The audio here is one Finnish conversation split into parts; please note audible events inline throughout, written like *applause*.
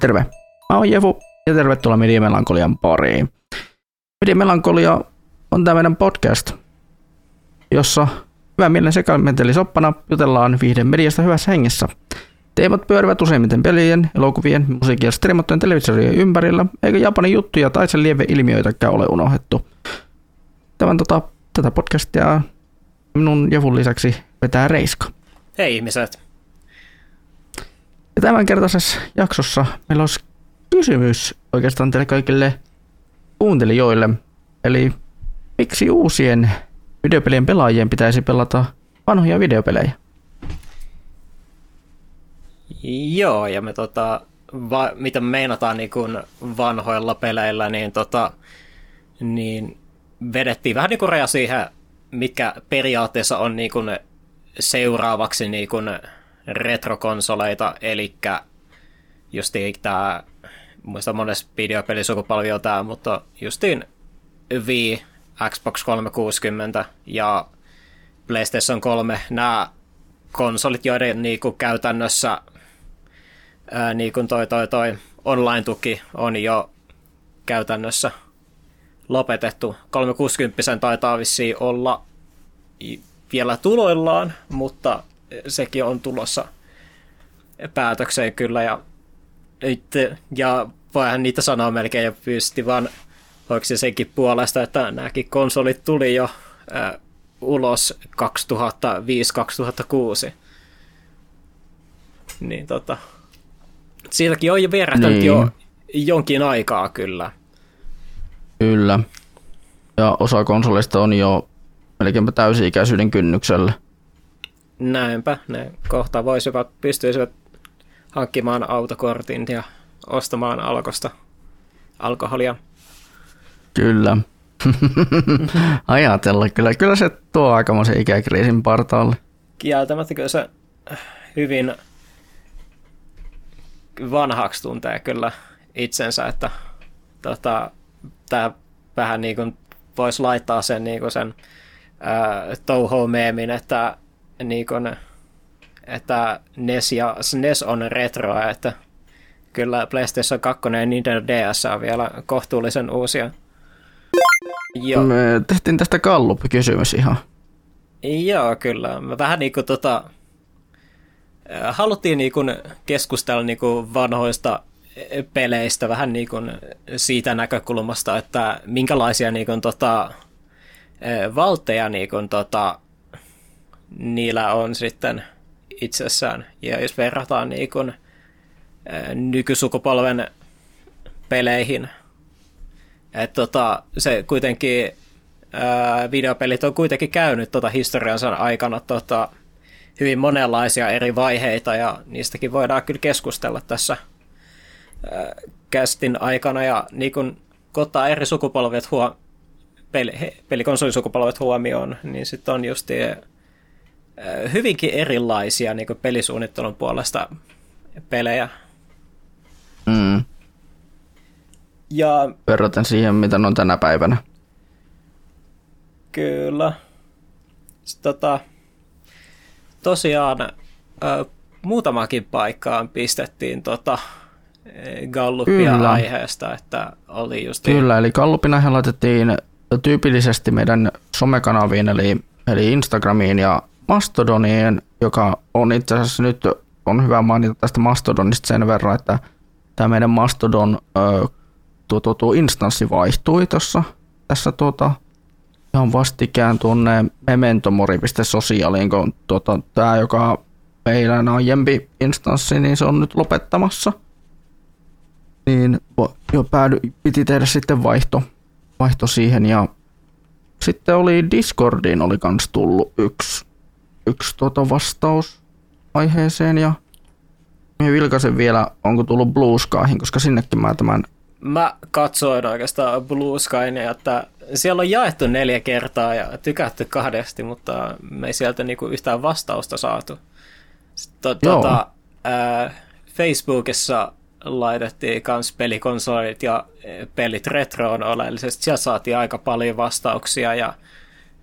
Terve. Mä oon Jefu ja tervetuloa Media Melankolian pariin. Media Melankolia on tämä meidän podcast, jossa hyvä mielen sekamenteli soppana jutellaan viihden mediasta hyvässä hengessä. Teemat pyörivät useimmiten pelien, elokuvien, musiikin ja streamattujen televisioiden ympärillä, eikä Japanin juttuja tai sen lieve ilmiöitäkään ole unohdettu. Tämän tota, tätä podcastia minun Jevun lisäksi vetää Reiska. Hei ihmiset. Ja tämänkertaisessa jaksossa meillä olisi kysymys oikeastaan teille kaikille kuuntelijoille. Eli miksi uusien videopelien pelaajien pitäisi pelata vanhoja videopelejä? Joo, ja me tota, va, mitä me meinataan niin kun vanhoilla peleillä, niin, tota, niin vedettiin vähän niin kuin raja siihen, mikä periaatteessa on niin kun seuraavaksi niin kun retrokonsoleita, eli justiin tämä, muista monessa videopelisukupolvi on tämä, mutta justiin Wii, Xbox 360 ja PlayStation 3, nämä konsolit, joiden niinku käytännössä ää, niinku toi, toi, toi online-tuki on jo käytännössä lopetettu. 360 taitaa vissiin olla vielä tuloillaan, mutta sekin on tulossa päätökseen kyllä. Ja, ja voihan niitä sanoa melkein jo pysti, vaan oliko se senkin puolesta, että nämäkin konsolit tuli jo äh, ulos 2005-2006. Niin tota, siitäkin on jo vierähtänyt niin. jo jonkin aikaa kyllä. Kyllä. Ja osa konsolista on jo melkeinpä täysi-ikäisyyden kynnyksellä. Näinpä, ne kohta voisivat, pystyisivät hankkimaan autokortin ja ostamaan alkosta alkoholia. Kyllä. *laughs* Ajatella, kyllä, kyllä se tuo aikamoisen ikäkriisin partaalle. Kieltämättä kyllä se hyvin vanhaksi tuntee kyllä itsensä, että tota, tämä vähän niin kuin voisi laittaa sen, niin kuin sen äh, touho-meemin, että, niin kuin, että NES ja SNES on retroa, että kyllä PlayStation 2 ja Nintendo DS on vielä kohtuullisen uusia. Joo. Me tehtiin tästä Gallup-kysymys ihan. Joo, kyllä. Me vähän niin kuin tota, haluttiin niin kuin keskustella niin kuin vanhoista peleistä vähän niin kuin siitä näkökulmasta, että minkälaisia niin kuin tota, valteja niin kuin tota, niillä on sitten itsessään. Ja jos verrataan niin kuin nykysukupolven peleihin, että tota, se kuitenkin ää, videopelit on kuitenkin käynyt tota historiansa aikana tota, hyvin monenlaisia eri vaiheita ja niistäkin voidaan kyllä keskustella tässä kästin aikana ja niin kun ottaa eri sukupolvet huo, peli, pelikonsolisukupolvet huomioon, niin sitten on just hyvinkin erilaisia niin pelisuunnittelun puolesta pelejä. Mm. Ja, Verraten siihen, mitä on tänä päivänä. Kyllä. Sitten, tota, tosiaan ö, muutamakin paikkaan pistettiin tota, Gallupia Kyllä. aiheesta, että oli just... Kyllä, eli Gallupin aihe laitettiin tyypillisesti meidän somekanaviin, eli, eli Instagramiin ja Mastodoniin, joka on itse asiassa nyt, on hyvä mainita tästä Mastodonista sen verran, että tämä meidän Mastodon tuo, tuo, tuo instanssi vaihtui tuossa tässä tuota, ihan vastikään tuonne mementomori.sosiaaliin, kun tuota, tämä, joka meidän aiempi instanssi, niin se on nyt lopettamassa. Niin jo päädy, piti tehdä sitten vaihto, vaihto siihen ja sitten oli Discordiin oli kans tullut yksi, yksi tuota vastaus aiheeseen ja minä vilkaisen vielä, onko tullut Blue Skyhin, koska sinnekin mä tämän mä katsoin oikeastaan Blue Skyn, että siellä on jaettu neljä kertaa ja tykätty kahdesti, mutta me ei sieltä niinku yhtään vastausta saatu. Tuota, ää, Facebookissa laitettiin kans pelikonsolit ja pelit retroon oleellisesti. Sieltä saatiin aika paljon vastauksia ja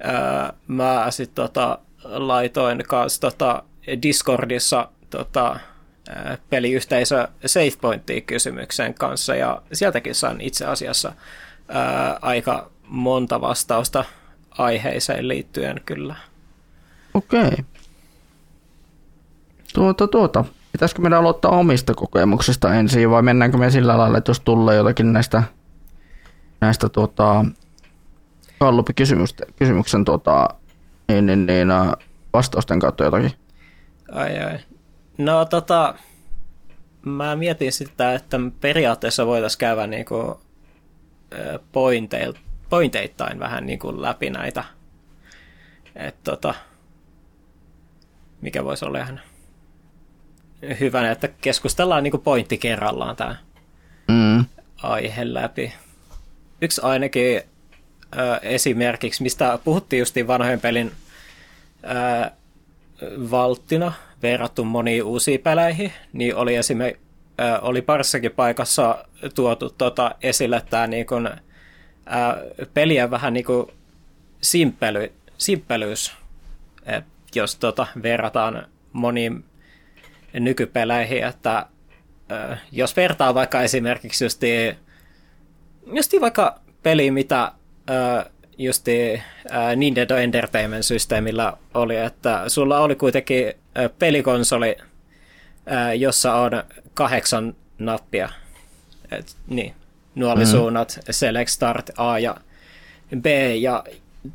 ää, mä sitten tota, laitoin kans tota, Discordissa tota, peliyhteisö SafePointia kysymyksen kanssa, ja sieltäkin saan itse asiassa ää, aika monta vastausta aiheeseen liittyen kyllä. Okei. Tuota, tuota. Pitäisikö meidän aloittaa omista kokemuksista ensin vai mennäänkö me sillä lailla, että jos tulee jotakin näistä, näistä tuota, kysymyksen tuota, niin, niin, niin, vastausten kautta jotakin? Ai ai. No tota, mä mietin sitä, että periaatteessa voitaisiin käydä niinku pointeittain vähän niinku läpi näitä. Et tota, mikä voisi olla ihan hyvänä, että keskustellaan niin pointti kerrallaan tämä mm. aihe läpi. Yksi ainakin ö, esimerkiksi, mistä puhuttiin justiin vanhojen pelin ö, valttina verrattu moniin uusiin peleihin, niin oli esimerkiksi ö, oli parissakin paikassa tuotu tota, esille tämä niin kun, ö, peliä vähän niin kuin simppely, simppelyys, Et jos tota, verrataan moniin nykypeleihin, että jos vertaa vaikka esimerkiksi justi, justi vaikka peli, mitä äh, justi äh, Nintendo Entertainment-systeemillä oli, että sulla oli kuitenkin äh, pelikonsoli, äh, jossa on kahdeksan nappia. Et, niin, nuolisuunnat, mm. Select Start A ja B, ja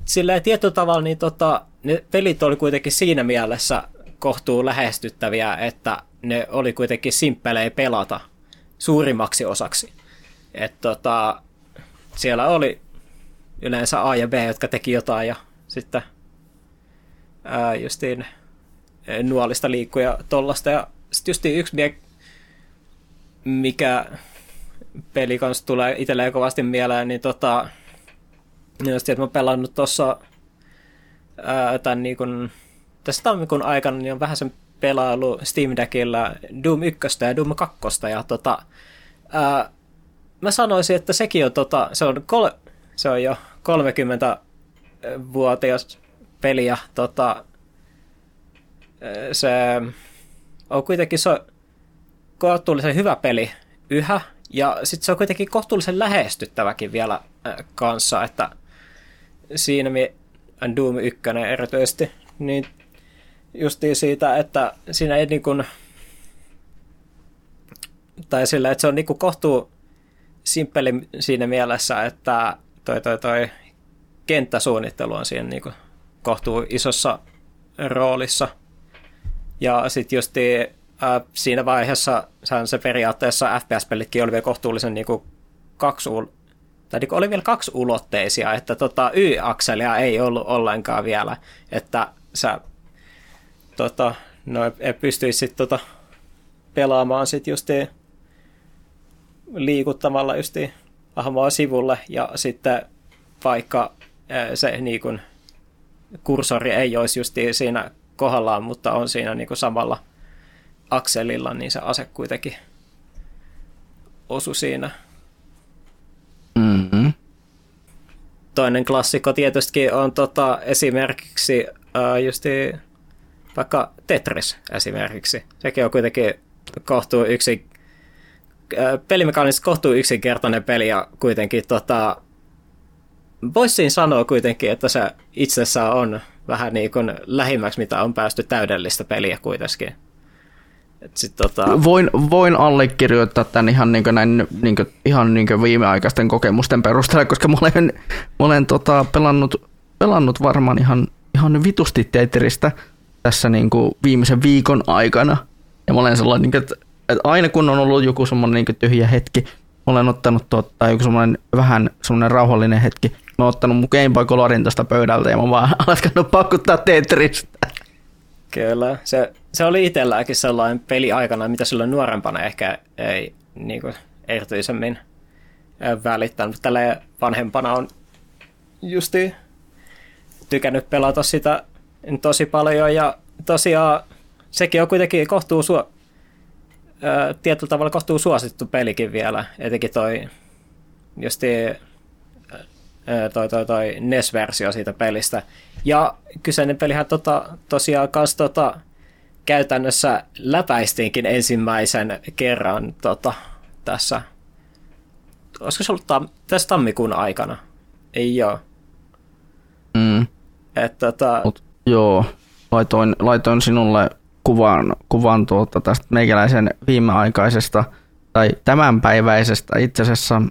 sillä tietyllä tavalla niin tota, ne pelit oli kuitenkin siinä mielessä kohtuu lähestyttäviä, että ne oli kuitenkin simppelejä pelata suurimmaksi osaksi. Et tota, siellä oli yleensä A ja B, jotka teki jotain ja sitten ää, justiin nuolista liikkuja tollasta. Ja sitten justiin yksi, mikä peli kanssa tulee itselleen kovasti mieleen, niin tota, just, että mä pelannut tuossa tämän niin kun, tässä tammikuun aikana niin on vähän sen pelailu Steam Deckillä Doom 1 ja Doom 2, ja tota, ää, mä sanoisin, että sekin on, tota, se on, kol, se on jo 30-vuotias peli, ja tota, se on kuitenkin se kohtuullisen hyvä peli yhä, ja sitten se on kuitenkin kohtuullisen lähestyttäväkin vielä kanssa, että siinä Doom 1 erityisesti, niin justiin siitä, että siinä ei niin kuin, tai sillä, että se on niin kuin kohtuu simppeli siinä mielessä, että toi, toi, toi kenttäsuunnittelu on siinä niin kohtuu isossa roolissa. Ja sitten just äh, siinä vaiheessa se periaatteessa FPS-pelitkin oli vielä kohtuullisen niin kuin kaksi, tai niin oli vielä kaksi ulotteisia, että tota, Y-akselia ei ollut ollenkaan vielä, että sä tota, no, ei pystyisi sitten tota, pelaamaan sit justiin liikuttamalla justiin hahmoa sivulle ja sitten vaikka se niin kun, kursori ei olisi justiin siinä kohdallaan, mutta on siinä niin samalla akselilla, niin se ase kuitenkin osu siinä. Mm-hmm. Toinen klassikko tietysti on tota, esimerkiksi äh, justiin vaikka Tetris esimerkiksi. Sekin on kuitenkin kohtuu yksi, pelimekaanisesti kohtuu yksinkertainen peli ja kuitenkin tota, voisin sanoa kuitenkin, että se itsessään on vähän niin kuin lähimmäksi, mitä on päästy täydellistä peliä kuitenkin. Et sit, tota... voin, voin allekirjoittaa tämän ihan, niin näin, niin kuin, ihan niin viimeaikaisten kokemusten perusteella, koska mä olen, mä olen tota, pelannut, pelannut varmaan ihan, ihan vitusti Tetristä tässä niin kuin viimeisen viikon aikana. Ja mä olen sellainen, niin että, että aina kun on ollut joku semmoinen niin tyhjä hetki, olen ottanut tuota, joku semmoinen vähän semmoinen rauhallinen hetki, mä olen ottanut mun Game Boy Colorin pöydältä ja mä vaan *laughs* alkanut pakuttaa Tetristä. Kyllä, se, se oli itselläkin sellainen peli aikana, mitä silloin nuorempana ehkä ei niin kuin, erityisemmin välittänyt. Tällä vanhempana on justi tykännyt pelata sitä tosi paljon ja tosiaan sekin on kuitenkin kohtuu tietyllä tavalla kohtuu suosittu pelikin vielä, etenkin toi justi toi, toi, toi NES-versio siitä pelistä. Ja kyseinen pelihän tota, tosiaan kanssa tota, käytännössä läpäistiinkin ensimmäisen kerran tota, tässä, olisiko se ollut tam, tässä tammikuun aikana? Ei ole. Mm. Et, tota, Mut, joo, laitoin, laitoin sinulle kuvan, kuvan tuota tästä meikäläisen viimeaikaisesta tai tämänpäiväisestä itse asiassa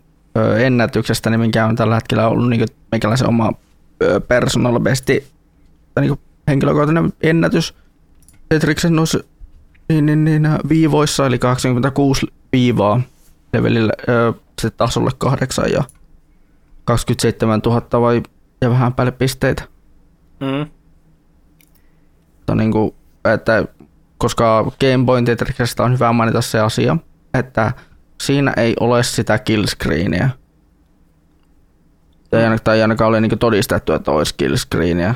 ennätyksestä, niin mikä on tällä hetkellä ollut niin meikäläisen oma personal besti, tai niin henkilökohtainen ennätys Tetriksen noissa niin, niin, niin, viivoissa, eli 86 viivaa levelillä se tasolle kahdeksan ja 27 000 vai ja vähän päälle pisteitä. mm, Mutta niin kuin, että koska Game Boy Tetriksestä on hyvä mainita se asia, että siinä ei ole sitä killscreenia. Tai ainakaan, tai ainakaan ole niin todistettu, että olisi killscreenia,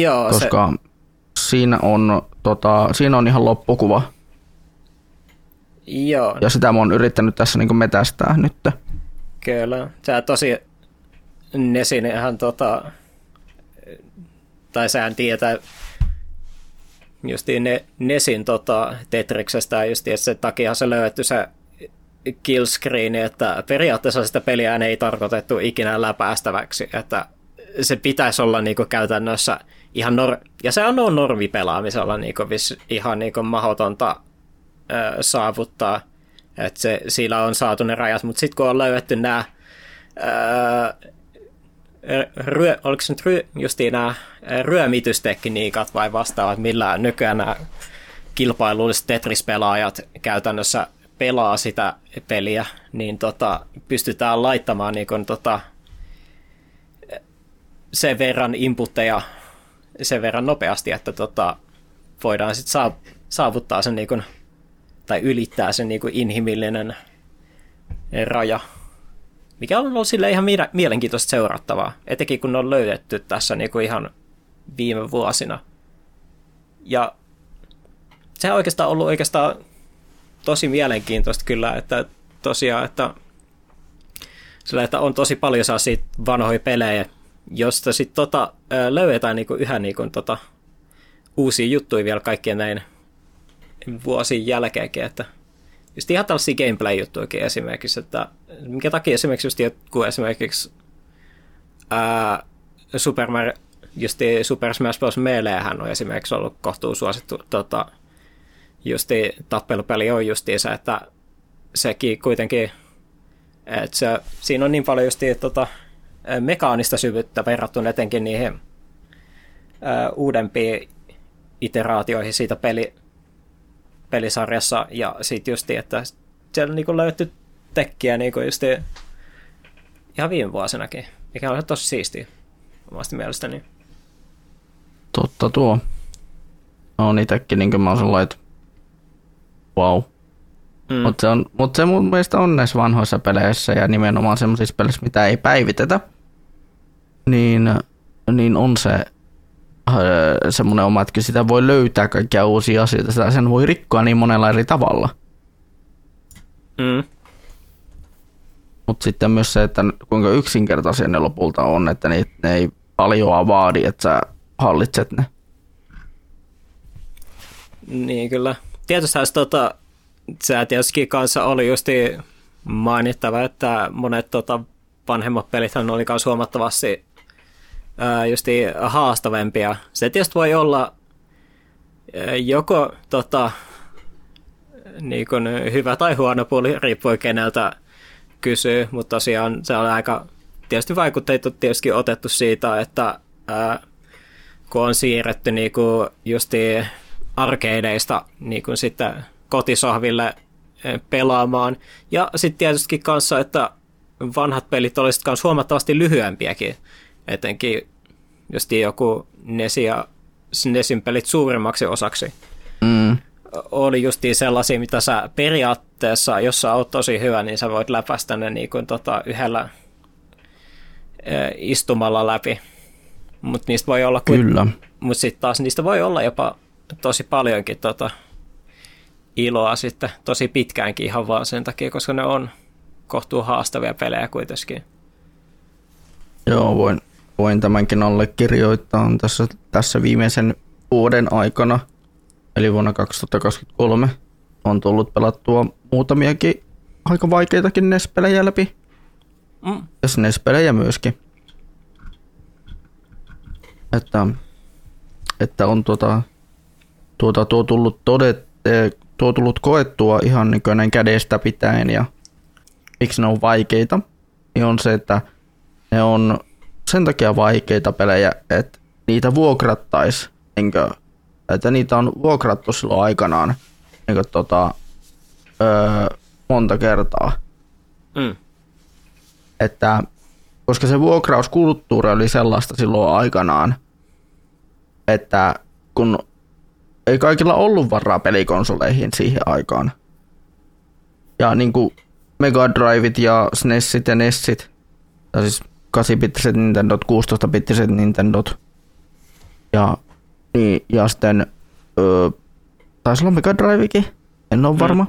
joo, koska se... siinä, on, tota, siinä on ihan loppukuva. joo, Ja sitä mä oon yrittänyt tässä niin metästää nyt. Kyllä. Sä tosi Nesin ihan tota, tai sään tietää justiin ne, Nesin tota, Tetriksestä justiin, sen takia se löydetty se killscreen, että periaatteessa sitä peliä ei tarkoitettu ikinä läpäästäväksi, että se pitäisi olla niinku käytännössä ihan nor- ja se on normipelaamisella niinku vis- ihan niinku mahdotonta ö, saavuttaa, että se, sillä on saatu ne rajat, mutta sitten kun on löydetty nämä ryö, oliko se nyt ryö, justiin nämä ryömitystekniikat vai vastaavat, millä nykyään nämä kilpailulliset Tetris-pelaajat käytännössä pelaa sitä peliä, niin tota, pystytään laittamaan niin kun, tota, sen verran inputteja sen verran nopeasti, että tota, voidaan sitten saavuttaa sen niin kun, tai ylittää sen niin kun inhimillinen raja mikä on ollut sille ihan mielenkiintoista seurattavaa, etenkin kun ne on löydetty tässä niin kuin ihan viime vuosina. Ja se on oikeastaan ollut oikeastaan tosi mielenkiintoista kyllä, että tosiaan, että, sillä, että on tosi paljon saa siitä vanhoja pelejä, josta sitten tota, löydetään niin kuin yhä niin kuin, tota, uusia juttuja vielä kaikkien näin vuosien jälkeenkin, että just ihan tällaisia gameplay-juttujakin esimerkiksi, että minkä takia esimerkiksi just joku esimerkiksi ää, Super Mario, justi Super Smash Bros. Meleehän on esimerkiksi ollut kohtuu suosittu tota, justi tappelupeli on justiinsa, että sekin kuitenkin, että se, siinä on niin paljon justi tota, mekaanista syvyyttä verrattuna etenkin niihin ää, uudempiin iteraatioihin siitä peli, pelisarjassa, ja sitten just, että siellä niinku löytyy tekkiä niinku just ihan viime vuosinakin, mikä on tosi siistiä omasta mielestäni. Totta tuo. On itsekin, niin mä oon että wow. Mm. Mutta se, on, mut se mun mielestä on näissä vanhoissa peleissä ja nimenomaan semmoisissa peleissä, mitä ei päivitetä, niin, niin on se semmoinen oma, että sitä voi löytää kaikkia uusia asioita, sitä sen voi rikkoa niin monella eri tavalla. Mm. Mutta sitten myös se, että kuinka yksinkertaisia ne lopulta on, että ne, ne ei paljoa vaadi, että sä hallitset ne. Niin kyllä. Tietysti tota, se tietysti kanssa oli justi mainittava, että monet tota, vanhemmat pelit oli myös huomattavasti justi haastavempia. Se tietysti voi olla joko tota, niin kuin hyvä tai huono puoli, riippuen keneltä kysyy, mutta tosiaan se on aika tietysti vaikutteita tietysti otettu siitä, että ää, kun on siirretty niin kuin justi arkeideista niin kuin sitten kotisohville pelaamaan. Ja sitten tietysti kanssa, että vanhat pelit olisivat myös huomattavasti lyhyempiäkin etenkin just joku Nesi ja Nesin pelit suurimmaksi osaksi. Mm. Oli justiin sellaisia, mitä sä periaatteessa, jos sä oot tosi hyvä, niin sä voit läpäistä ne niin kuin tota yhdellä e, istumalla läpi. Mutta niistä voi olla... Kyllä. Mutta sitten taas niistä voi olla jopa tosi paljonkin tota, iloa sitten tosi pitkäänkin ihan vaan sen takia, koska ne on kohtuu haastavia pelejä kuitenkin. Joo, voin, voin tämänkin allekirjoittaa tässä, tässä viimeisen vuoden aikana eli vuonna 2023, on tullut pelattua muutamiakin aika vaikeitakin NES-pelejä läpi. Mm. Ja SNES-pelejä myöskin. Että, että on tuota, tuota, tuo, tullut todet, eh, tuo tullut koettua ihan niin näin kädestä pitäen ja miksi ne on vaikeita, niin on se, että ne on sen takia vaikeita pelejä, että niitä vuokrattaisi, kuin, että niitä on vuokrattu silloin aikanaan kuin, tota, öö, monta kertaa. Mm. Että koska se vuokrauskulttuuri oli sellaista silloin aikanaan, että kun ei kaikilla ollut varaa pelikonsoleihin siihen aikaan. Ja niin kuin Mega Driveit ja SNESit ja NESit, tai siis 8-bittiset Nintendot, 16-bittiset Nintendot, ja, niin, ja sitten öö, taisi olla Mega Drivekin, en ole varma.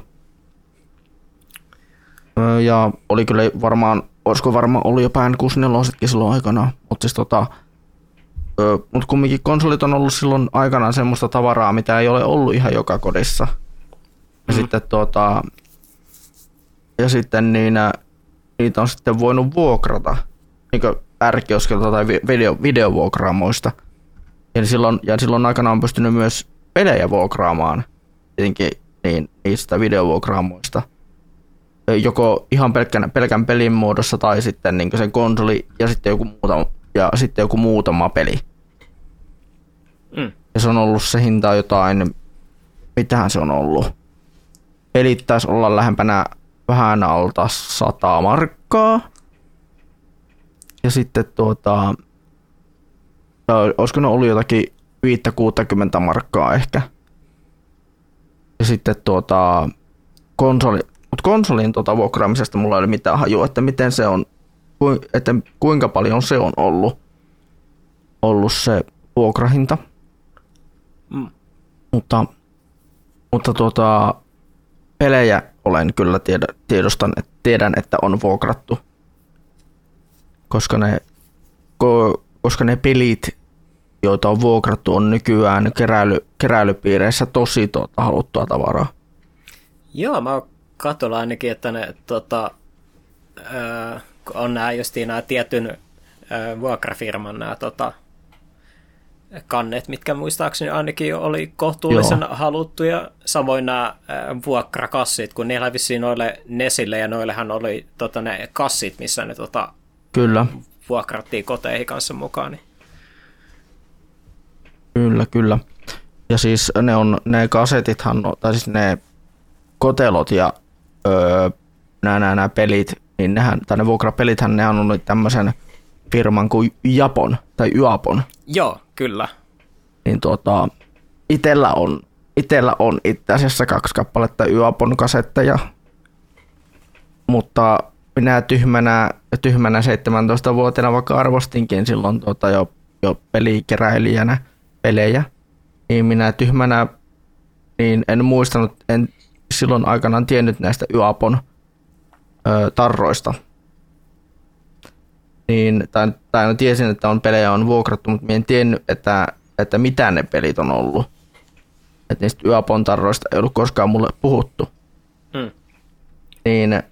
Öö, ja oli kyllä varmaan, olisiko varmaan ollut jo pään 64 silloin aikana, mutta siis tota, öö, mut kumminkin konsolit on ollut silloin aikanaan semmoista tavaraa, mitä ei ole ollut ihan joka kodissa. Ja Mm. sitten tota, ja sitten niin, niitä on sitten voinut vuokrata, niin ärkioskelta tai vi- video, videovuokraamoista. Ja silloin, ja silloin aikana on pystynyt myös pelejä vuokraamaan, tietenkin niin, niistä videovuokraamoista. Joko ihan pelkän, pelkän pelin muodossa tai sitten niin sen konsoli ja sitten joku muutama, ja sitten joku muutama peli. Mm. Ja se on ollut se hinta jotain, mitähän se on ollut. Pelit taisi olla lähempänä vähän alta 100 markkaa. Ja sitten tuota, olisiko ne ollut jotakin 5-60 markkaa ehkä. Ja sitten tuota, konsoli, mutta konsolin tuota vuokraamisesta mulla ei ole mitään hajua, että miten se on, että kuinka paljon se on ollut, ollut se vuokrahinta. Mm. Mutta, mutta tuota, pelejä olen kyllä tiedä, tiedostan, että tiedän, että on vuokrattu. Koska ne, ko, koska ne pelit, joita on vuokrattu, on nykyään keräily, keräilypiireissä tosi tuota, haluttua tavaraa. Joo, mä katsoin ainakin, että ne tota, öö, on nämä justiin nämä tietyn öö, vuokrafirman nämä tota, kannet, mitkä muistaakseni ainakin oli kohtuullisen Joo. Haluttuja. Samoin nämä vuokrakassit, kun niillä vissiin noille Nesille ja noillehan oli tota, ne kassit, missä ne tota, Kyllä, vuokrattiin koteihin kanssa mukaan. Niin. kyllä, kyllä. Ja siis ne on, ne kasetithan, tai siis ne kotelot ja öö, nämä, nämä, nämä pelit, niin nehän, tai ne vuokrapelithän, nehän on tämmöisen firman kuin Japon, tai Yapon. Joo, kyllä. niin tuota, itellä on, itellä on itse asiassa kaksi kappaletta Yapon kasetteja, mutta minä tyhmänä, tyhmänä 17-vuotiaana vaikka arvostinkin silloin tuota jo, jo pelikeräilijänä pelejä, niin minä tyhmänä niin en muistanut, en silloin aikanaan tiennyt näistä Yapon ö, tarroista. Niin, tai, tai no tiesin, että on pelejä on vuokrattu, mutta minä en tiennyt, että, että mitä ne pelit on ollut. Että niistä Yapon tarroista ei ollut koskaan mulle puhuttu. Mm. Niin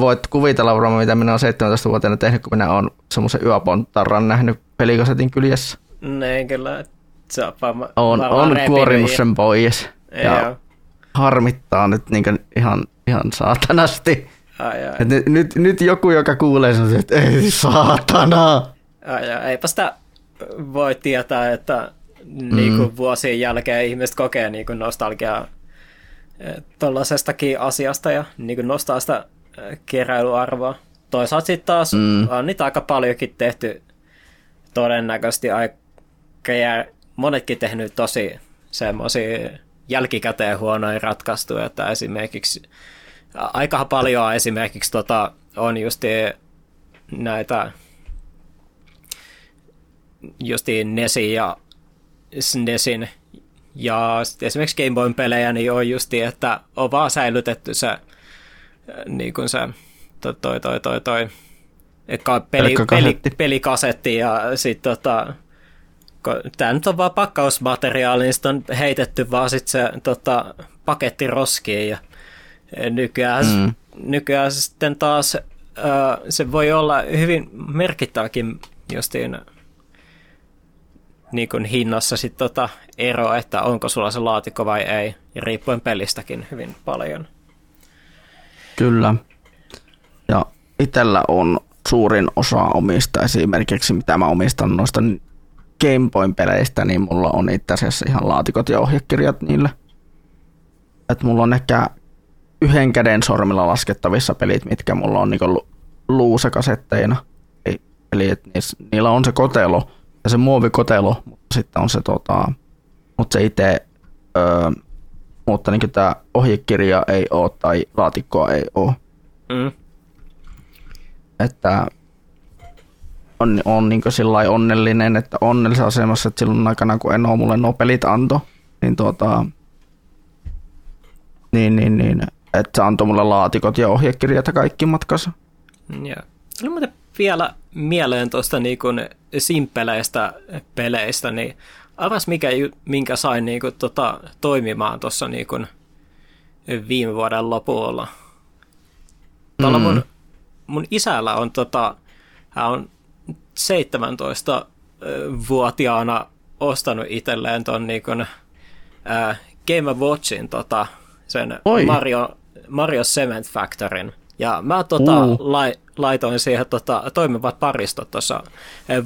voit kuvitella varmaan, mitä minä olen 17-vuotiaana tehnyt, kun minä olen semmoisen Yapon tarran nähnyt pelikasetin kyljessä. Ne kyllä, se on varma, On, on kuorinut sen pois. Ja Joo. harmittaa nyt niin ihan, ihan saatanasti. Ai, ai. Nyt, nyt, nyt joku, joka kuulee sen, että ei saatana. Ai, ai. Eipä sitä voi tietää, että niin kuin vuosien jälkeen ihmiset kokee niin kuin nostalgiaa tuollaisestakin asiasta ja niin kuin nostaa sitä eh, keräilyarvoa. Toisaalta sitten taas Mm. on niitä aika paljonkin tehty todennäköisesti aika monetkin tehnyt tosi semmoisia jälkikäteen huonoja ratkaisuja, että esimerkiksi aika paljon esimerkiksi tota, on just näitä justiin Nesin ja SNESin ja esimerkiksi Game Boyn pelejä, niin on justi, että on vaan säilytetty se, niin kuin se toi, toi, toi, toi, toi ka- peli, peli, kasetti. pelikasetti ja sitten tota, Tämä nyt on vaan pakkausmateriaali, niin on heitetty vaan sit se tota, paketti roskiin ja nykyään, mm. nykyään sitten taas se voi olla hyvin merkittäväkin justiin niin kuin hinnassa sit tota ero, että onko sulla se laatikko vai ei, ja riippuen pelistäkin hyvin paljon. Kyllä. Ja itsellä on suurin osa omista esimerkiksi, mitä mä omistan noista Game Boy-peleistä, niin mulla on itse asiassa ihan laatikot ja ohjekirjat niille. Et mulla on ehkä yhden käden sormilla laskettavissa pelit, mitkä mulla on niinku luusekasetteina. Eli et niillä on se kotelo ja se muovikotelo, mutta sitten on se, tota, mutta se itse, öö, mutta niin tämä ohjekirja ei ole tai laatikkoa ei ole. Mm. Että on, on niin onnellinen, että onnellisessa asemassa, että silloin aikana, kun en ole mulle nopelit anto, niin, tuota, niin, niin, niin että se antoi mulle laatikot ja ohjekirjat ja kaikki matkassa. Joo. Tuli muuten vielä mieleen tuosta niin simpeleistä peleistä, niin arvas mikä, minkä sain niin kuin, tota, toimimaan tuossa niin viime vuoden lopulla. Tuolla mm. mun, mun isällä on, tota, hän on 17-vuotiaana ostanut itselleen ton niin kuin, äh, Game Watchin tota, sen Oi. Mario, Mario Cement Factoryn. Ja mä tota, uh. lai, laitoin siihen tota, toimivat paristot tuossa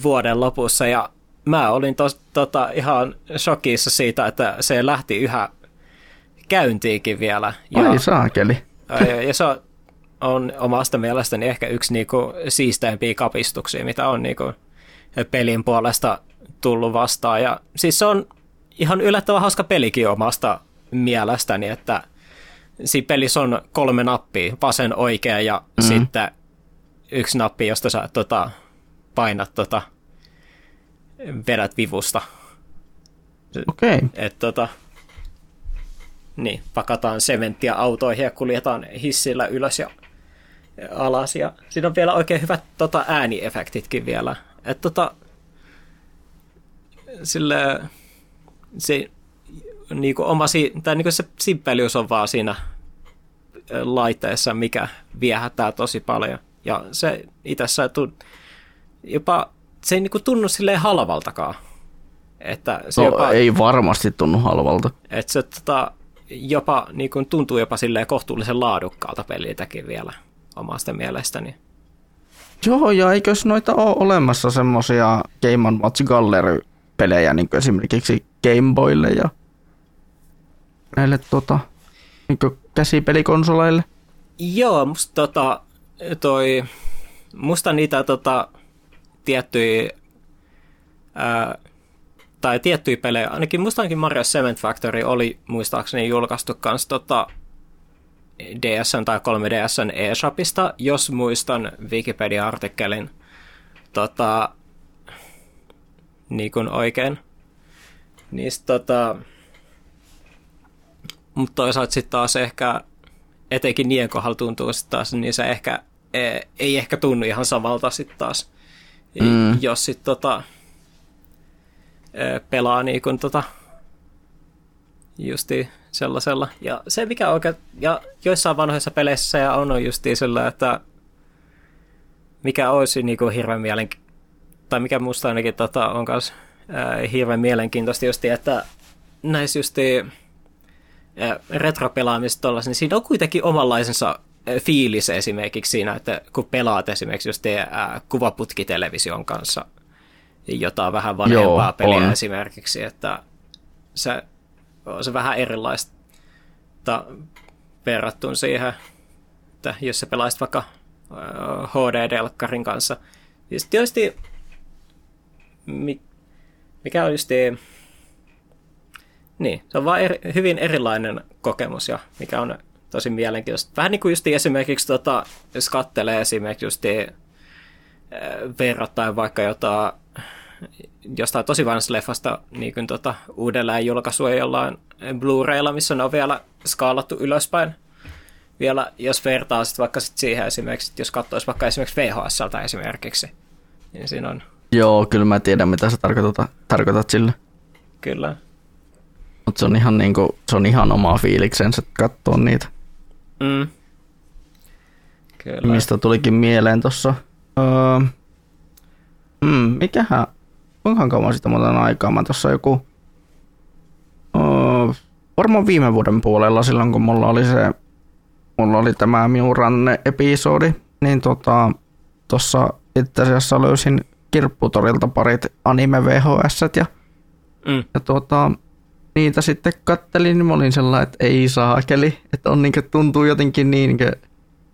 vuoden lopussa ja mä olin tos, tota, ihan shokissa siitä, että se lähti yhä käyntiinkin vielä. Ja, Ai saakeli. Ja, ja se on omasta mielestäni ehkä yksi niinku siisteimpiä kapistuksia, mitä on niinku pelin puolesta tullut vastaan. Ja siis se on ihan yllättävän hauska pelikin omasta mielestäni, että siinä pelissä on kolme nappia, vasen, oikea ja mm-hmm. sitten yksi nappi, josta sä tota, painat tota, vedät vivusta. Okei. Okay. Et, tota, niin, pakataan sementtiä autoihin ja kuljetaan hissillä ylös ja alas. Ja siinä on vielä oikein hyvät tota, ääniefektitkin vielä. Et, tota, sille, se niin kuin oma, tai niin kuin se simppelius on vaan siinä laitteessa, mikä viehättää tosi paljon. Ja se itessä jopa, se ei niin kuin tunnu silleen halvaltakaan. Että se no, jopa, ei varmasti tunnu halvalta. Että se tota, jopa niin kuin tuntuu jopa silleen kohtuullisen laadukkaalta peliltäkin vielä omasta mielestäni. Joo, ja eikös noita ole olemassa semmosia Game Watch Gallery-pelejä, niin kuin esimerkiksi Game Boylle ja näille tota, niin käsipelikonsoleille? Joo, musta tota, toi, musta niitä tota, tiettyjä ää, tai tiettyjä pelejä, ainakin musta ainakin Mario Cement Factory oli muistaakseni julkaistu kans tota, DSN tai 3DSn eShopista, jos muistan Wikipedia-artikkelin tota, niin kuin oikein. Niistä tota, mutta toisaalta sitten taas ehkä, etenkin niiden kohdalla tuntuu sitten taas, niin se ehkä e, ei ehkä tunnu ihan samalta sitten taas, mm. jos sitten tota, pelaa niin kuin tota, justi sellaisella. Ja se mikä oikein, ja joissain vanhoissa peleissä ja on, on justi sillä, että mikä olisi niin kuin hirveän mielenkiintoista, tai mikä musta ainakin tota, on myös hirveän mielenkiintoista justi, että näissä justi retropelaamista tollaisen, niin siinä on kuitenkin omanlaisensa fiilis esimerkiksi siinä, että kun pelaat esimerkiksi just ää, kuvaputkitelevision kanssa jotain vähän vanhempaa Joo, peliä on. esimerkiksi, että se on se vähän erilaista verrattuna siihen, että jos sä pelaisit vaikka HD-delkkarin kanssa. Siis tietysti mikä on just niin, se on vaan eri, hyvin erilainen kokemus ja mikä on tosi mielenkiintoista. Vähän niin kuin just esimerkiksi, tota, jos katselee esimerkiksi just äh, verrattain vaikka jotain jostain tosi vanhasta leffasta niin kuin tota, uudelleen julkaisua jollain Blu-raylla, missä ne on vielä skaalattu ylöspäin. Vielä, jos vertaa sit vaikka sit siihen esimerkiksi, jos katsoisi vaikka esimerkiksi VHSltä esimerkiksi, niin siinä on Joo, kyllä mä tiedän mitä sä tarkoitat, tarkoitat sillä. Kyllä. Mutta se on ihan niinku, se on ihan oma fiiliksensä katsoa niitä. Mm. Kyllä. Mistä tulikin mieleen tuossa. Öö, mm, mikähän, kuinka kauan sitä muuten aikaa? Mä tuossa joku, öö, varmaan viime vuoden puolella silloin, kun mulla oli se, mulla oli tämä Miuranne-episodi, niin tota, tuossa itse asiassa löysin kirpputorilta parit anime VHS ja, mm. ja tuota, niitä sitten kattelin, niin mä olin sellainen, että ei saakeli, että on niin tuntuu jotenkin niin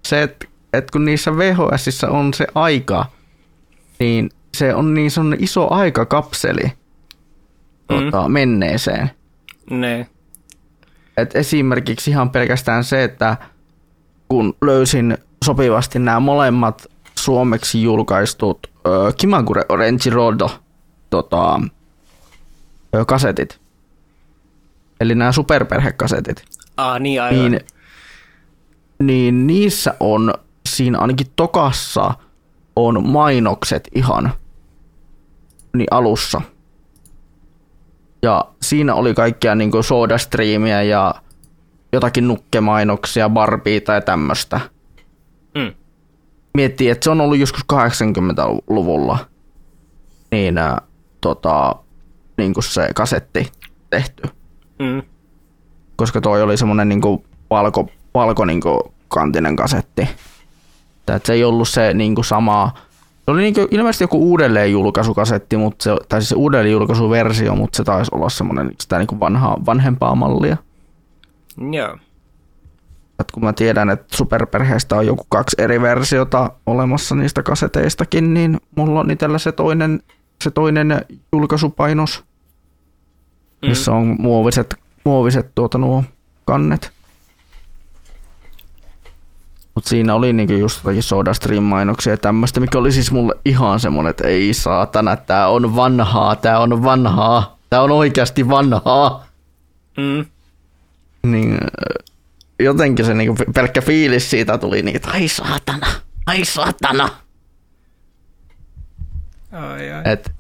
se, että, että kun niissä VHSissä on se aika, niin se on niin se on iso aikakapseli mm. tuota, menneeseen. Ne. Et esimerkiksi ihan pelkästään se, että kun löysin sopivasti nämä molemmat suomeksi julkaistut äh, Kimagure Orange Rodo tota, kasetit, eli nämä superperhekasetit, ah, niin, aivan. niin, niin niissä on siinä ainakin tokassa on mainokset ihan niin alussa. Ja siinä oli kaikkia niin kuin sodastriimiä ja jotakin nukkemainoksia, barbiita ja tämmöistä. Mm. Miettii, että se on ollut joskus 80-luvulla niin, ä, tota, niin kuin se kasetti tehty. Mm. Koska toi oli semmoinen niin kuin valko, valko niin kuin kantinen kasetti. Että se ei ollut se niin kuin sama, se oli niin kuin ilmeisesti joku uudelleenjulkaisukasetti, mutta se, tai siis uudelleenjulkaisuversio, mutta se taisi olla semmoinen sitä niin kuin vanhaa, vanhempaa mallia. Joo. Et kun mä tiedän, että superperheestä on joku kaksi eri versiota olemassa niistä kaseteistakin, niin mulla on itsellä se toinen, se toinen julkaisupainos, missä on muoviset, muoviset tuota nuo kannet. Mutta siinä oli niinku just jotakin SodaStream-mainoksia ja tämmöistä, mikä oli siis mulle ihan semmonen, että ei saatana, tää on vanhaa, tää on vanhaa, tää on oikeasti vanhaa. Mm. Niin jotenkin se niinku pelkkä fiilis siitä tuli niin, että ai saatana, ai saatana. Ai, ai. Et,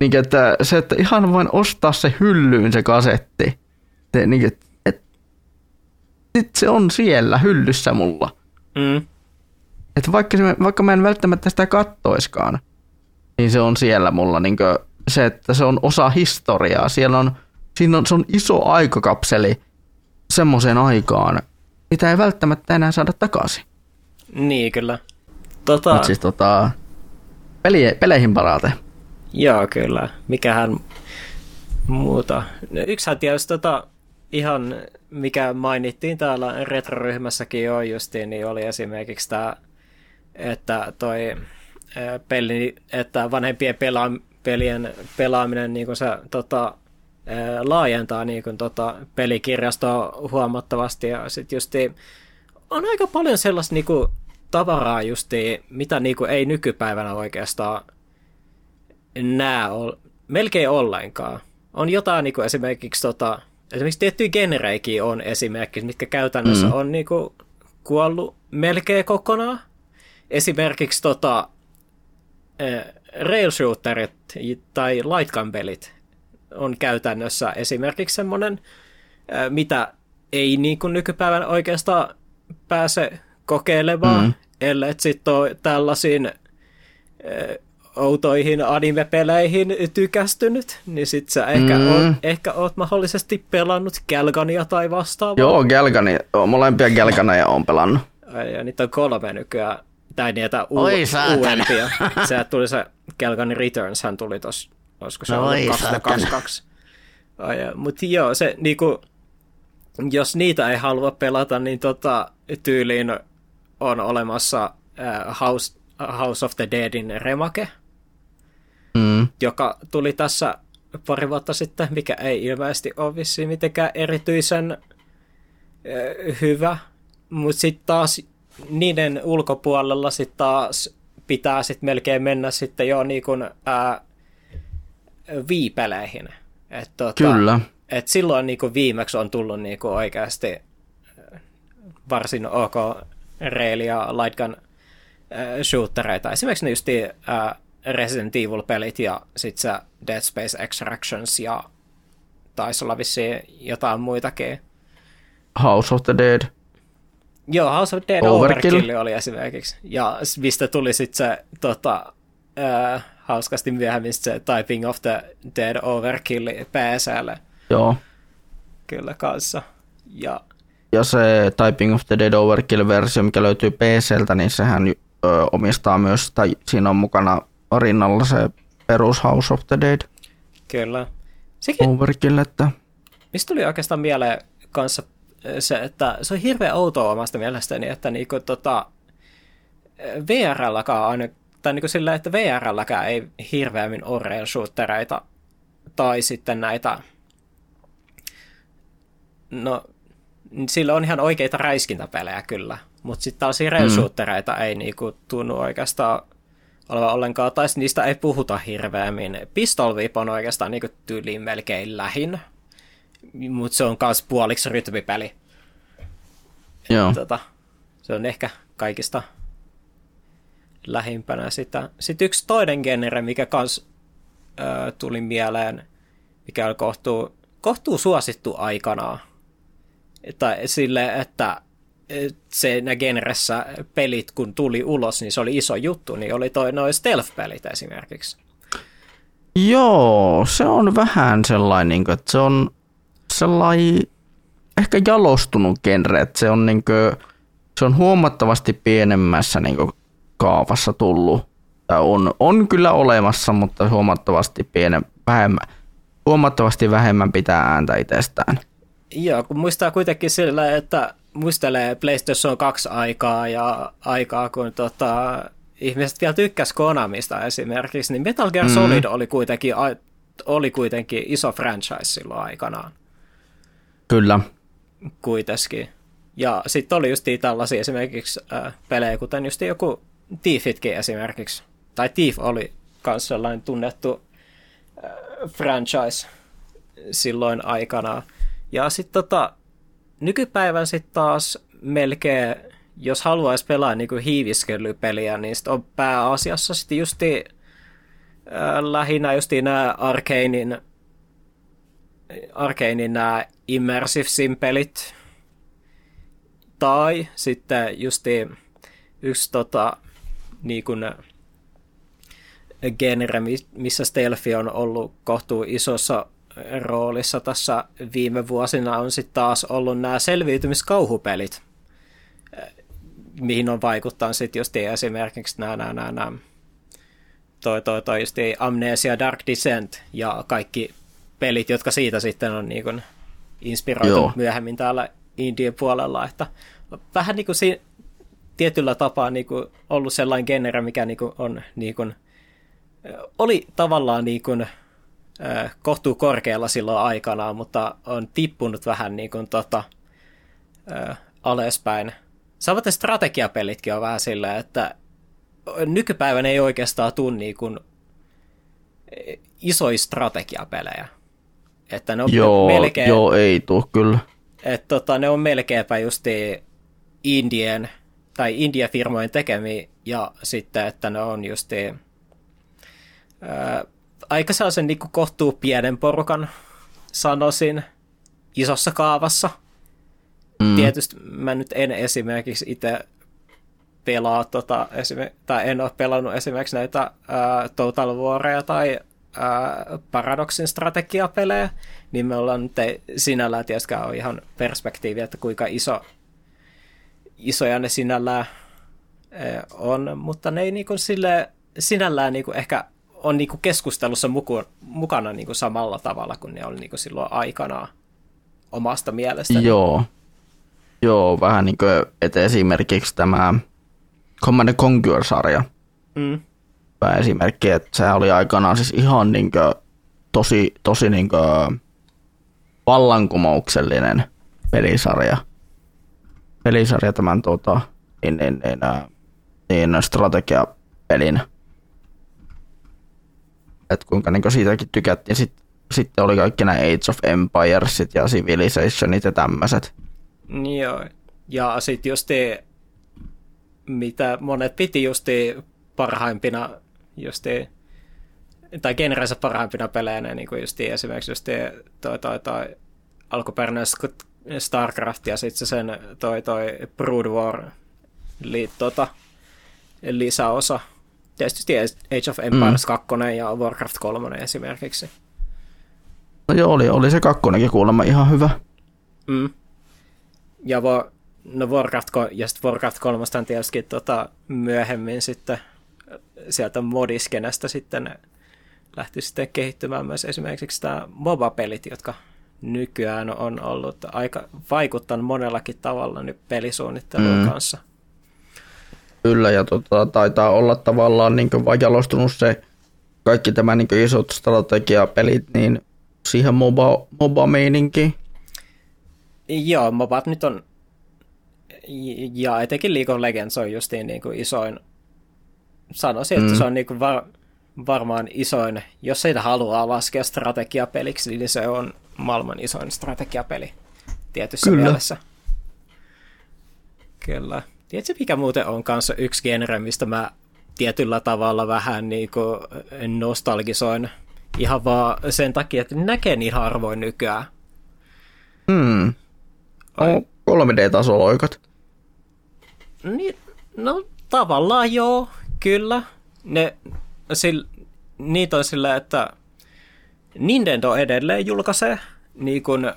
niin, että se, että ihan vain ostaa se hyllyyn se kasetti. Te, niin, et, et, sit se on siellä hyllyssä mulla. Mm. Et vaikka, se, vaikka mä en välttämättä sitä kattoiskaan, niin se on siellä mulla niin se, että se on osa historiaa. Siellä on, siinä on, se on iso aikakapseli semmoiseen aikaan, mitä ei välttämättä enää saada takaisin. Niin, kyllä. Tota... Mut siis tota, peli, peleihin parate. Joo, kyllä. Mikähän muuta. Yksihän tietysti tota, ihan mikä mainittiin täällä retroryhmässäkin jo justiin, niin oli esimerkiksi tämä, että toi peli, että vanhempien pela, pelien pelaaminen niin kuin se tota, laajentaa niin kuin, tota, pelikirjastoa huomattavasti ja sitten justi on aika paljon sellaista niin kuin, tavaraa justi, mitä niin kuin, ei nykypäivänä oikeastaan näe ol, melkein ollenkaan. On jotain niin kuin, esimerkiksi tota, esimerkiksi tiettyjä genereikin on esimerkiksi, mitkä käytännössä mm. on niin kuin, kuollut melkein kokonaan. Esimerkiksi tota, rail shooterit tai light pelit on käytännössä esimerkiksi semmoinen, mitä ei niin kuin nykypäivänä oikeastaan pääse kokeilemaan, mm. ellei sitten ole tällaisiin outoihin anime-peleihin tykästynyt, niin sit sä ehkä, mm. oot, ehkä oot mahdollisesti pelannut Galgania tai vastaavaa. Joo, Galgani, molempia Galganeja on pelannut. Ja niitä on kolme nykyään, tai niitä u- uudempia. Se tuli se Galgani Returns, hän tuli tossa olisiko se no ollut 2022. Mutta joo, se niinku, jos niitä ei halua pelata, niin tota, tyyliin on olemassa uh, House, House of the Deadin remake, mm. joka tuli tässä pari vuotta sitten, mikä ei ilmeisesti ole vissiin mitenkään erityisen uh, hyvä, mutta sitten taas niiden ulkopuolella sitten taas pitää sitten melkein mennä sitten jo niin kuin, uh, viipeleihin. Et, tota, Kyllä. Et silloin niin kuin viimeksi on tullut niin kuin oikeasti äh, varsin ok rail- ja lightgun äh, shootereita. Esimerkiksi just äh, Resident Evil-pelit ja sitten se Dead Space Extractions ja taisi olla vissiin jotain muitakin. House of the Dead. Joo, House of Dead Overkill, Overkill oli esimerkiksi. Ja mistä tuli sitten se tota, äh, hauskasti myöhemmin se Typing of the Dead Overkill PClle. Joo. Kyllä kanssa. Ja, ja se Typing of the Dead Overkill-versio, mikä löytyy PCltä, niin sehän ö, omistaa myös, tai siinä on mukana rinnalla se perus House of the Dead. Kyllä. Sekin, Overkill, että... Mistä tuli oikeastaan mieleen kanssa se, että se on hirveän outoa omasta mielestäni, että niinku tota, VRLläkään aina, tai niinku sillä, että VRLläkään ei hirveämmin ole rail shootereita, tai sitten näitä, no sillä on ihan oikeita räiskintäpelejä kyllä, mutta sitten taas shootereita mm. ei niinku tunnu oikeastaan olevan ollenkaan, tai niistä ei puhuta hirveämmin. Pistol Whip on oikeastaan niinku tyyliin melkein lähin, mutta se on myös puoliksi rytmipeli. Joo. Tota, se on ehkä kaikista lähimpänä sitä. Sitten yksi toinen genre, mikä kans ö, tuli mieleen, mikä oli kohtuu, kohtuu suosittu aikanaan. Tai sille, että siinä genressä pelit, kun tuli ulos, niin se oli iso juttu, niin oli toi noin stealth-pelit esimerkiksi. Joo, se on vähän sellainen, niin että se on sellainen ehkä jalostunut genre, että se on, niin kuin, se on huomattavasti pienemmässä niin kuin, kaavassa tullut. Tai on, on kyllä olemassa, mutta huomattavasti pienem, vähemmän, huomattavasti vähemmän pitää ääntä itsestään. Joo, kun muistaa kuitenkin sillä, että muistelee PlayStation 2 aikaa ja aikaa, kun tota, ihmiset vielä tykkäs Konamista esimerkiksi, niin Metal Gear mm. Solid oli kuitenkin, oli kuitenkin iso franchise silloin aikanaan. Kyllä. Kuitenkin. Ja sitten oli just tällaisia esimerkiksi äh, pelejä, kuten just joku Thiefitkin esimerkiksi. Tai Thief oli myös sellainen tunnettu äh, franchise silloin aikanaan. Ja sitten tota, nykypäivän sitten taas melkein, jos haluaisi pelaa niinku hiiviskelypeliä, niin sit on pääasiassa sitten justi äh, lähinnä justi nämä Arkanein, Arkanein nämä Immersive Sim-pelit, tai sitten justi yksi tota, niin kuin, genre, missä stealth on ollut kohtuu isossa roolissa tässä viime vuosina on sitten taas ollut nämä selviytymiskauhupelit, mihin on vaikuttanut sitten just esimerkiksi nämä, nämä, nämä, nämä toi, toi, toi just Amnesia Dark Descent ja kaikki pelit, jotka siitä sitten on niin kuin inspiroitu Joo. myöhemmin täällä Indian puolella, että vähän niin kuin siinä, tietyllä tapaa niin kuin ollut sellainen genre, mikä niin kuin on niin kuin, oli tavallaan niin kuin, kohtuu korkealla silloin aikanaan, mutta on tippunut vähän niin kuin tota, alespäin. Samaten strategiapelitkin on vähän silleen, että nykypäivänä ei oikeastaan tule niin kuin isoja strategiapelejä. Että ne on joo, melkein, joo, ei tuu kyllä. Että tota, ne on melkeinpä justi Indien tai India-firmojen tekemiä ja sitten, että ne on justi ää, aika sellaisen niin kohtuu pienen porukan, sanoisin, isossa kaavassa. Mm. Tietysti mä nyt en esimerkiksi itse pelaa, tota, esime- tai en ole pelannut esimerkiksi näitä ää, Total Waria tai ää, Paradoxin strategiapelejä, niin me ollaan nyt sinällään tietysti ole ihan perspektiiviä, että kuinka iso, isoja ne sinällään ää, on, mutta ne ei niinku sille, sinällään niinku ehkä on niinku keskustelussa muku, mukana niinku samalla tavalla kuin ne oli niinku silloin aikanaan omasta mielestä. Joo. Joo, vähän niin kuin, että esimerkiksi tämä Command Conquer-sarja. Mm. esimerkki, että se oli aikanaan siis ihan niin kuin, tosi, tosi niin kuin, vallankumouksellinen pelisarja. Pelisarja tämän tuota, niin, niin, niin, niin strategiapelin että kuinka niin siitäkin tykättiin. Sitten, sitten oli kaikki nämä Age of Empiresit ja Civilizationit ja tämmöiset. Joo, ja sitten just mitä monet piti just parhaimpina justi, tai genrensä parhaimpina pelejä, niin kuin justi esimerkiksi justi toi, toi, toi alkuperäinen StarCraft ja sitten sen toi, toi Brood War li, tota, lisäosa. Tietysti Age of Empires mm. 2 ja Warcraft 3 esimerkiksi. No joo, oli, oli se kakkonenkin kuulemma ihan hyvä. Mm. Ja vo, no Warcraft, ja sitten Warcraft 3 tietysti tota, myöhemmin sitten sieltä modiskenestä sitten lähti sitten kehittymään myös esimerkiksi tämä MOBA-pelit, jotka nykyään on ollut aika vaikuttanut monellakin tavalla nyt pelisuunnittelun mm. kanssa. Kyllä, ja tota, taitaa olla tavallaan niin vaan jalostunut se kaikki tämä niin isot strategiapelit niin siihen MOBA, MOBA-meininkiin. Joo, MOBAt nyt on, ja etenkin League of Legends on justiin niin kuin isoin, sanoisin, että mm. se on niin kuin var, varmaan isoin, jos ei haluaa laskea strategiapeliksi, niin se on maailman isoin strategiapeli tietyssä Kyllä. mielessä. Kyllä. Tiedätkö, mikä muuten on kanssa yksi genre, mistä mä tietyllä tavalla vähän niin kuin nostalgisoin ihan vaan sen takia, että näkee niin harvoin nykyään. Hmm. On 3D-tasoloikat. Niin, no tavallaan joo, kyllä. Ne, sil, niitä on sillä, että Nintendo edelleen julkaisee, niin kun,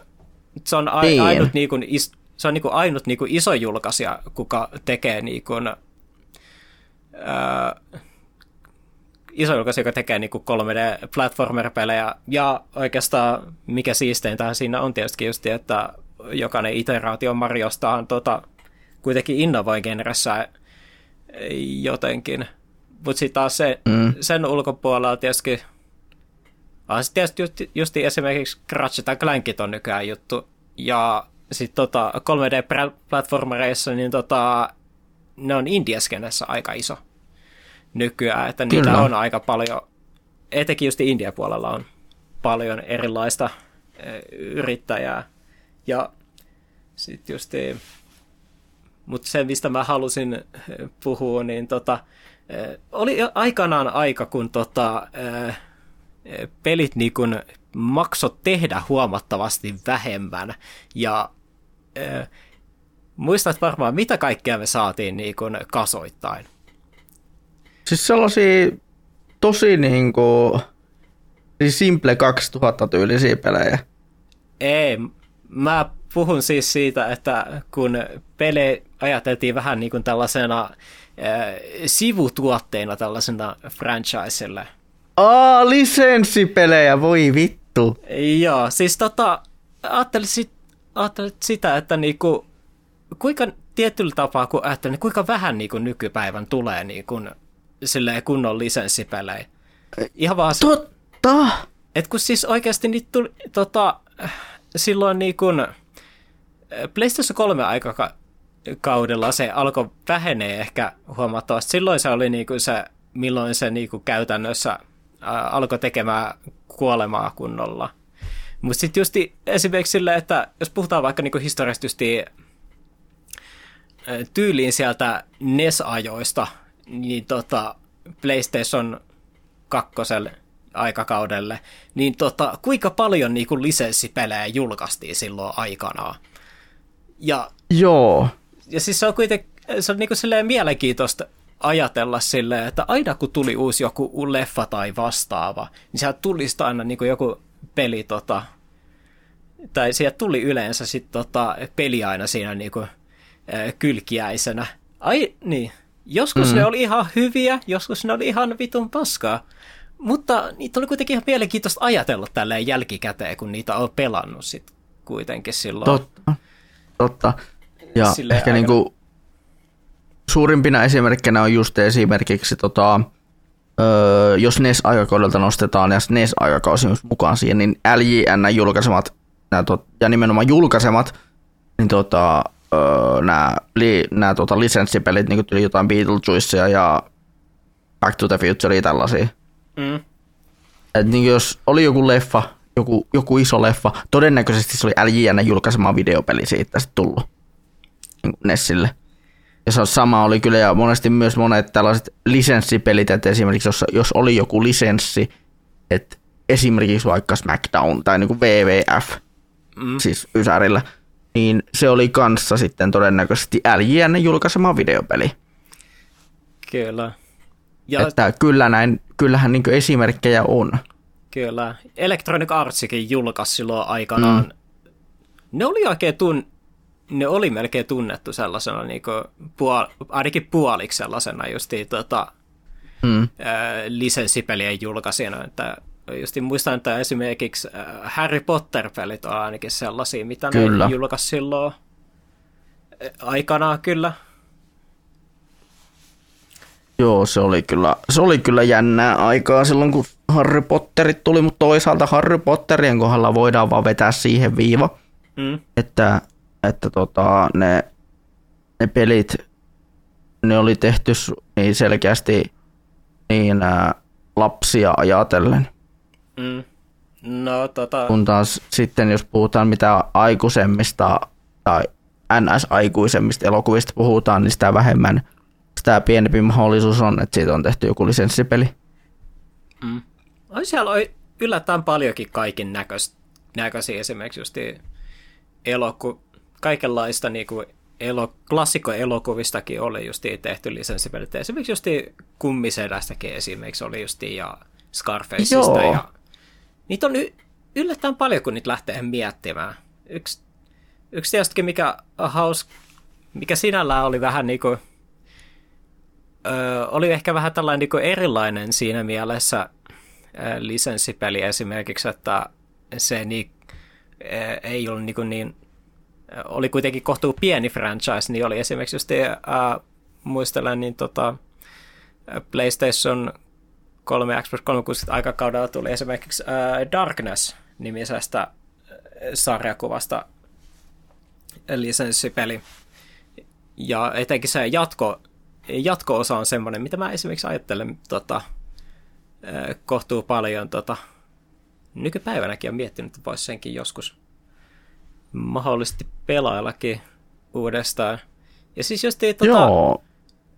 se on a, niin. ainut, niin kun, is, se on niin kun, ainut niin kun, iso julkaisija, kuka tekee niin kun, ää, iso julkaisija, joka tekee niin 3D-platformer-pelejä, ja oikeastaan mikä siisteintä siinä on tietysti just, että jokainen iteraatio Mariosta on tota, kuitenkin innovoi genressä jotenkin. Mutta sitten taas se, mm. sen ulkopuolella tietysti Ah, sitten tietysti just, just esimerkiksi Ratchet Clankit on nykyään juttu. Ja sitten tota 3D-platformereissa, niin tota, ne on indiaskenessä aika iso nykyään, että niitä Kyllä. on aika paljon, etenkin just India puolella on paljon erilaista e, yrittäjää. Ja sitten just, mutta se, mistä mä halusin e, puhua, niin tota, oli aikanaan aika, kun tota, pelit niin kuin makso tehdä huomattavasti vähemmän. Ja äh, muistat varmaan, mitä kaikkea me saatiin niin kuin kasoittain. Siis sellaisia tosi niin kuin, siis Simple 2000 tyylisiä pelejä. Ei, mä puhun siis siitä, että kun pele ajateltiin vähän niin kuin tällaisena äh, sivutuotteena tällaisena franchiselle – Aa, lisenssipelejä, voi vittu. Joo, siis tota, ajattelin, sit, ajattelin sitä, että niinku, kuinka tietyllä tapaa, kun ajattelin, niin kuinka vähän niinku nykypäivän tulee niinku, silleen kunnon lisenssipelejä. Ihan vaan Totta! Et kun siis oikeasti niitä tuli, tota, silloin niinku, PlayStation 3 aikakaudella se alkoi vähenee ehkä huomattavasti. Silloin se oli niinku se, milloin se niinku käytännössä alkoi tekemään kuolemaa kunnolla. Mutta sitten just esimerkiksi sille, että jos puhutaan vaikka niinku historiasta tyyliin sieltä NES-ajoista, niin tota PlayStation 2 aikakaudelle, niin tota, kuinka paljon niinku lisenssipelejä julkaistiin silloin aikanaan. Ja, Joo. Ja siis se on kuitenkin se on niinku mielenkiintoista ajatella silleen, että aina kun tuli uusi joku leffa tai vastaava, niin sieltä tuli aina niin kuin joku peli, tota, tai sieltä tuli yleensä sit, tota, peli aina siinä niin kuin, äh, kylkiäisenä. Ai niin, joskus mm. ne oli ihan hyviä, joskus ne oli ihan vitun paskaa. Mutta niitä oli kuitenkin ihan mielenkiintoista ajatella tälleen jälkikäteen, kun niitä on pelannut sit kuitenkin silloin. Totta, totta. Ja Silleen ehkä aika... niinku suurimpina esimerkkinä on just esimerkiksi tota, öö, jos NES-aikakaudelta nostetaan ja NES-aikakausi mukaan siihen, niin LJN julkaisemat nää tot, ja nimenomaan julkaisemat niin tota, öö, nämä, li, nämä tota, lisenssipelit, niin kuin tuli jotain Beetlejuicea ja Back to the Future tällaisia. Mm. Et niin jos oli joku leffa, joku, joku iso leffa, todennäköisesti se oli LJN julkaisema videopeli siitä sitten tullut niin Nessille. Ja se sama oli kyllä, ja monesti myös monet tällaiset lisenssipelit, että esimerkiksi jos, jos oli joku lisenssi, että esimerkiksi vaikka SmackDown tai niin kuin WWF, mm. siis Ysärillä, niin se oli kanssa sitten todennäköisesti LJN julkaisema videopeli. Kyllä. Ja... Että kyllä näin, kyllähän niin esimerkkejä on. Kyllä. Electronic Artsikin julkaisi silloin aikanaan. Mm. Ne oli oikein tun... ne oli melkein tunnettu sellaisena, niin kuin puol... ainakin puoliksi sellaisena justiin tota, mm. lisenssipelien julkaisijana, että Justin muistan, että esimerkiksi Harry Potter-pelit on ainakin sellaisia, mitä kyllä. ne julkaisi silloin aikanaan kyllä. Joo, se oli kyllä, se oli kyllä jännää aikaa silloin, kun Harry Potterit tuli, mutta toisaalta Harry Potterien kohdalla voidaan vaan vetää siihen viiva, mm. että, että tota, ne, ne pelit, ne oli tehty niin selkeästi niin ää, lapsia ajatellen. Mm. No, tota... Kun taas sitten, jos puhutaan mitä aikuisemmista tai NS-aikuisemmista elokuvista puhutaan, niin sitä vähemmän – sitä pienempi mahdollisuus on, että siitä on tehty joku lisenssipeli. Mm. On siellä yllättäen paljonkin näköistä, näköisiä esimerkiksi just eloku, kaikenlaista niin kuin elo, klassikkoelokuvistakin oli just tehty lisenssipelit. Esimerkiksi just kummisedästäkin esimerkiksi oli just ja Scarfaceista. Joo. Ja, niitä on yllättäen paljon, kun niitä lähtee miettimään. Yksi, yksi tietysti, mikä, haus, mikä sinällään oli vähän niin kuin ö, oli ehkä vähän tällainen niin erilainen siinä mielessä ö, lisenssipeli esimerkiksi, että se niin, ö, ei ollut niin, niin oli kuitenkin kohtuu pieni franchise, niin oli esimerkiksi just, äh, muistelen, niin tota, PlayStation 3 Xbox 360 aikakaudella tuli esimerkiksi äh, Darkness-nimisestä sarjakuvasta lisenssipeli. Ja etenkin se jatko jatko-osa on semmoinen, mitä mä esimerkiksi ajattelen tota, kohtuu paljon tota, nykypäivänäkin on miettinyt, että voisi senkin joskus mahdollisesti pelaillakin uudestaan. Ja siis jos te, tota... Joo.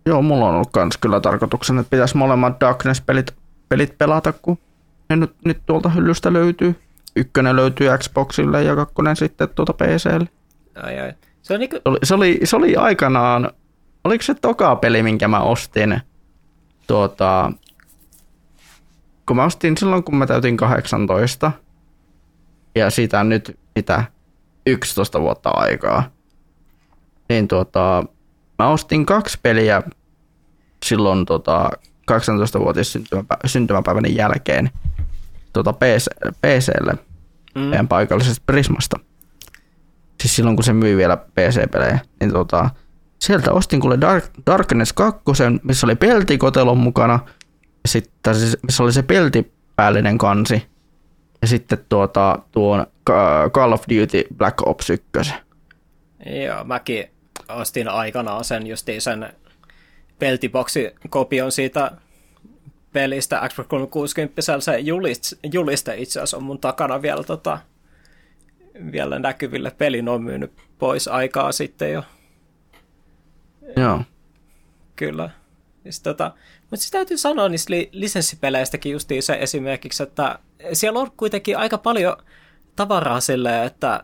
Joo, mulla on ollut kans kyllä tarkoituksena, että pitäisi molemmat Darkness-pelit pelit pelata, kun ne nyt, nyt tuolta hyllystä löytyy. Ykkönen löytyy Xboxille ja kakkonen sitten tuota PClle. Ai, ai. Se, on niinku... se, oli, se, oli, se oli aikanaan oliko se toka peli, minkä mä ostin tuota, kun mä ostin silloin, kun mä täytin 18, ja siitä on nyt mitä 11 vuotta aikaa, niin tuota, mä ostin kaksi peliä silloin tuota, 18-vuotias syntymäpä- syntymäpäiväni jälkeen tuota PC, PClle mm. meidän paikallisesta Prismasta. Siis silloin, kun se myi vielä PC-pelejä, niin tuota, sieltä ostin kuule Dark, Darkness 2, missä oli peltikotelon mukana, ja sitten missä oli se peltipäällinen kansi, ja sitten tuota, tuon Call of Duty Black Ops 1. Joo, mäkin ostin aikanaan sen justiin sen peltiboksi-kopion siitä pelistä Xbox 360, se juliste, juliste itse asiassa on mun takana vielä, tota, vielä näkyville. Pelin on myynyt pois aikaa sitten jo. Joo. Kyllä. Siis tota, mutta siis täytyy sanoa niistä li- lisenssipeleistäkin justiin se esimerkiksi, että siellä on kuitenkin aika paljon tavaraa silleen, että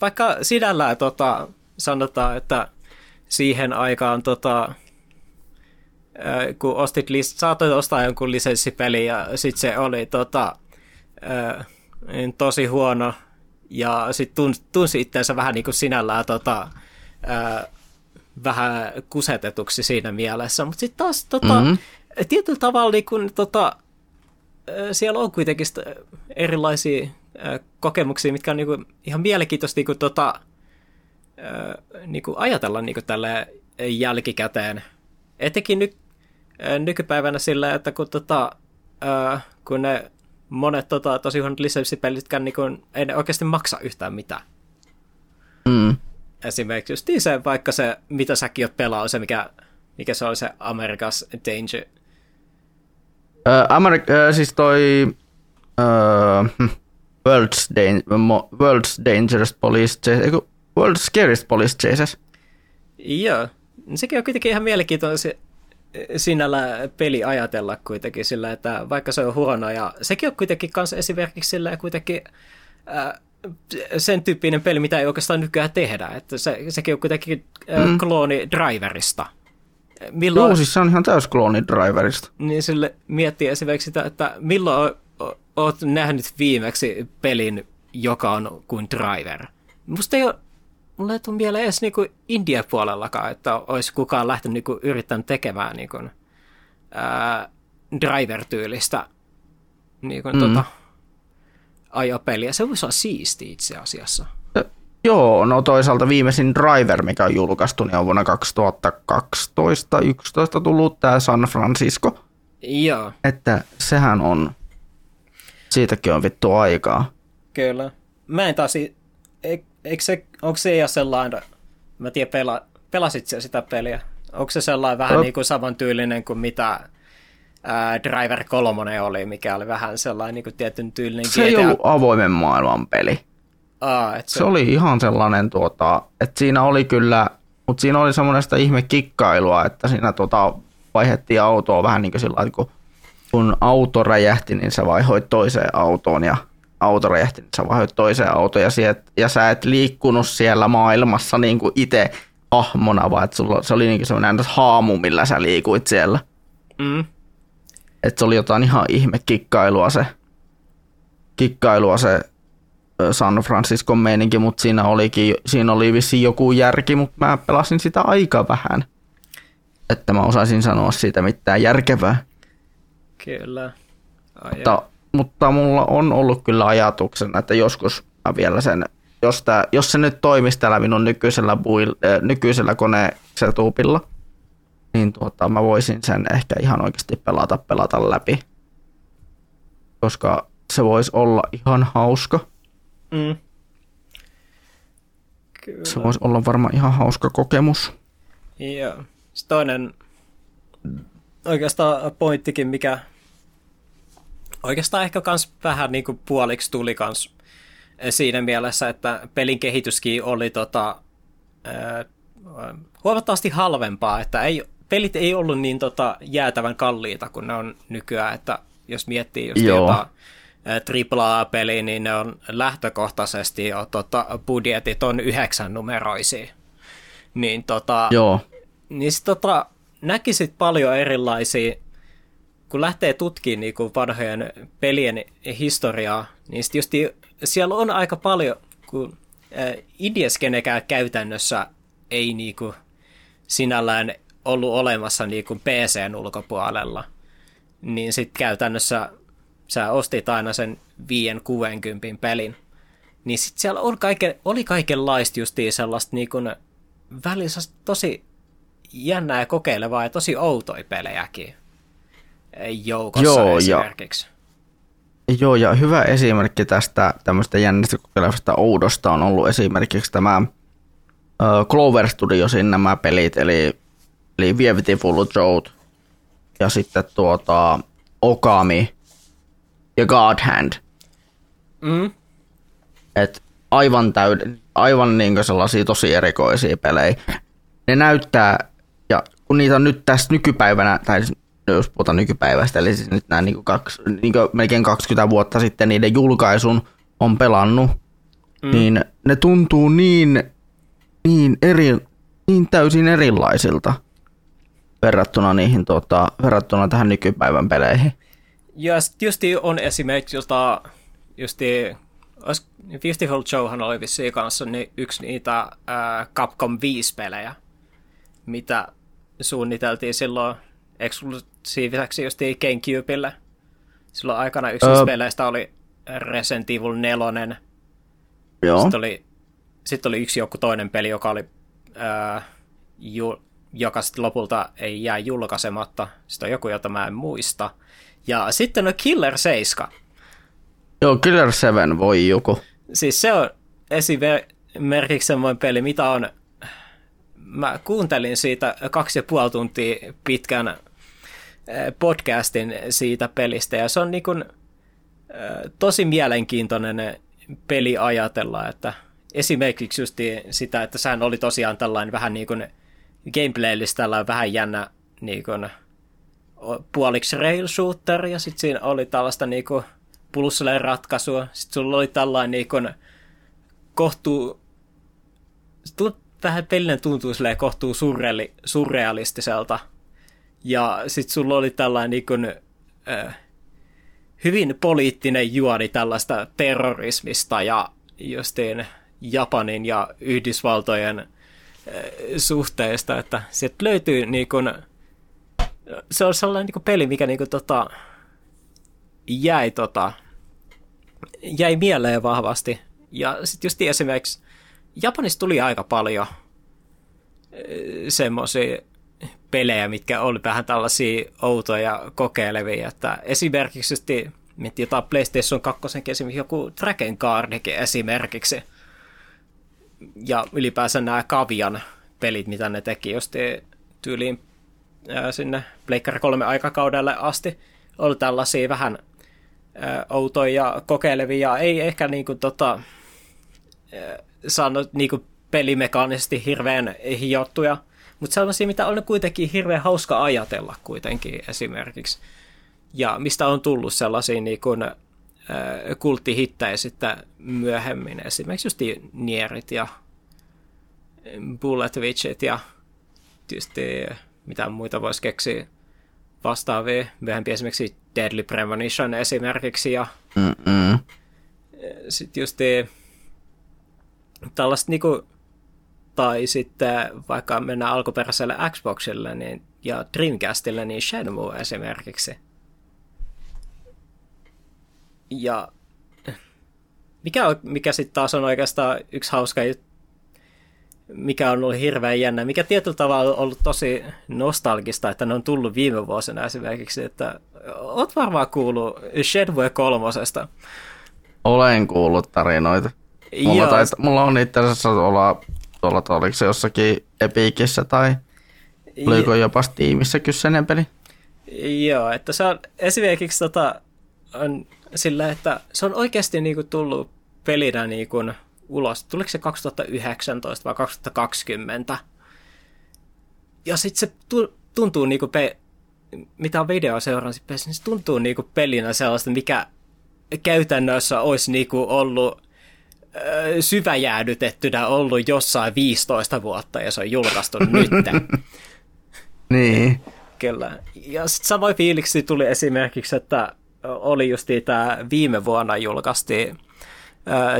vaikka sinällään tota, sanotaan, että siihen aikaan tota, kun ostit list, saatoit ostaa jonkun lisenssipeli ja sitten se oli tota, niin tosi huono ja sitten tunsi itseänsä vähän niin kuin sinällään tota, vähän kusetetuksi siinä mielessä, mutta sitten taas tota, mm-hmm. tietyllä tavalla niin kun, tota, siellä on kuitenkin erilaisia kokemuksia, mitkä on niin kuin, ihan mielenkiintoista niin kuin, tota, niin kuin ajatella niin kuin, tälle jälkikäteen. Etenkin ny, nykypäivänä sillä, että kun, tota, kun ne monet tota, tosi huonot lisenssipelitkään niin kuin, ei ne oikeasti maksa yhtään mitään. Mm esimerkiksi just se, vaikka se, mitä säkin oot pelaa, se mikä, mikä se oli se Amerikas Danger. Uh, Amerik- uh, siis toi uh, World's, Dan- World's Dangerous Police Chase, World's Scariest Police Chases. Joo, sekin on kuitenkin ihan mielenkiintoinen sinällä peli ajatella kuitenkin sillä, että vaikka se on huono, ja sekin on kuitenkin kanssa esimerkiksi sillä kuitenkin ää, sen tyyppinen peli, mitä ei oikeastaan nykyään tehdä, että se, sekin on kuitenkin ää, mm. klooni Driverista. Milloin, Joo, siis se on ihan täys klooni Driverista. Niin sille miettii esimerkiksi sitä, että milloin oot nähnyt viimeksi pelin, joka on kuin Driver. Musta ei ole mulla ei tule mieleen edes niinku India-puolellakaan, että olisi kukaan lähtenyt niinku yrittänyt tekemään niinku, ää, driver-tyylistä niinku, mm. tota, ajopeliä. Se voisi olla siisti itse asiassa. Joo, no toisaalta viimeisin Driver, mikä on julkaistu, niin on vuonna 2012-2011 tullut tämä San Francisco. Joo. Että sehän on, siitäkin on vittu aikaa. Kyllä. Mä en taas, eikö se, onko se ja sellainen, mä tiedän, pela, pelasit sitä peliä? Onko se sellainen vähän no. niin kuin samantyylinen kuin mitä ää, Driver 3 oli, mikä oli vähän sellainen niin kuin tietyn tyylinen Se ei ollut avoimen maailman peli. Aa, et se... se oli ihan sellainen, tuota, että siinä oli kyllä, mutta siinä oli semmoinen sitä ihme kikkailua, että siinä tuota, vaihdettiin autoa vähän niin kuin sillä kun, kun auto räjähti, niin sä vaihoit toiseen autoon ja auto räjähti, niin sä vaihdoit toiseen autoon ja, siet, ja sä et liikkunut siellä maailmassa niin kuin itse ahmona, vaan että sulla, se oli niin semmoinen haamu, millä sä liikuit siellä. Mm. Että se oli jotain ihan ihme kikkailua se, kikkailua se San Francisco meininki, mutta siinä, olikin, siinä oli vissiin joku järki, mutta mä pelasin sitä aika vähän. Että mä osaisin sanoa siitä mitään järkevää. Kyllä. Ai mutta mutta mulla on ollut kyllä ajatuksena, että joskus mä vielä sen, jos, tää, jos se nyt toimisi täällä minun nykyisellä, buil, äh, nykyisellä konesetupilla, niin tuota, mä voisin sen ehkä ihan oikeasti pelata, pelata läpi. Koska se voisi olla ihan hauska. Mm. Kyllä. Se voisi olla varmaan ihan hauska kokemus. Joo. Sitten toinen oikeastaan pointtikin, mikä oikeastaan ehkä kans vähän niin kuin puoliksi tuli kans siinä mielessä, että pelin kehityskin oli tota, äh, huomattavasti halvempaa, että ei, pelit ei ollut niin tota, jäätävän kalliita kuin ne on nykyään, että jos miettii just Joo. jotain AAA-peli, niin ne on lähtökohtaisesti jo tota, budjetit on yhdeksän numeroisia. Niin, tota, Joo. niin sit, tota, näkisit paljon erilaisia kun lähtee tutkimaan niin kuin vanhojen pelien historiaa, niin just, siellä on aika paljon, kun Idieskenekään käytännössä ei niin kuin, sinällään ollut olemassa niin kuin PCn ulkopuolella, niin sitten käytännössä sä ostit aina sen 5-60 pelin, niin sitten siellä on kaiken, oli kaikenlaista justiin sellaista niin kuin, välissä tosi jännää ja kokeilevaa ja tosi outoja pelejäkin joukossa Joo, esimerkiksi. Ja, joo, ja hyvä esimerkki tästä tämmöistä jännistä kokeilevasta oudosta on ollut esimerkiksi tämä uh, Clover Studiosin nämä pelit, eli, eli Beautiful Joe ja sitten tuota Okami ja God Hand. Mm. Et aivan täyden, aivan niin sellaisia tosi erikoisia pelejä. Ne näyttää, ja kun niitä on nyt tässä nykypäivänä, tai jos puhutaan nykypäivästä, eli siis nyt nämä niin kaksi, niin melkein 20 vuotta sitten niiden julkaisun on pelannut, mm. niin ne tuntuu niin, niin, eri, niin täysin erilaisilta verrattuna, niihin, tota, verrattuna tähän nykypäivän peleihin. Ja just on esimerkiksi jota, just Beautiful Joehan oli vissiin kanssa niin yksi niitä äh, Capcom 5-pelejä, mitä suunniteltiin silloin eksklusiiviseksi just Gamecubelle. Silloin aikana yksi uh, peleistä oli Resident Evil 4. Joo. Sitten oli, sitten oli yksi joku toinen peli, joka oli uh, ju, joka sitten lopulta ei jää julkaisematta. Sitten on joku, jota mä en muista. Ja sitten on Killer 7. Joo, Killer 7 voi joku. Siis se on esimerkiksi semmoinen peli, mitä on mä kuuntelin siitä kaksi ja puoli tuntia pitkän podcastin siitä pelistä, ja se on niin kuin, äh, tosi mielenkiintoinen peli ajatella, että esimerkiksi just sitä, että sehän oli tosiaan tällainen vähän niin kuin gameplay-listalla on vähän jännä niin kuin, puoliksi rail shooter, ja sitten siinä oli tällaista niin kuin, ratkaisua. Sitten sulla oli tällainen niin kuin, kohtuu, vähän pelinen tuntuu kohtuu surreali, surrealistiselta. Ja sitten sulla oli tällainen niin kuin, äh, hyvin poliittinen juoni tällaista terrorismista ja justiin Japanin ja Yhdysvaltojen äh, suhteesta, että sieltä löytyy niin kuin, se on sellainen niin kuin peli, mikä niin kuin, tota, jäi, tota, jäi mieleen vahvasti. Ja sitten just esimerkiksi Japanissa tuli aika paljon semmoisia pelejä, mitkä oli vähän tällaisia outoja kokeilevia. Että esimerkiksi just jotain PlayStation 2 esimerkiksi joku Dragon Guardikin esimerkiksi. Ja ylipäänsä nämä Kavian pelit, mitä ne teki just tyyliin ää, sinne Pleikkari 3 aikakaudelle asti, oli tällaisia vähän ää, outoja kokeilevia, ei ehkä niinku tota, ää, saanut niinku pelimekaanisesti hirveän hiottuja, mutta sellaisia, mitä on kuitenkin hirveän hauska ajatella kuitenkin esimerkiksi. Ja mistä on tullut sellaisia niin kuin, äh, kulttihittejä sitten myöhemmin, esimerkiksi just Nierit ja Bullet Witchit ja tietysti mitä muita voisi keksiä vastaavia, myöhemmin esimerkiksi Deadly Premonition esimerkiksi ja sitten just tällaista niinku tai sitten vaikka mennään alkuperäiselle Xboxille niin, ja Dreamcastille, niin Shenmue esimerkiksi. Ja mikä, on, mikä sitten taas on oikeastaan yksi hauska juttu, mikä on ollut hirveän jännä, mikä tietyllä tavalla on ollut tosi nostalgista, että ne on tullut viime vuosina esimerkiksi, että oot varmaan kuullut Shenmue kolmosesta. Olen kuullut tarinoita. Mulla, taita, mulla on itse asiassa olla tuolla, oliko se jossakin Epikissä tai oliko jopa Steamissa kyseinen peli? Joo, että se on esimerkiksi tota, on sillä, että se on oikeasti niinku tullut pelinä niinku ulos. Tuliko se 2019 vai 2020? Ja sitten se tuntuu niinku pe- mitä on video seurannut, niin se tuntuu niinku pelinä sellaista, mikä käytännössä olisi niinku ollut syväjäädytettynä ollut jossain 15 vuotta ja se on julkaistu *laughs* nyt. niin. Kyllä. Ja sitten samoin fiiliksi tuli esimerkiksi, että oli just tämä viime vuonna julkaistiin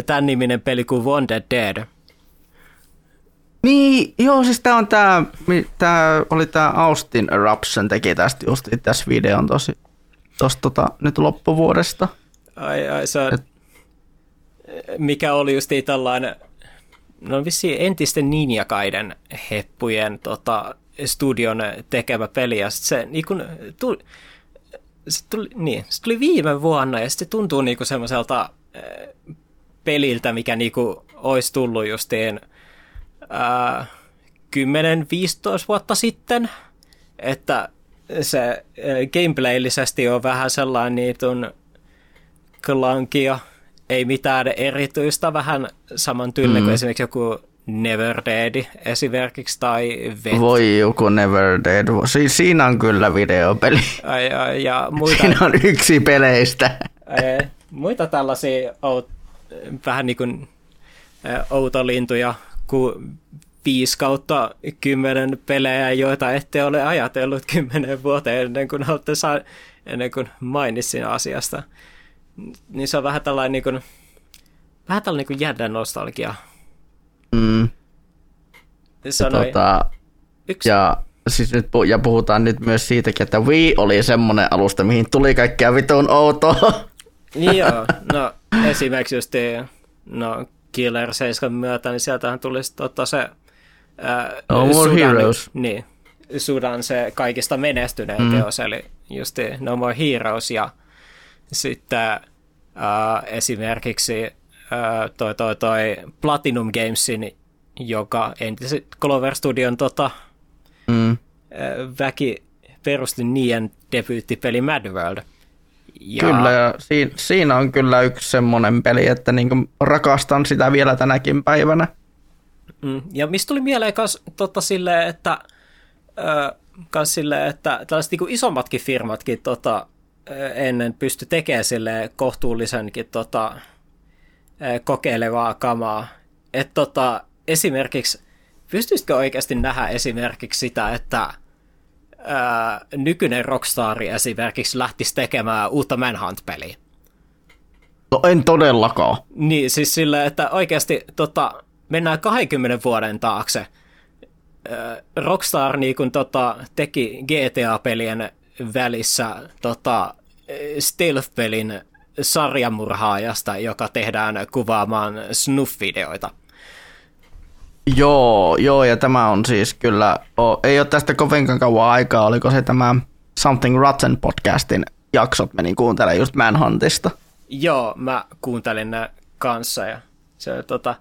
tämän niminen peli kuin Wanted Dead. Niin, joo, siis tämä on tämä, tämä oli tämä Austin Eruption teki tästä just tässä videon tosi, tosta tota, nyt loppuvuodesta. Ai, ai, se on, Et, mikä oli just tällainen, no vissiin entisten Ninjakaiden heppujen tota, studion tekemä peli, ja se, niin kun, tuli, se, tuli, niin, se tuli viime vuonna, ja se tuntuu niin semmoiselta äh, peliltä, mikä niin olisi tullut justiin äh, 10-15 vuotta sitten, että se äh, gameplay-lisesti on vähän sellainen niitun klankia, ei mitään erityistä, vähän saman tyylinen mm. kuin esimerkiksi joku Never Dead esimerkiksi, tai Vet. Voi joku Never Dead. Si- siinä on kyllä videopeli. Ai, ai, ja muita... Siinä on yksi peleistä. Ai, muita tällaisia out, vähän niin kuin outolintuja kuin 5 kautta 10 pelejä, joita ette ole ajatellut kymmenen vuoteen ennen kuin, olette saa, ennen kuin mainitsin asiasta niin se on vähän tällainen niin kuin, vähän tällainen niin jännä nostalgia. Mm. Sanoi, tota, yksi... ja, siis nyt, ja puhutaan nyt myös siitäkin, että Wii oli semmoinen alusta, mihin tuli kaikkea vitun outoa. *laughs* Niin joo, *laughs* no esimerkiksi just no, Killer 7 myötä, niin sieltähän tuli tota se ää, no More Sudan, Heroes. Niin, Sudan se kaikista menestynein mm. teos, eli just No More Heroes ja sitten Uh, esimerkiksi uh, toi, toi, toi Platinum Gamesin, joka entisen Clover Studion tota, mm. uh, väki perusti niiden debyyttipeli Mad World. Ja... Kyllä, ja siinä, siinä on kyllä yksi semmoinen peli, että niinku rakastan sitä vielä tänäkin päivänä. Mm. Ja mistä tuli mieleen kans, tota, silleen, että, ö, kans silleen, että tällaiset niin isommatkin firmatkin tota, ennen pysty tekemään sille kohtuullisenkin tota, kokeilevaa kamaa. Että tota, esimerkiksi, pystyisitkö oikeasti nähdä esimerkiksi sitä, että ää, nykyinen Rockstar esimerkiksi lähtisi tekemään uutta Manhunt-peliä? No en todellakaan. Niin, siis sillä, että oikeasti tota, mennään 20 vuoden taakse. Rockstar niin kun, tota, teki GTA-pelien välissä tota, stealth-pelin sarjamurhaajasta, joka tehdään kuvaamaan snuff-videoita. Joo, joo, ja tämä on siis kyllä, oh, ei ole tästä kovinkaan kauan aikaa, oliko se tämä Something Rotten podcastin jaksot menin kuuntelemaan just Manhuntista. Joo, mä kuuntelin ne kanssa ja se tota,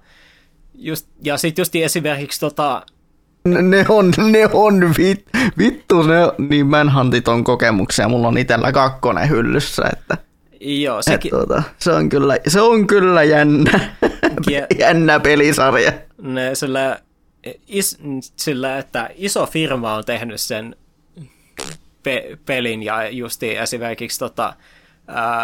just, ja sitten just esimerkiksi tota, ne, on, ne on vit, vittu, ne, niin Manhuntit on kokemuksia, mulla on itellä kakkonen hyllyssä, että Joo, sekin... Et, tuota, se, on kyllä, se on kyllä jännä, *laughs* jännä pelisarja. Ne, sillä, is, sillä, että iso firma on tehnyt sen pe- pelin ja justi esimerkiksi tota,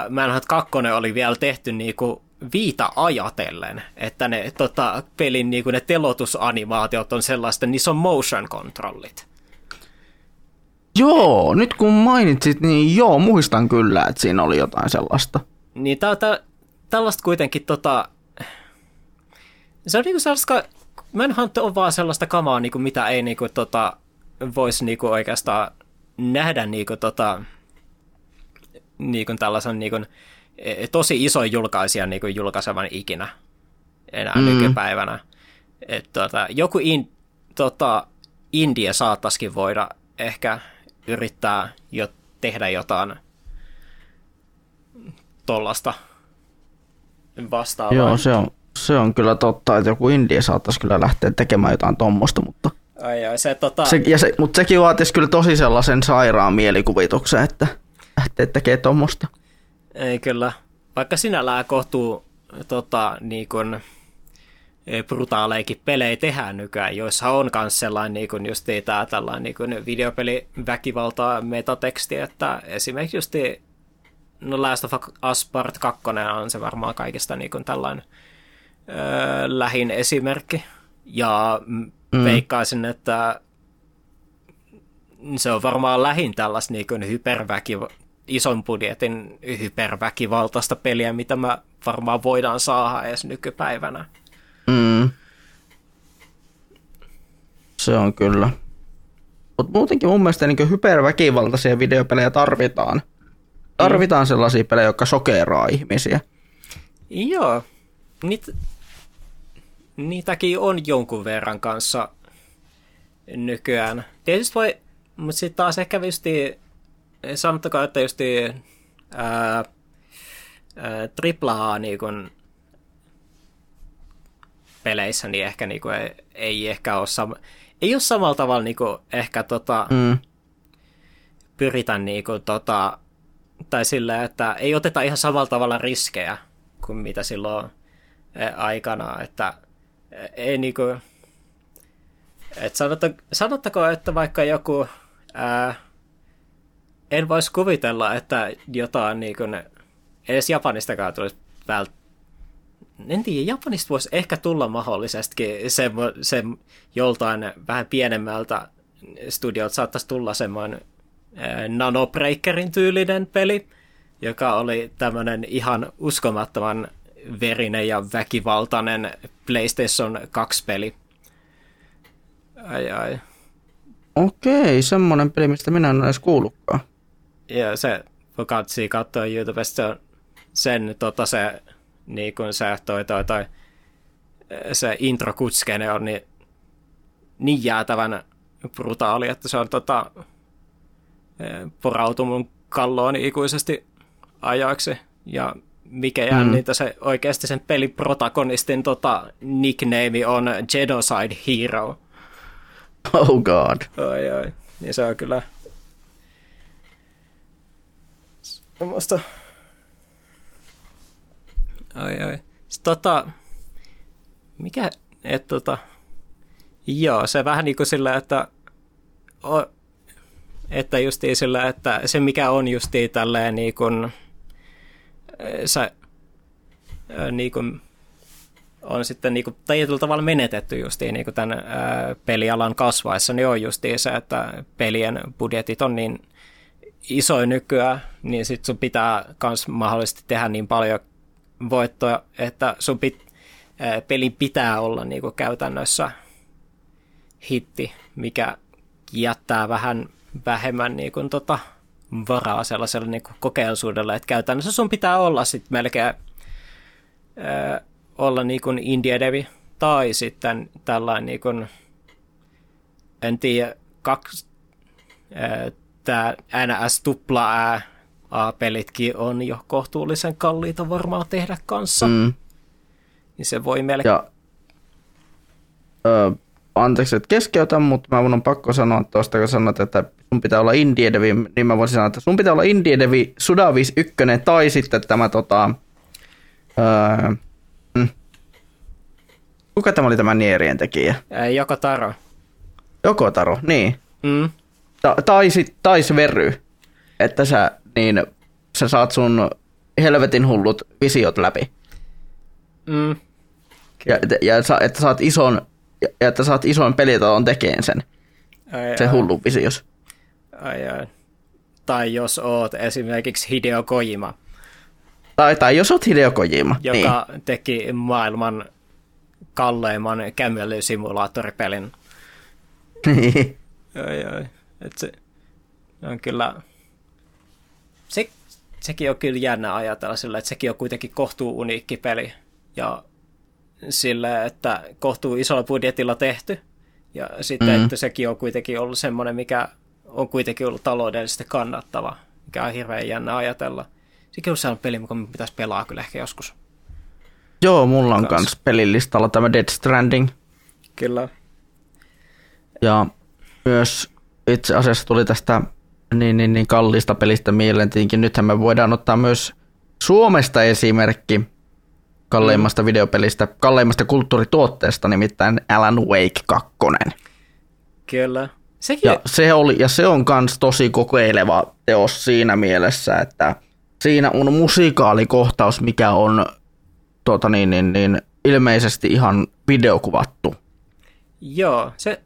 Manhunt 2 oli vielä tehty niinku viita ajatellen, että ne tota, pelin niinku ne telotusanimaatiot on sellaista, niissä on motion controllit. Joo, nyt kun mainitsit, niin joo, muistan kyllä, että siinä oli jotain sellaista. Niin tää, tää, tällaista kuitenkin tota... Se on niinku sellaista... Manhunt on vaan sellaista kamaa, niinku, mitä ei niinku, tota, voisi niinku oikeastaan nähdä niinku, tota, niinku tällaisen niinku, tosi iso julkaisijan niinku, julkaisevan ikinä enää mm. nykypäivänä. Et, tota, joku in, tota, India saattaisikin voida ehkä yrittää jo tehdä jotain tollasta vastaavaa. Joo, se on, se on kyllä totta, että joku India saattaisi kyllä lähteä tekemään jotain tommosta, mutta... Ai ai, se, tota... se, ja se, mutta sekin vaatisi kyllä tosi sellaisen sairaan mielikuvituksen, että lähtee tekemään tommosta. Ei kyllä. Vaikka sinällään kohtuu tota, niin kun, brutaaleikin pelejä tehdään nykyään, joissa on myös sellainen niin kuin just tämä tällainen niin kuin videopeliväkivaltaa metateksti, että esimerkiksi just no Last of Us Part 2 on se varmaan kaikista niin kuin tällainen öö, lähin esimerkki. Ja mm. veikkaisin, että se on varmaan lähin tällaista niin kuin hyperväkiva- ison budjetin hyperväkivaltaista peliä, mitä mä varmaan voidaan saada edes nykypäivänä. Mm. Se on kyllä. Mutta muutenkin mun mielestä niin hyperväkivaltaisia videopelejä tarvitaan. Tarvitaan mm. sellaisia pelejä, jotka sokeraa ihmisiä. Joo. Niit, niitäkin on jonkun verran kanssa nykyään. Tietysti voi, mutta sitten taas ehkä justi, sanottakaa, että justi ää, ää, A niin kun peleissä, niin ehkä niinku ei, ei ehkä ole sama, ei ole samalla tavalla niinku ehkä tota, mm. pyritä niinku tota, tai sillä, että ei oteta ihan samalla tavalla riskejä kuin mitä silloin aikana, että ei niinku, että sanottako, sanottako, että vaikka joku, ää, en voisi kuvitella, että jotain niinku, edes Japanistakaan tulisi vält, en tiedä, Japanista voisi ehkä tulla mahdollisesti se, se joltain vähän pienemmältä studiolta saattaisi tulla semmoinen Nanobreakerin tyylinen peli, joka oli tämmöinen ihan uskomattoman verinen ja väkivaltainen PlayStation 2-peli. Ai ai. Okei, semmoinen peli, mistä minä en ole edes kuullutkaan. Ja se, kun katsii katsoa YouTubesta sen, tota, se niin kuin se, toi, toi, toi, se intro kutskene on niin, niin jäätävän brutaali, että se on tota, porautunut kalloon ikuisesti ajaksi. Ja mikä jää mm. niitä se oikeasti sen pelin protagonistin tota, nickname on Genocide Hero. Oh god. Oi, oi. Niin se on kyllä semmoista Ai ai. Sitten tota, mikä, et tota, Joo, se vähän niin kuin sillä, että, että justiin sillä, että se mikä on justiin tälleen niin kuin, se, niin kuin, on sitten niin kuin, tietyllä tavalla menetetty justiin niin kuin tämän ää, pelialan kasvaessa, niin on justiin se, että pelien budjetit on niin isoin nykyään, niin sitten sun pitää myös mahdollisesti tehdä niin paljon voittoja, että sun pit, pelin pitää olla niin kuin käytännössä hitti, mikä jättää vähän vähemmän niin kuin, tota, varaa sellaiselle niin kuin kokeellisuudelle, että käytännössä sun pitää olla sitten melkein olla niin kuin indie devi tai sitten tällainen niin kuin, en tiedä, kaksi, tämä NS tupla A-pelitkin on jo kohtuullisen kalliita varmaan tehdä kanssa. Mm. Niin se voi melkein... Ja, ö, anteeksi, että keskeytän, mutta mä mun on pakko sanoa tuosta, kun sanot, että sun pitää olla indie devi, niin mä voisin sanoa, että sun pitää olla indie devi Sudavis 1 tai sitten tämä tota, öö, Kuka tämä oli tämä Nierien tekijä? Joko Taro. Joko Taro, niin. Mm. Ta- tai, sit, tai Very, että sä, niin, sä saat sun helvetin hullut visiot läpi. Mm. Ja, ja, ja että saat ison, ja että saat ison pelitalon tekeen sen. Ai, se ai. hullu visios. Ai, ai. Tai jos oot esimerkiksi Hideo Kojima. Tai, tai jos oot Hideo Kojima. Joka niin. teki maailman kalleimman kävelysimulaattoripelin. Niin. *laughs* Ai, ai. Et se on kyllä... Se, sekin on kyllä jännä ajatella sillä, että sekin on kuitenkin kohtuu uniikki peli. Ja sillä, että kohtuu isolla budjetilla tehty. Ja sitten, mm-hmm. että sekin on kuitenkin ollut semmoinen, mikä on kuitenkin ollut taloudellisesti kannattava, mikä on hirveän jännä ajatella. Sekin on sellainen peli, mikä pitäisi pelaa kyllä ehkä joskus. Joo, mulla on kans, pelilistalla tämä Dead Stranding. Kyllä. Ja myös itse asiassa tuli tästä niin, niin, niin kalliista pelistä mieleen. Nythän me voidaan ottaa myös Suomesta esimerkki kalleimmasta mm. videopelistä, kalleimmasta kulttuurituotteesta, nimittäin Alan Wake 2. Kyllä. Sekin... Ja, se oli, ja se on myös tosi kokeileva teos siinä mielessä, että siinä on musikaalikohtaus, mikä on tuota, niin, niin, niin, ilmeisesti ihan videokuvattu. Joo, se,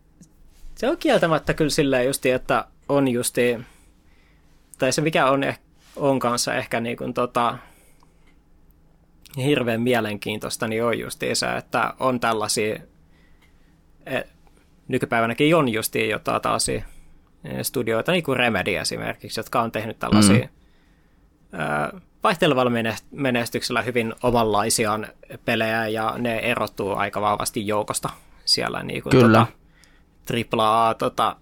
se on kieltämättä kyllä silleen justi, että on justi, tai se mikä on, on kanssa ehkä niin kuin tota, hirveän mielenkiintoista, niin on justi se, että on tällaisia, et, nykypäivänäkin on justi jotain taas eh, studioita, niin kuin Remedy esimerkiksi, jotka on tehnyt tällaisia mm. ää, vaihtelevalla menestyksellä hyvin omanlaisiaan pelejä ja ne erottuu aika vahvasti joukosta siellä niin kuin Kyllä. Tota, AAA, tota,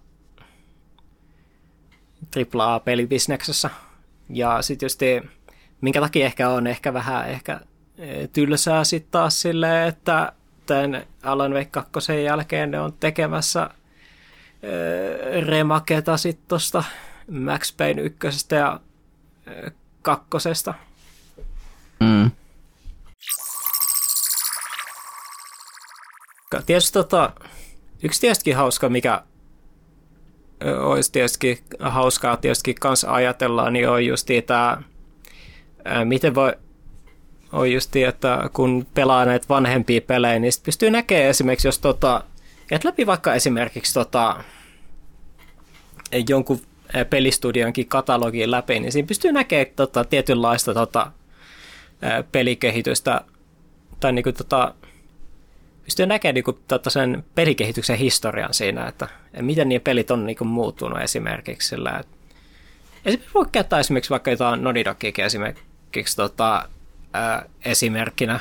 AAA pelibisneksessä. Ja sitten just minkä takia ehkä on ehkä vähän ehkä e, tylsää sitten taas silleen, että tämän Alan Wake 2 jälkeen ne on tekemässä e, remaketa sitten tuosta Max Payne ykkösestä ja e, kakkosesta. Mm. Tietysti tota, yksi tietysti hauska, mikä olisi tietysti hauskaa tietysti kanssa ajatellaan, niin on just tämä, miten voi on just että kun pelaa näitä vanhempia pelejä, niin pystyy näkemään esimerkiksi, jos tota, et läpi vaikka esimerkiksi tota, jonkun pelistudionkin katalogiin läpi, niin siinä pystyy näkemään tota, tietynlaista tota, pelikehitystä, tai niin kuin, tota, pystyy näkemään niin kuin, tota, sen pelikehityksen historian siinä, että miten niin pelit on niin kuin, muuttunut esimerkiksi sillä, että esimerkiksi voi käyttää esimerkiksi vaikka jotain Nodidokikin esimerkiksi tota, ää, esimerkkinä,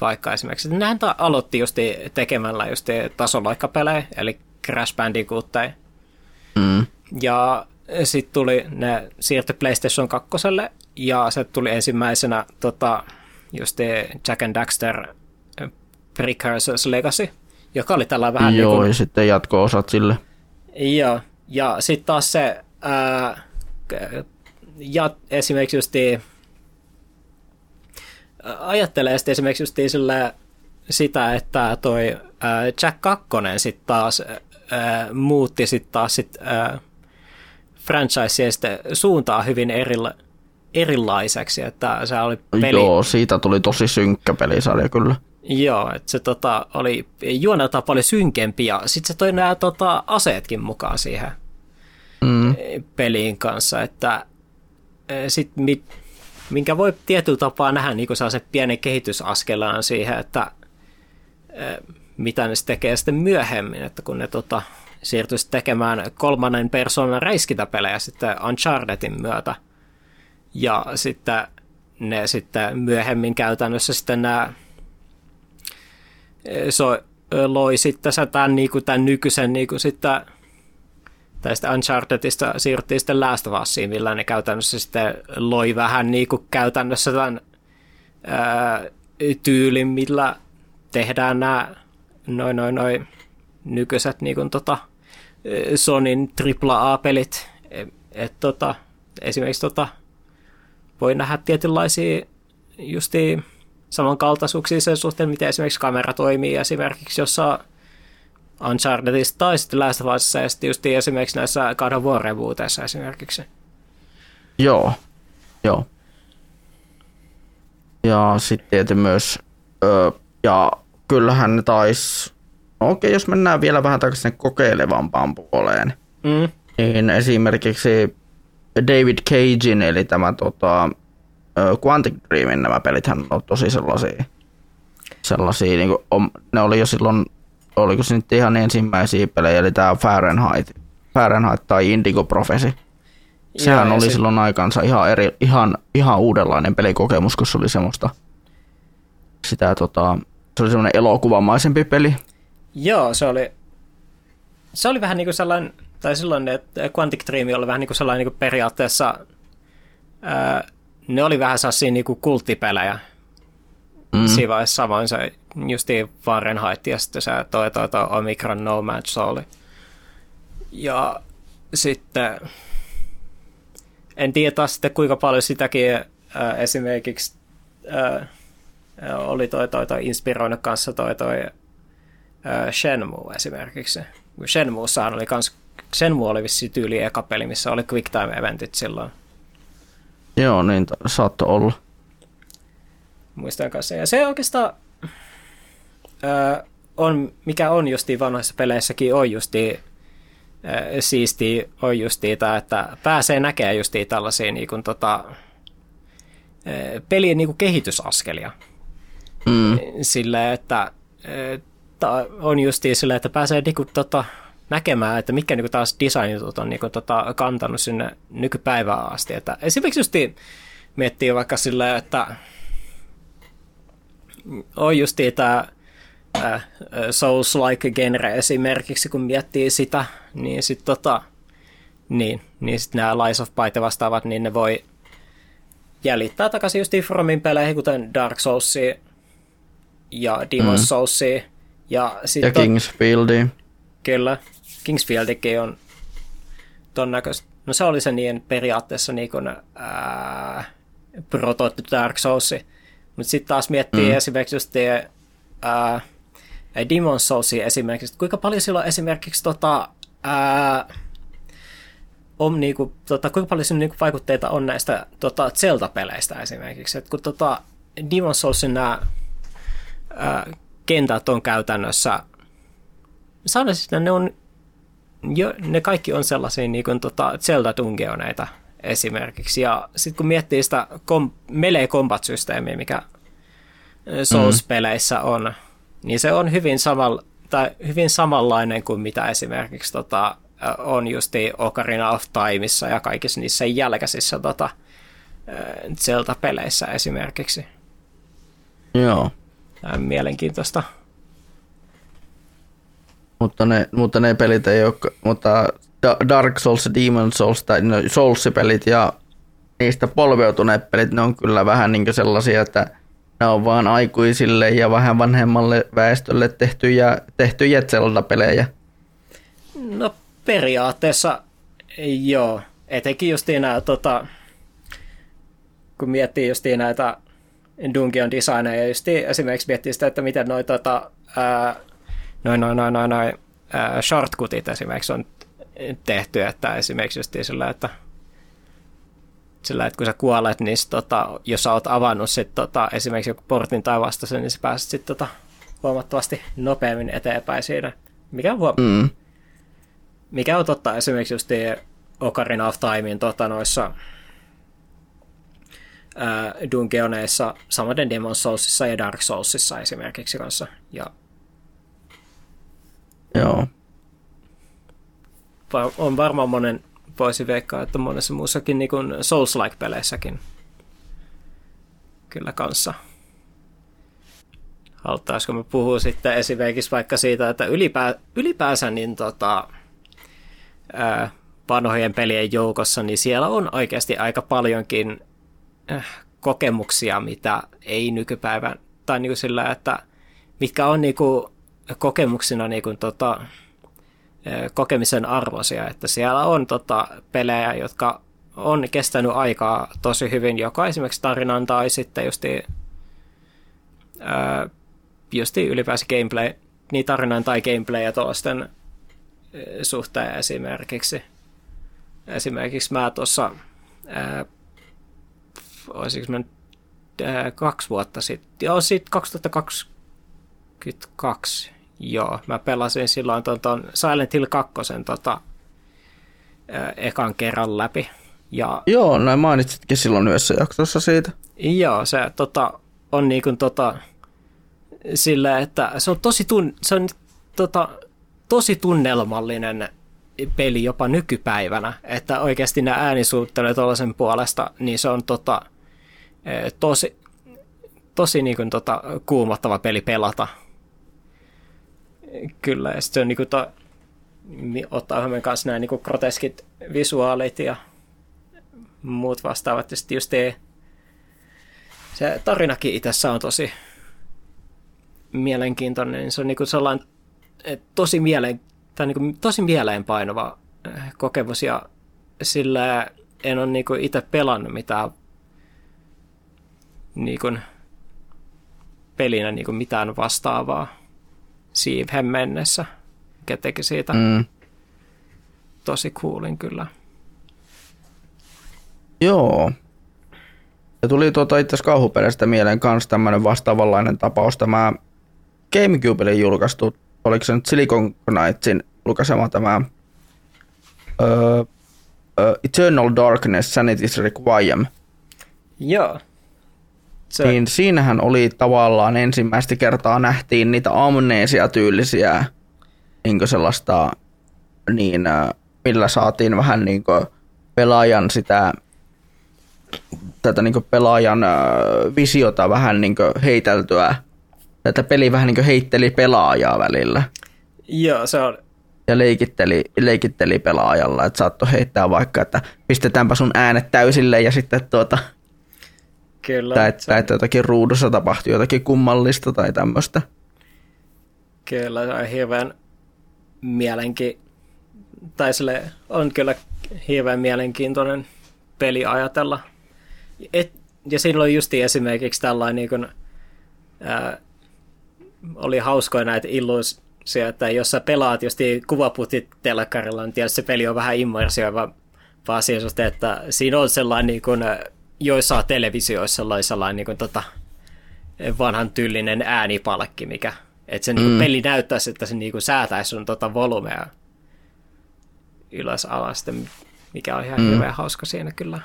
vaikka esimerkiksi, että nehän aloitti just tekemällä just tasoloikkapelejä, eli Crash Bandicootteja. Mm. Ja sitten tuli, ne siirtyi PlayStation 2, ja se tuli ensimmäisenä tota, just Jack and Daxter Precursors Legacy, joka oli tällä vähän Joo, niin kuin, ja sitten jatko-osat sille. Joo, ja sitten taas se ää, ja esimerkiksi just ajattelee sitten esimerkiksi just sillä sitä, että toi äh, Jack 2 sitten taas äh, muutti sitten taas sit, franchiseen sitten suuntaa hyvin erila- erilaiseksi, että se oli peli... Joo, siitä tuli tosi synkkä pelisarja kyllä. Joo, että se tota, oli juoneltaan paljon synkempi ja sitten se toi nämä tota, aseetkin mukaan siihen mm. peliin kanssa, että e, sit mit, minkä voi tietyllä tapaa nähdä niin saa se pienen kehitysaskelaan siihen, että e, mitä ne tekee sitten myöhemmin, että kun ne tota, siirtyisi tekemään kolmannen persoonan räiskintäpelejä sitten Unchartedin myötä. Ja sitten ne sitten myöhemmin käytännössä sitten nämä so, loi sitten tämän, niin kuin, tämän nykyisen niin kuin sitten tästä Unchartedista siirryttiin sitten Last of Usiin, millä ne käytännössä sitten loi vähän niin kuin käytännössä tämän ää, tyylin, millä tehdään nämä noin noin noin nykyiset niin kuin, tota, Sonin AAA-pelit. Et, et, tota, esimerkiksi tota, voi nähdä tietynlaisia justiin samankaltaisuuksia sen suhteen, miten esimerkiksi kamera toimii esimerkiksi jossa Unchartedissa tai sitten Last of Usissa ja sitten just esimerkiksi näissä God of War esimerkiksi. Joo, joo. Ja sitten myös, ö, ja kyllähän ne taisi, no okei, jos mennään vielä vähän takaisin kokeilevampaan puoleen, mm. niin esimerkiksi David Cagein, eli tämä tota, Quantic Dreamin nämä pelithän on tosi sellaisia, sellaisia niin kuin, ne oli jo silloin, oliko se nyt ihan ensimmäisiä pelejä, eli tämä Fahrenheit, Fahrenheit tai Indigo Prophecy. Sehän ja, oli se... silloin aikansa ihan, eri, ihan, ihan uudenlainen pelikokemus, kun se oli semmoista, sitä tota, se oli semmoinen elokuvamaisempi peli. Joo, se oli, se oli vähän niin kuin sellainen, tai silloin, että Quantic Dream oli vähän niin kuin sellainen niin kuin periaatteessa ää, ne oli vähän sellaisia niinku kulttipelejä. Mm. Siinä vaiheessa samoin se justiin Fahrenheit ja sitten se toi, toi, toi Omicron No Match Soul. Ja sitten en tiedä taas sitten kuinka paljon sitäkin äh, esimerkiksi äh, oli toi, toi, toi inspiroinut kanssa toi, toi äh, Shenmue esimerkiksi. Shenmuessahan oli kans, Shenmue oli vissi tyyli eka peli, missä oli quick time eventit silloin. Joo, niin saattoi olla. Muistan kanssa. Ja se oikeastaan öö, on, mikä on justi vanhoissa peleissäkin, on justi öö, siisti, on justi tämä, että pääsee näkemään justi tällaisia niin kuin, tota, öö, pelien niin kuin kehitysaskelia. Mm. Sillä, että öö, on justi sillä, että pääsee niin kuin, tota, näkemään, että mitkä niin taas designitut on niin kuin, tota, kantanut sinne nykypäivään asti. Että esimerkiksi just miettii vaikka silleen, että on just tämä äh, Souls-like genre esimerkiksi, kun miettii sitä, niin sitten tota, niin, niin sit nämä Lies of Pyth vastaavat, niin ne voi jäljittää takaisin just Fromin peleihin, kuten Dark Souls ja Demon's mm. Souls. Ja, sit ja Kingsfieldi. Kyllä. Kingsfieldikin on ton näköistä. No se oli se niin periaatteessa niin kuin, ää, Dark Souls. Mutta sitten taas miettii mm. esimerkiksi just ää, Demon Souls esimerkiksi, kuinka paljon sillä on esimerkiksi tota, ää, on niinku, tota, kuinka paljon niinku vaikutteita on näistä tota, Zelda-peleistä esimerkiksi. Et kun tota, Demon Soulsin nämä kentät on käytännössä, sanoisin, että ne on jo, ne kaikki on sellaisia niin kuin, tota, Zelda-dungeoneita esimerkiksi. Ja sitten kun miettii sitä kom- melee combat-systeemiä, mikä Souls-peleissä on, niin se on hyvin, samal- tai hyvin samanlainen kuin mitä esimerkiksi tota, on justi Ocarina of Timeissa ja kaikissa niissä jälkeisissä tota, Zelda-peleissä esimerkiksi. Joo. Tämä on mielenkiintoista. Mutta ne, mutta ne pelit ei ole, mutta Dark Souls, Demon Souls tai no Souls-pelit ja niistä polveutuneet pelit, ne on kyllä vähän niin sellaisia, että ne on vaan aikuisille ja vähän vanhemmalle väestölle tehtyjä, tehtyjä Zelda-pelejä. No periaatteessa joo, etenkin just nämä, tota, kun miettii just näitä dungeon designeja, ja just esimerkiksi miettii sitä, että miten noin tota, noin, noin, noin, noin, noin shortcutit esimerkiksi on tehty, että esimerkiksi just sillä, että sillä, että kun sä kuolet, niin sit, tota, jos sä oot avannut sit, tota, esimerkiksi joku portin tai vastaisen, niin sä pääset sit, tota, huomattavasti nopeammin eteenpäin siinä. Mikä on, huom- mm. mikä on totta esimerkiksi just Ocarina of Timein tota, noissa dungeoneissa, samaten Demon Soulsissa ja Dark Soulsissa esimerkiksi kanssa. Ja Joo. On varmaan monen, voisi veikkaa, että monessa muussakin niin kuin Souls-like-peleissäkin kyllä kanssa. Haluttaisiko me puhua sitten esimerkiksi vaikka siitä, että ylipää, ylipäänsä niin tota, ää, vanhojen pelien joukossa, niin siellä on oikeasti aika paljonkin äh, kokemuksia, mitä ei nykypäivän, tai niin kuin sillä, että mitkä on niin kuin kokemuksina niin kuin, tota, kokemisen arvoisia, että siellä on tota, pelejä, jotka on kestänyt aikaa tosi hyvin, joko esimerkiksi tarinan tai sitten justi, ää, justi ylipäänsä gameplay, niin tarinan tai gameplay ja tuollaisten suhteen esimerkiksi. Esimerkiksi mä tuossa, olisiko mä kaksi vuotta sitten, joo, sitten 2022, Joo, mä pelasin silloin ton, ton Silent Hill 2 tota, ekan kerran läpi. Ja, Joo, näin mainitsitkin silloin yhdessä jaksossa siitä. Joo, se tota, on niin kuin tota, sillä, että se on tosi, tun, se on, tota, tosi tunnelmallinen peli jopa nykypäivänä, että oikeasti nämä äänisuuttelut tuollaisen puolesta, niin se on tota, tosi, tosi niin kuin, tota, kuumottava peli pelata Kyllä, ja sitten on niinku to, ottaa huomioon kanssa nämä niinku groteskit visuaalit ja muut vastaavat. Ja sitten just te, se tarinakin itsessä on tosi mielenkiintoinen. Se on niinku sellainen tosi, mieleen, tai niinku tosi mieleenpainava äh, kokemus ja sillä en ole niinku itse pelannut mitään niinku, pelinä niinku mitään vastaavaa siivhen mennessä, mikä teki siitä mm. tosi coolin kyllä. Joo. Ja tuli tuota itse asiassa kauhupeleistä mieleen kanssa tämmöinen vastaavanlainen tapaus. Tämä GameCubelle julkaistu, oliko se nyt Silicon Knightsin julkaisema tämä uh, uh, Eternal Darkness Sanity's Requiem. Joo. Se... Niin siinähän oli tavallaan ensimmäistä kertaa nähtiin niitä amnesia-tyylisiä niin sellaista, niin, millä saatiin vähän niin pelaajan sitä tätä niin pelaajan visiota vähän niin heiteltyä. Tätä peli vähän niin heitteli pelaajaa välillä. Joo, se on. Ja leikitteli, leikitteli pelaajalla, että saattoi heittää vaikka, että pistetäänpä sun äänet täysille ja sitten tuota, Kyllä. Tai että, se... että jotakin ruudussa tapahtui jotakin kummallista tai tämmöistä. Kyllä, se on hirveän mielenki... Tai sille on kyllä hirveän mielenkiintoinen peli ajatella. Et, ja siinä oli justi esimerkiksi tällainen niin kuin, ää, oli hauskoja näitä illuusia, että jos sä pelaat just kuvaputit telkkarilla, niin tietysti se peli on vähän immersiova, vaan siis, että siinä on sellainen niin kuin, joissa televisioissa oli sellainen niin kuin, tota, vanhan tyylinen äänipalkki, mikä, että se niin mm. peli näyttäisi, että se niin kuin, säätäisi sun tota, volumea ylös alas, mikä on ihan mm. hirveän hauska siinä kyllä.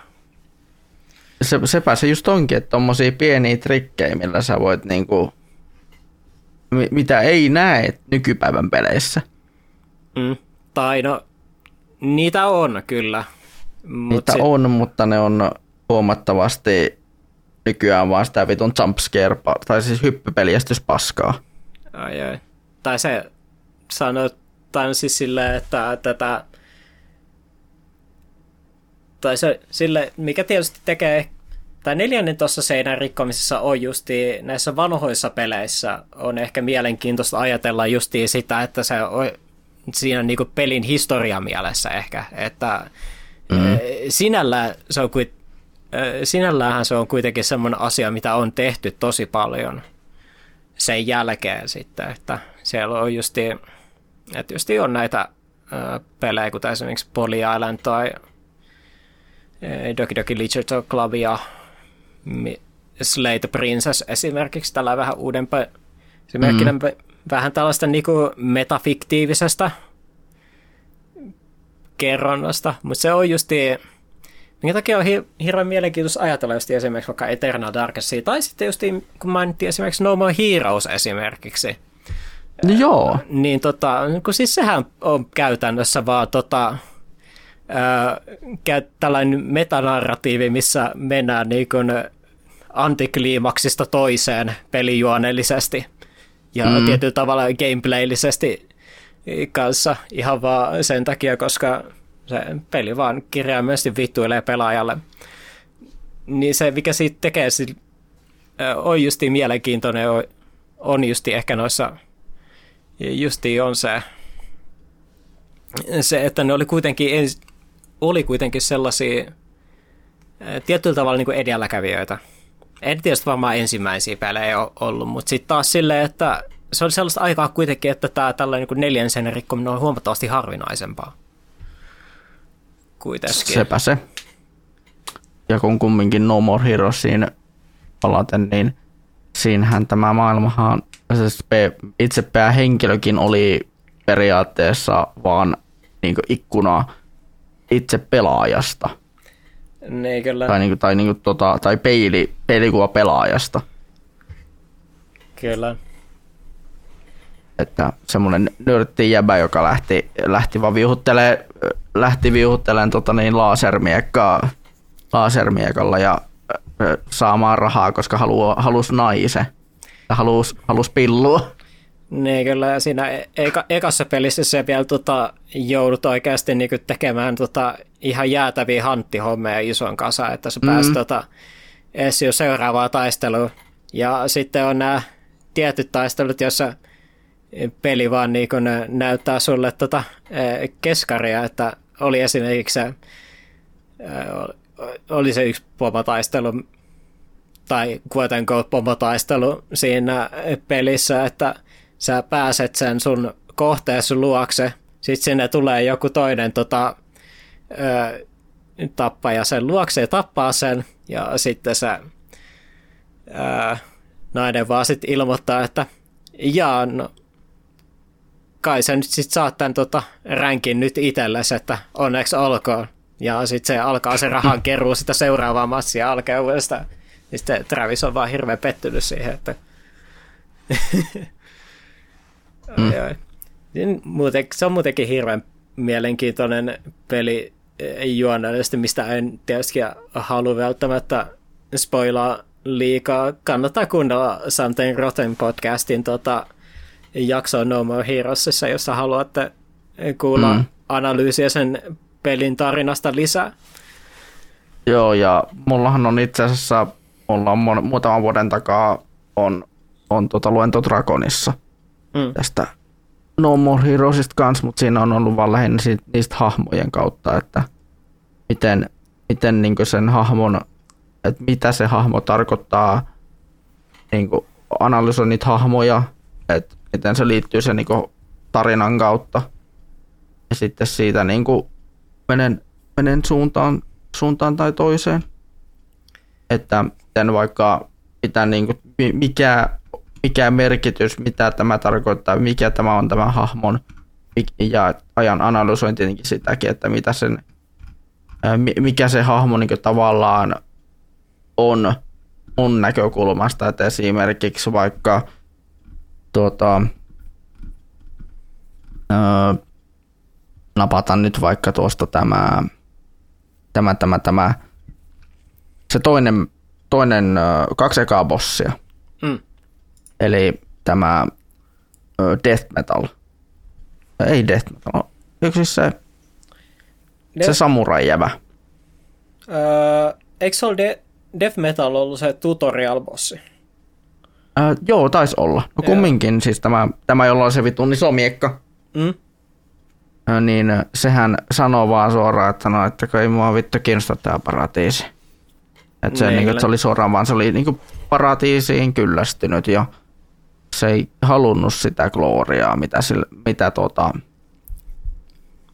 Se, sepä se just onkin, että tommosia pieniä trikkejä, millä sä voit niinku, mitä ei näe nykypäivän peleissä. Mm. Tai no, niitä on kyllä. Mut niitä sit... on, mutta ne on huomattavasti nykyään vaan sitä vitun jumpscare, tai siis paskaa. Ai ai. Tai se sanotaan siis silleen, että tätä tai se sille, mikä tietysti tekee tai neljännen tuossa seinän rikkomisessa on justi näissä vanhoissa peleissä on ehkä mielenkiintoista ajatella justi sitä, että se on siinä niin pelin historia mielessä ehkä, että mm. sinällä se on kuin sinälläänhän se on kuitenkin semmoinen asia, mitä on tehty tosi paljon sen jälkeen sitten, että siellä on justi, että justi on näitä pelejä, kuten esimerkiksi Poly Island tai Doki Doki Literature Club ja Slate Princess esimerkiksi, tällä vähän uudempi esimerkkinä mm. vähän tällaista niin kuin metafiktiivisesta kerronnasta, mutta se on justi, minkä takia on hi- hirveän mielenkiintoista ajatella just esimerkiksi vaikka Eternal Darknessia, tai sitten just kun mainittiin esimerkiksi No More Heroes esimerkiksi. No joo. Niin tota, kun siis sehän on käytännössä vaan tota, ää, tällainen metanarratiivi, missä mennään niin kuin antikliimaksista toiseen pelijuonellisesti ja mm. tietyllä tavalla gameplaylisesti kanssa ihan vaan sen takia, koska se peli vaan kirjaimellisesti vittuilee pelaajalle. Niin se, mikä siitä tekee, on justi mielenkiintoinen, on justi ehkä noissa, justi on se, se että ne oli kuitenkin, oli kuitenkin sellaisia tietyllä tavalla niin kuin edelläkävijöitä. En tietysti varmaan ensimmäisiä pelejä ollut, mutta sitten taas silleen, että se oli sellaista aikaa kuitenkin, että tämä tällainen niin neljän sen rikkominen on huomattavasti harvinaisempaa. Kuitenkin. Sepä se. Ja kun kumminkin No More Heroesiin palaten, niin siinähän tämä maailmahan, siis itse päähenkilökin oli periaatteessa vaan niin ikkuna itse pelaajasta. Niin, kyllä. Tai, niin kuin, tai, niin kuin, tota, tai peili, peilikuva pelaajasta. Kyllä että semmoinen nörtti jäbä, joka lähti, lähti vaan viuhuttelee, lähti viuhuttelemaan tota niin, lasermiekkaa, lasermiekalla ja saamaan rahaa, koska haluaa, halusi naisen ja halusi, halusi pillua. Niin kyllä, ja siinä e- eka, ekassa pelissä se vielä tota, joudut oikeasti niin tekemään tota, ihan jäätäviä hanttihommeja ison kanssa, että pääsit mm. tota, edes jo seuraavaa taistelua. Ja sitten on nämä tietyt taistelut, joissa peli vaan niin kun näyttää sulle tota keskaria, että oli esimerkiksi se, oli se yksi pomotaistelu tai unquote pomotaistelu siinä pelissä, että sä pääset sen sun kohteessa luokse, sitten sinne tulee joku toinen tota, tappaja sen luokse ja tappaa sen, ja sitten se ää, nainen vaan sitten ilmoittaa, että jaa, no, kai sä nyt sit saat tämän tota, ränkin nyt itsellesi, että onneksi olkoon. Ja sitten se alkaa se rahan *laughs* keruu sitä seuraavaa massia alkaa uudestaan. Ja sitten Travis on vaan hirveän pettynyt siihen, että... *laughs* mm. Niin muuten, se on muutenkin hirveän mielenkiintoinen peli juonellisesti, mistä en tietysti halua välttämättä spoilaa liikaa. Kannattaa kuunnella Something Rotten podcastin tota, jaksoa No More Heroesissa, jossa haluatte kuulla mm. analyysiä sen pelin tarinasta lisää. Joo, ja mullahan on itse asiassa, mulla on muutaman vuoden takaa on, on tota luento Dragonissa mm. tästä No More Heroesista kanssa, mutta siinä on ollut vaan lähinnä siitä, niistä hahmojen kautta, että miten, miten niin sen hahmon, että mitä se hahmo tarkoittaa, niin analysoi niitä hahmoja, että miten se liittyy sen niin tarinan kautta. Ja sitten siitä niin kuin menen, menen suuntaan, suuntaan tai toiseen. Että miten vaikka mitä niin kuin, mikä, mikä merkitys, mitä tämä tarkoittaa, mikä tämä on tämä hahmon ja ajan analysoin tietenkin sitäkin, että mitä sen, mikä se hahmo niin tavallaan on mun näkökulmasta, että esimerkiksi vaikka tuota, öö, napata nyt vaikka tuosta tämä, tämä, tämä, tämä se toinen, toinen kaksi ekaa bossia. Mm. Eli tämä Death Metal. Ei Death Metal. Eikö siis se, Death... se samurai-jävä? Öö, eikö se ole De- Death Metal ollut se tutorial-bossi? Äh, joo, taisi olla. No kumminkin, siis tämä, tämä jolla on se vitun iso miekka. Mm. Äh, niin sehän sanoo vaan suoraan, että no, että ei mua vittu kiinnosta tämä paratiisi. Että se, niin, että se oli suoraan vaan se oli niin paratiisiin kyllästynyt ja se ei halunnut sitä gloriaa, mitä, sille, mitä, tota,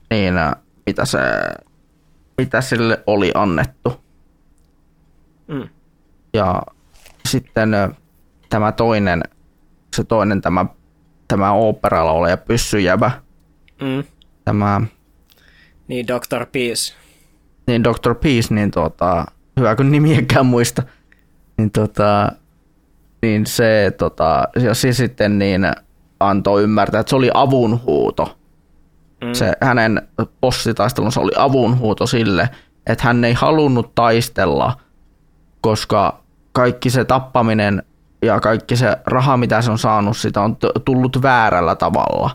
niin, mitä, se, mitä sille oli annettu. Mm. Ja sitten tämä toinen, se toinen tämä, tämä oopperalla oleva pyssyjävä, Mm. tämä Niin, Dr. Peace. niin Dr. Peace, niin tota, hyvä kun nimiäkään muista, niin, tota, niin se, tota, ja se sitten niin antoi ymmärtää, että se oli avunhuuto. Mm. Se hänen bossitaistelunsa oli avunhuuto sille, että hän ei halunnut taistella, koska kaikki se tappaminen ja kaikki se raha, mitä se on saanut, sitä on tullut väärällä tavalla,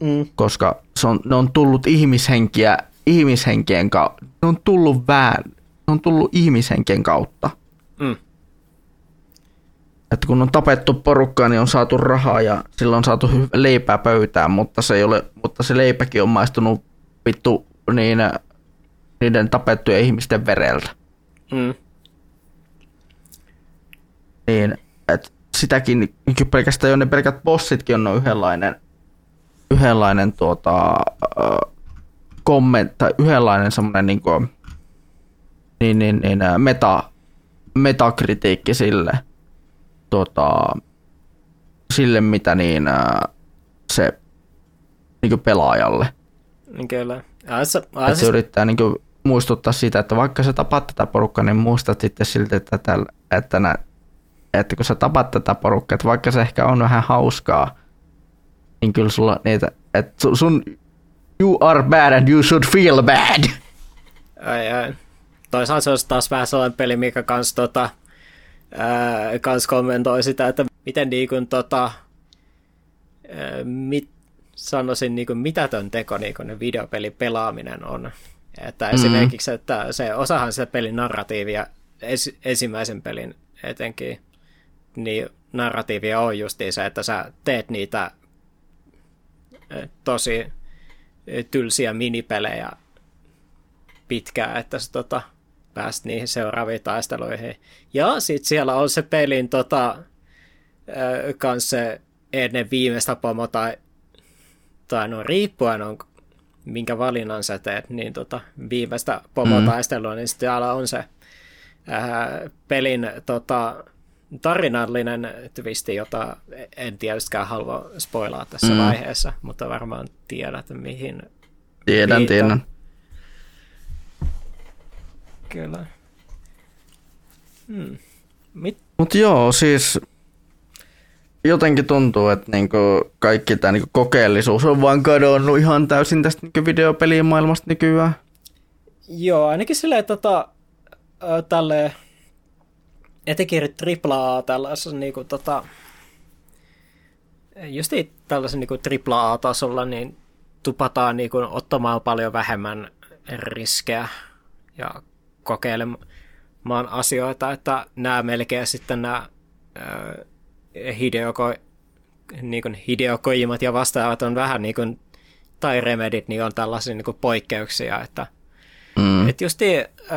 Mm. koska se on, ne on tullut ihmishenkiä, ihmishenkien kautta. Ne on tullut väär, ne on tullut ihmishenkien kautta. Mm. Että kun on tapettu porukkaa, niin on saatu rahaa ja silloin on saatu leipää pöytään, mutta se, ei ole, mutta se leipäkin on maistunut vittu niin, niiden tapettujen ihmisten vereltä. Mm. Niin, että sitäkin niin pelkästään jo ne pelkät bossitkin on yhdenlainen, yhdenlainen tuota, äh, komment, tai yhdenlainen semmoinen niin kuin, niin, niin, niin, meta, metakritiikki sille, tuota, sille mitä niin, se niin kuin pelaajalle. Niin Kyllä. Ja Että se yrittää niin kuin muistuttaa siitä, että vaikka sä tapat tätä porukkaa, niin muistat sitten silti, että, tällä, että, nä, että kun sä tapat tätä porukkaa, että vaikka se ehkä on vähän hauskaa, niin kyllä sulla niitä, että su- sun you are bad and you should feel bad. ai, ai. Toisaalta se olisi taas vähän sellainen peli, mikä kans, tota, ää, kans kommentoi sitä, että miten niin kuin, tota, ää, mit, sanoisin niin kuin mitätön teko niin kuin ne videopelin pelaaminen on. Että Mhm. esimerkiksi, että se osahan sitä pelin narratiivia, es, ensimmäisen pelin etenkin, niin narratiivia on justiin se, että sä teet niitä tosi tylsiä minipelejä pitkään, että sä tota, pääst niihin seuraaviin taisteluihin. Ja sitten siellä on se pelin tota, ö, kans se ennen viimeistä pomo tai, tai no riippuen on minkä valinnan sä teet, niin tota, viimeistä pomotaistelua, mm. niin sitten on se ää, pelin tota, tarinallinen twisti, jota en tietystikään halua spoilaa tässä mm. vaiheessa, mutta varmaan tiedät, mihin Tiedän, Viittaan. tiedän. Kyllä. Hmm. Mit? Mutta joo, siis jotenkin tuntuu, että niinku kaikki tämä niinku kokeellisuus on vaan kadonnut ihan täysin tästä niinku videopelien maailmasta nykyään. Joo, ainakin silleen tota, ö, tälle etenkin AAA tällaisessa niinku tota, just tällaisen niinku AAA-tasolla, niin tupataan niinku ottamaan paljon vähemmän riskejä ja kokeilemaan asioita, että nämä melkein sitten nämä ö, Hideo, Ko, niin kuin Hideo Kojimat ja vastaavat on vähän niin kuin, tai Remedit, niin on tällaisia niin kuin poikkeuksia, että Mm. et just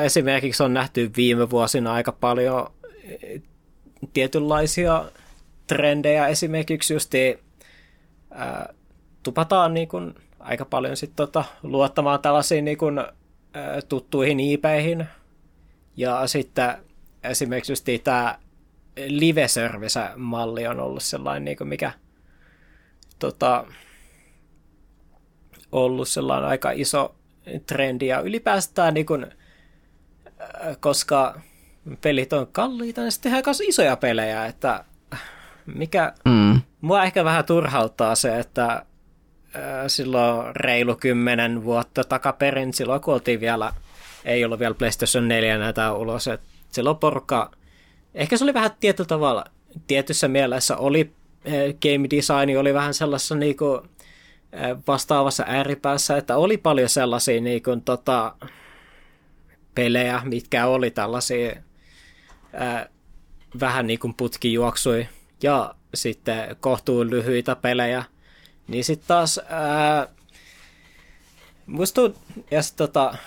esimerkiksi on nähty viime vuosina aika paljon tietynlaisia trendejä, esimerkiksi just ää, tupataan niin kuin aika paljon sit tota, luottamaan tällaisiin niin kuin, ää, tuttuihin IPihin, ja sitten esimerkiksi just tämä live malli on ollut sellainen, niin kuin mikä tota, ollut sellainen aika iso trendi. Ja ylipäätään niin kun, koska pelit on kalliita, niin sitten tehdään myös isoja pelejä, että mikä Mm. mua ehkä vähän turhauttaa se, että äh, silloin reilu kymmenen vuotta takaperin, silloin kun oltiin vielä, ei ollut vielä PlayStation 4 näitä ulos, että silloin porukka, ehkä se oli vähän tietyllä tavalla, tietyssä mielessä oli, äh, game design oli vähän sellaisessa niinku, äh, vastaavassa ääripäässä, että oli paljon sellaisia niin kuin, tota, pelejä, mitkä oli tällaisia ää, vähän niin kuin putkijuoksui ja sitten kohtuun lyhyitä pelejä, niin sitten taas ää, musta, ja sit, tota,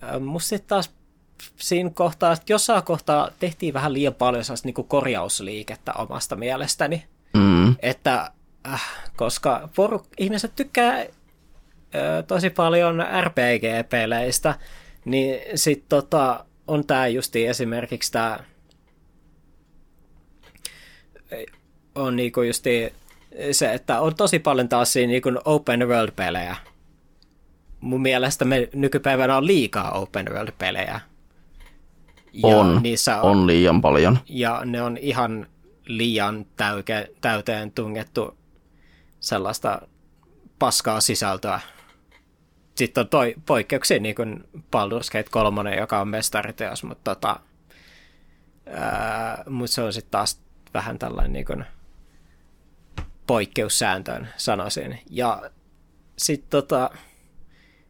ää, musta sit taas siinä kohtaa, jossain kohtaa tehtiin vähän liian paljon sellaista niin korjausliikettä omasta mielestäni. Mm. Että, äh, koska poruk- ihmiset tykkää äh, tosi paljon RPG-peleistä, niin sitten tota, on tämä justi esimerkiksi tämä on niinku justi se, että on tosi paljon taas siinä niinku open world-pelejä. Mun mielestä me nykypäivänä on liikaa open world-pelejä. Ja on, niissä on, on liian paljon. Ja ne on ihan liian täyke, täyteen tungettu sellaista paskaa sisältöä. Sitten on toi poikkeuksia, niin kuin Baldur's Gate 3, joka on mestariteos, mutta tota, ää, mut se on sitten taas vähän tällainen niin kuin poikkeussääntöön, sanoisin. Ja sitten tota,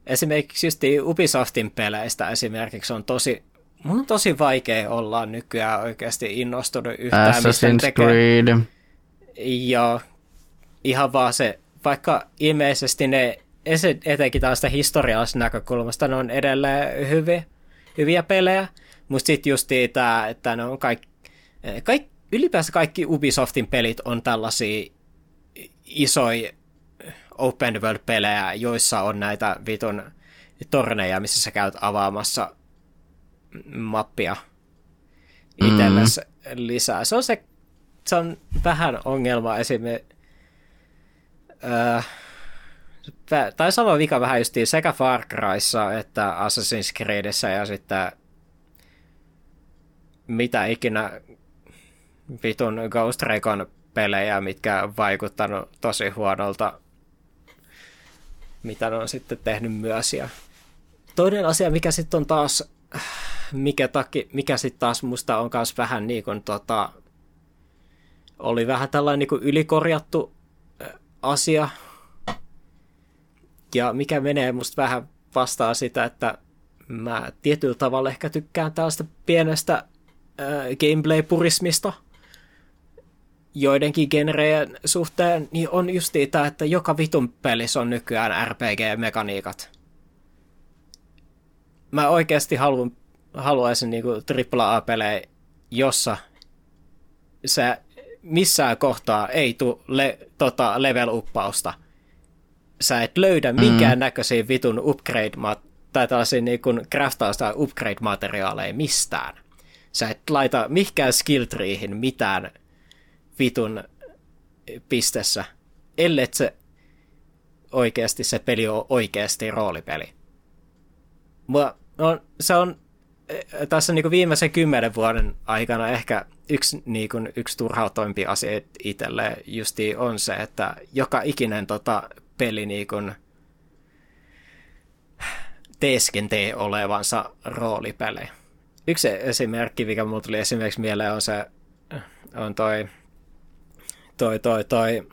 esimerkiksi just Ubisoftin peleistä esimerkiksi on tosi, mun on tosi vaikea olla nykyään oikeasti innostunut yhtään, Assassin's Creed. Ja ihan vaan se, vaikka ilmeisesti ne etenkin tällaista historiallisesta näkökulmasta ne on edelleen hyviä, hyviä pelejä, mutta sitten just tämä, että ne on kaikki, kaikki, ylipäänsä kaikki Ubisoftin pelit on tällaisia isoja open world-pelejä, joissa on näitä vitun torneja, missä sä käyt avaamassa mappia itsellesi mm. lisää. Se on, se, se on vähän ongelma esimerkiksi äh, tai sama vika vähän justiin sekä Far Cryssa että Assassin's Creedissä ja sitten mitä ikinä vitun Ghost Recon pelejä, mitkä on vaikuttanut tosi huonolta, mitä ne on sitten tehnyt myös. Ja toinen asia, mikä sitten on taas, mikä, taki, mikä sitten taas musta on myös vähän niin kuin tota, oli vähän tällainen niin kuin ylikorjattu asia, ja mikä menee musta vähän vastaa sitä, että mä tietyllä tavalla ehkä tykkään tällaista pienestä äh, gameplay-purismista joidenkin genrejen suhteen, niin on just tämä, että joka vitun pelissä on nykyään RPG-mekaniikat. Mä oikeasti haluan, haluaisin niinku AAA-pelejä, jossa se missään kohtaa ei tule le, tota, level-uppausta – sä et löydä mm. minkään näköisiä vitun upgrade tai tällaisia niin kuin craftausta upgrade-materiaaleja mistään. Sä et laita mihinkään skill treeihin mitään vitun pistessä, ellei se oikeasti se peli on oikeasti roolipeli. Mua, no, se on eh, tässä niin viimeisen kymmenen vuoden aikana ehkä yksi, niin kuin, yksi turhautoimpi asia itselle justi on se, että joka ikinen tota, peli niin kuin teeskentee olevansa roolipeli. Yksi esimerkki, mikä mulle tuli esimerkiksi mieleen, on se, on toi, toi, toi, toi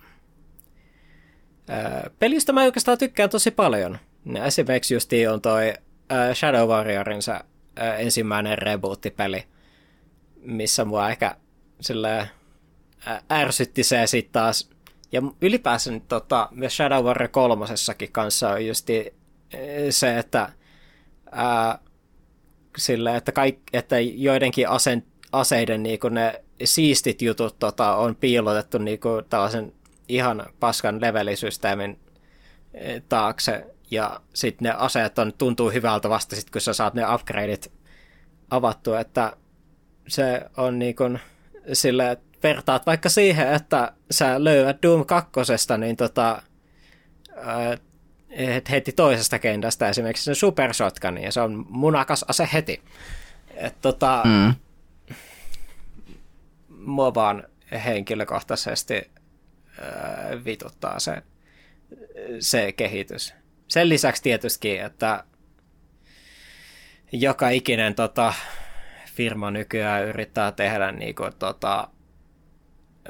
ää, pelistä mä oikeastaan tykkään tosi paljon. Esimerkiksi just on toi ää, Shadow Warriorin se ensimmäinen reboot-peli, missä mua ehkä silleen, ärsytti se sitten taas ja ylipäänsä niin, tota, myös Shadow Warrior kolmosessakin kanssa on just se, että, ää, sille, että, kaik, että joidenkin ase, aseiden niin ne siistit jutut tota, on piilotettu niin kuin, tällaisen ihan paskan levelisysteemin e, taakse, ja sitten ne aseet on, tuntuu hyvältä vasta sitten, kun sä saat ne upgradeit avattua, että se on niin kuin, sille, että vertaat vaikka siihen, että sä löydät Doom 2, niin tota, heti toisesta kentästä esimerkiksi sen Super Shotgun, ja se on munakas ase heti. Et tota, mm. mua vaan henkilökohtaisesti äh, vituttaa se, se kehitys. Sen lisäksi tietysti, että joka ikinen tota, firma nykyään yrittää tehdä niinku, tota,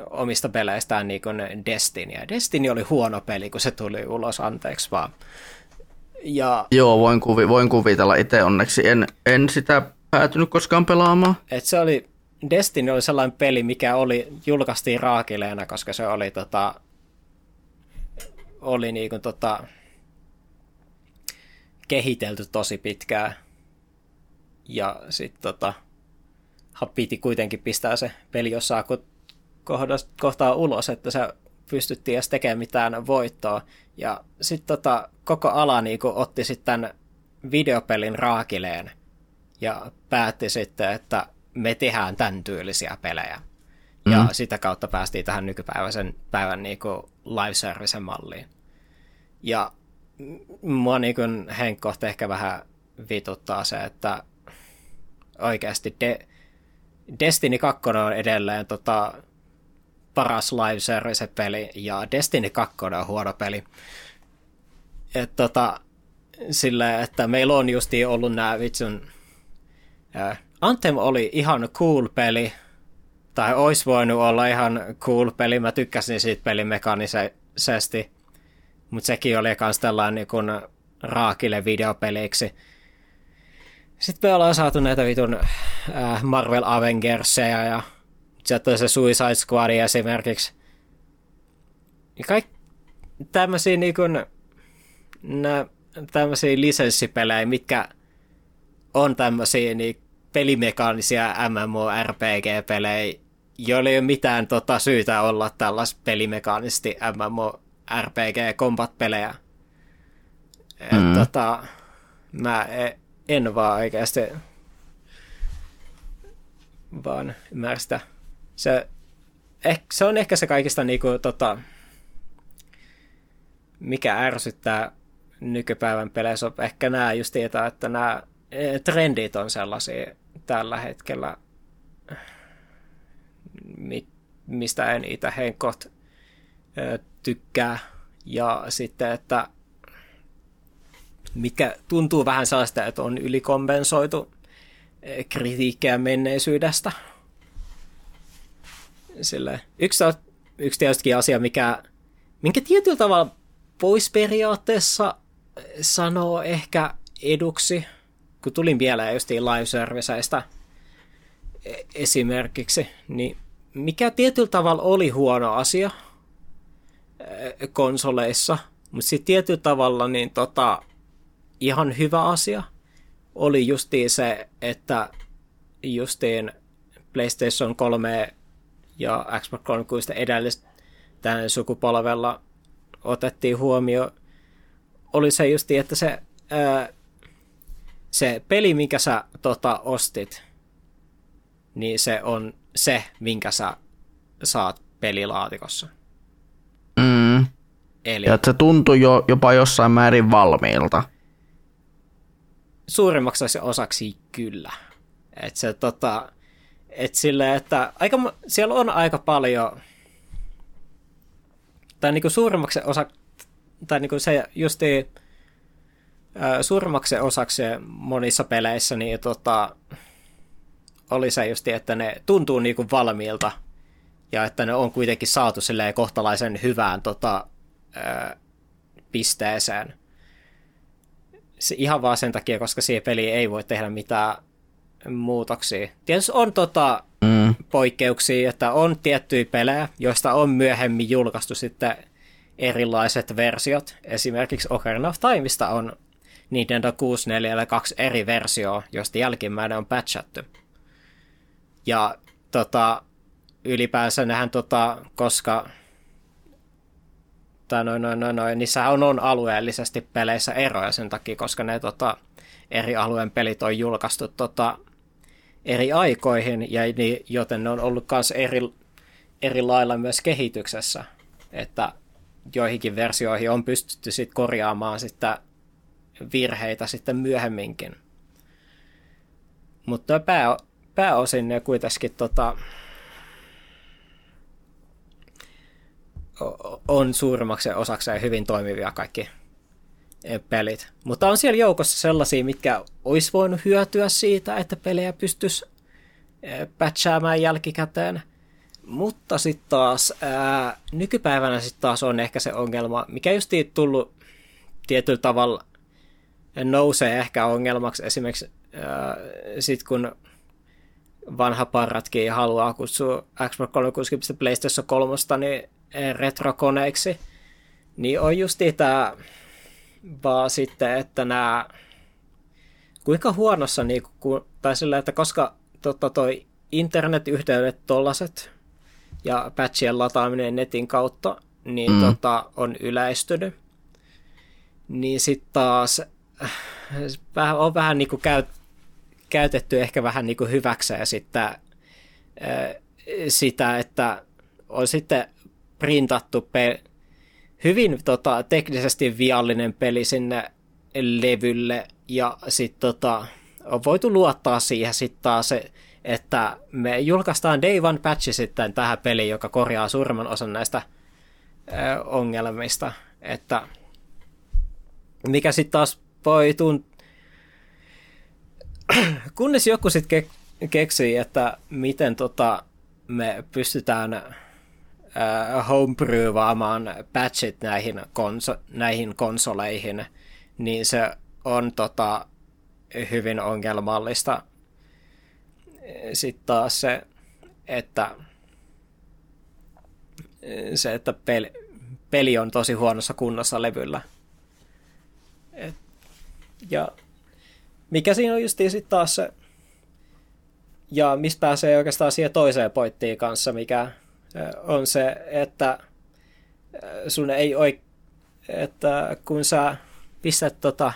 omista peleistään niin kuin Destiny. Destiny oli huono peli, kun se tuli ulos, anteeksi vaan. Ja, Joo, voin, kuvi, voin kuvitella itse onneksi. En, en sitä päätynyt koskaan pelaamaan. Et se oli, Destiny oli sellainen peli, mikä oli, julkaistiin raakileena, koska se oli tota, oli niin kuin tota, kehitelty tosi pitkään. ja sitten tota, piti kuitenkin pistää se peli jossain kohtaa ulos, että se pystyttiin edes tekemään mitään voittoa. Ja sitten tota, koko ala niinku otti sitten videopelin raakileen ja päätti sitten, että me tehdään tämän tyylisiä pelejä. Ja mm. sitä kautta päästiin tähän nykypäiväisen päivän niinku live service malliin. Ja mua niinku henkkohta ehkä vähän vituttaa se, että oikeasti De- Destiny 2 on edelleen tota, paras live service peli ja Destiny 2 on huono peli. Et, tota, sille, että meillä on justi ollut nämä vitsun... Äh, Anthem oli ihan cool peli, tai olisi voinut olla ihan cool peli, mä tykkäsin siitä pelimekaanisesti, mutta sekin oli myös tällainen niin kuin raakille videopeliksi. Sitten me ollaan saatu näitä vitun äh, Marvel Avengerseja ja sieltä on se Suicide Squad esimerkiksi. Ja kaikki tämmöisiä niin kuin, nää, tämmöisiä lisenssipelejä, mitkä on tämmöisiä niin pelimekaanisia MMORPG-pelejä, joilla ei ole mitään tota, syytä olla tällaisia pelimekaanisesti MMORPG-combat-pelejä. Mm. tota, mä e- en vaan oikeasti vaan ymmärrä Se, eh, se on ehkä se kaikista niinku, tota, mikä ärsyttää nykypäivän peleissä on ehkä nämä just tietää, että nämä eh, trendit on sellaisia tällä hetkellä, mistä en itse henkot tykkää. Ja sitten, että mikä tuntuu vähän sellaista, että on ylikompensoitu eh, kritiikkiä menneisyydestä. Sille, yksi, yksi tietysti asia, mikä, minkä tietyllä tavalla pois periaatteessa sanoo ehkä eduksi, kun tulin vielä just live serviceista e, esimerkiksi, niin mikä tietyllä tavalla oli huono asia e, konsoleissa, mutta sitten tietyllä tavalla niin tota, ihan hyvä asia oli justiin se, että justiin PlayStation 3 ja Xbox 360 edellistä tämän sukupolvella otettiin huomioon oli se justi, että se, ää, se peli, minkä sä tota, ostit, niin se on se, minkä sä saat pelilaatikossa. Mm. Eli, ja että se tuntui jo, jopa jossain määrin valmiilta. Suurimmaksi osaksi kyllä. Et se, tota, et sille, että aika, siellä on aika paljon, tai niinku suurimmaksi osaksi tai niin kuin se justi suurimmaksi osaksi monissa peleissä niin tota, oli se justi, että ne tuntuu niin kuin valmiilta ja että ne on kuitenkin saatu silleen kohtalaisen hyvään tota, pisteeseen. Se ihan vaan sen takia, koska siihen peliin ei voi tehdä mitään muutoksia. Tietysti on tota, mm. poikkeuksia, että on tiettyjä pelejä, joista on myöhemmin julkaistu sitten erilaiset versiot. Esimerkiksi Ocarina of Timeista on Nintendo 64 kaksi eri versioa, joista jälkimmäinen on patchattu. Ja tota, ylipäänsä nehän, tota, koska tai noin, noin, noin, noin, niissä on, on alueellisesti peleissä eroja sen takia, koska ne tota, eri alueen pelit on julkaistu tota, eri aikoihin, ja niin, joten ne on ollut myös eri, eri lailla myös kehityksessä. Että joihinkin versioihin on pystytty sitten korjaamaan sitten virheitä sitten myöhemminkin. Mutta pää, pääosin ne kuitenkin tota, on suurimmaksi osakseen hyvin toimivia kaikki pelit. Mutta on siellä joukossa sellaisia, mitkä olisi voinut hyötyä siitä, että pelejä pystyisi eh, patchaamaan jälkikäteen. Mutta sitten taas ää, nykypäivänä sitten taas on ehkä se ongelma, mikä just tullut tietyllä tavalla nousee ehkä ongelmaksi esimerkiksi sitten kun vanha parratkin haluaa kutsua Xbox 360 PlayStation 3 niin retrokoneiksi, niin on just tämä vaan sitten, että nämä kuinka huonossa, niin kuin, tai sillä, että koska tota, toi internetyhteydet tollaset ja patchien lataaminen netin kautta, niin mm. tota, on yleistynyt. Niin sitten taas vähän, on vähän niin kuin käy, käytetty ehkä vähän niin kuin hyväkseen sitten sitä, että on sitten printattu pe- hyvin tota, teknisesti viallinen peli sinne levylle. Ja sitten tota, on voitu luottaa siihen sitten taas että me julkaistaan Day One patchi sitten tähän peliin, joka korjaa suurimman osan näistä ö, ongelmista, että mikä sitten taas voi tunt... kunnes joku sitten ke- keksii, että miten tota, me pystytään äh, homebrewaamaan patchit näihin, konso- näihin konsoleihin, niin se on tota, hyvin ongelmallista. Sitten taas se, että se, että peli, peli on tosi huonossa kunnossa levyllä. Et, ja mikä siinä on justiin sitten taas se, ja mistä pääsee oikeastaan siihen toiseen pointtiin kanssa, mikä on se, että sun ei oi, että kun sä pistät tota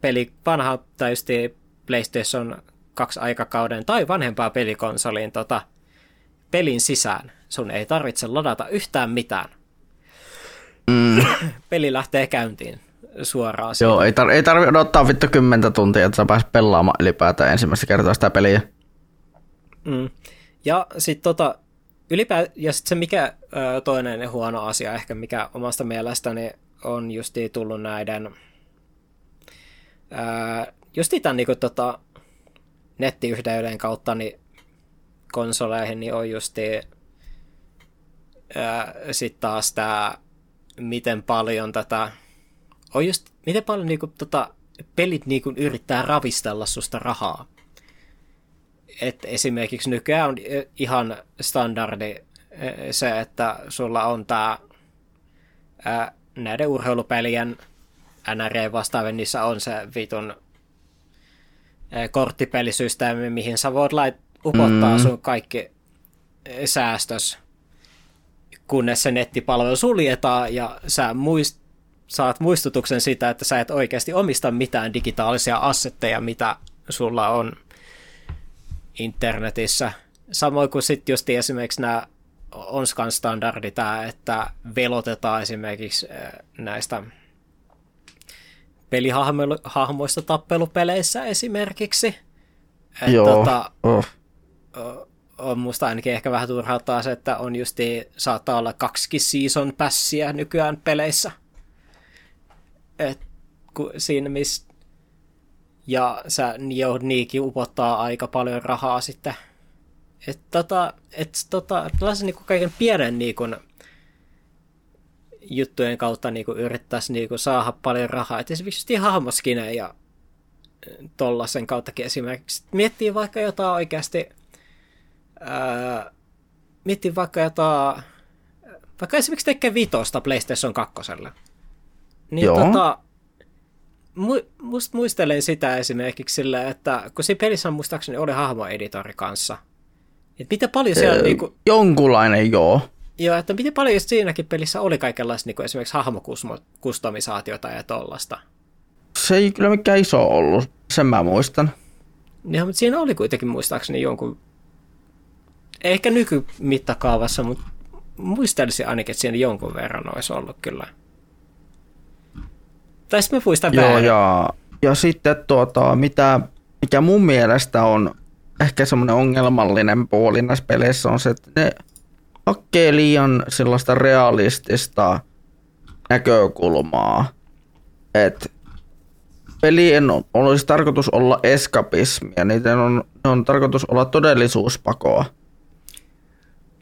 peli vanha tai PlayStation 2 aikakauden tai vanhempaa pelikonsoliin tota, pelin sisään, sun ei tarvitse ladata yhtään mitään. Mm. *clears throat* Peli lähtee käyntiin suoraan. Joo, siitä. ei, tar- ei tarvitse odottaa vittu kymmentä tuntia, että sä pääset pelaamaan ylipäätään ensimmäistä kertaa sitä peliä. Mm. Ja sitten tota, ylipä, ja sit se mikä ö, toinen huono asia ehkä, mikä omasta mielestäni on justi tullut näiden ö, justi tämän niin tota, nettiyhteyden kautta niin konsoleihin, niin on justi sitten taas tämä, miten paljon tätä, on just, miten paljon niinku, tota, pelit niinku, yrittää ravistella susta rahaa että esimerkiksi nykyään on ihan standardi se, että sulla on tämä näiden urheilupelien NRE vastaavien, niissä on se vitun korttipelisysteemi, mihin sä voit lait, upottaa mm. sun kaikki säästös, kunnes se nettipalvelu suljetaan ja sä muist, saat muistutuksen siitä, että sä et oikeasti omista mitään digitaalisia assetteja, mitä sulla on internetissä. Samoin kuin sitten just esimerkiksi nämä Onskan standardi tämä, että velotetaan esimerkiksi eh, näistä pelihahmoista tappelupeleissä esimerkiksi. Et Joo. Tota, oh. On musta ainakin ehkä vähän turhauttaa se, että on justi, saattaa olla kaksi season passia nykyään peleissä. Et, kun siinä, missä ja sä jo niinkin upottaa aika paljon rahaa sitten. Että tota, et, tota, tällaisen niin kaiken pienen niin kuin, juttujen kautta niin yrittäisi niin saada paljon rahaa. Et esimerkiksi hahmoskineen ja tollasen kauttakin esimerkiksi. Miettii vaikka jotain oikeasti, ää, miettii vaikka jotain, vaikka esimerkiksi tekee vitosta PlayStation 2. Niin Joo. tota, must muistelen sitä esimerkiksi sillä, että kun siinä pelissä muistaakseni oli hahmoeditori kanssa. Että mitä paljon siellä... Öö, niinku, jonkunlainen, joo. Joo, että miten paljon siinäkin pelissä oli kaikenlaista niinku esimerkiksi hahmokustomisaatiota ja tollasta. Se ei kyllä mikään iso ollut, sen mä muistan. Niin, mutta siinä oli kuitenkin muistaakseni jonkun, ehkä nykymittakaavassa, mutta muistelisin ainakin, että siinä jonkun verran olisi ollut kyllä. Tai sitten mä muistan Joo, ja, ja sitten tuota, mitä, mikä mun mielestä on ehkä semmoinen ongelmallinen puoli näissä peleissä on se, että ne hakee liian sellaista realistista näkökulmaa. Että pelien on, olisi tarkoitus olla eskapismia, niiden on, ne on tarkoitus olla todellisuuspakoa.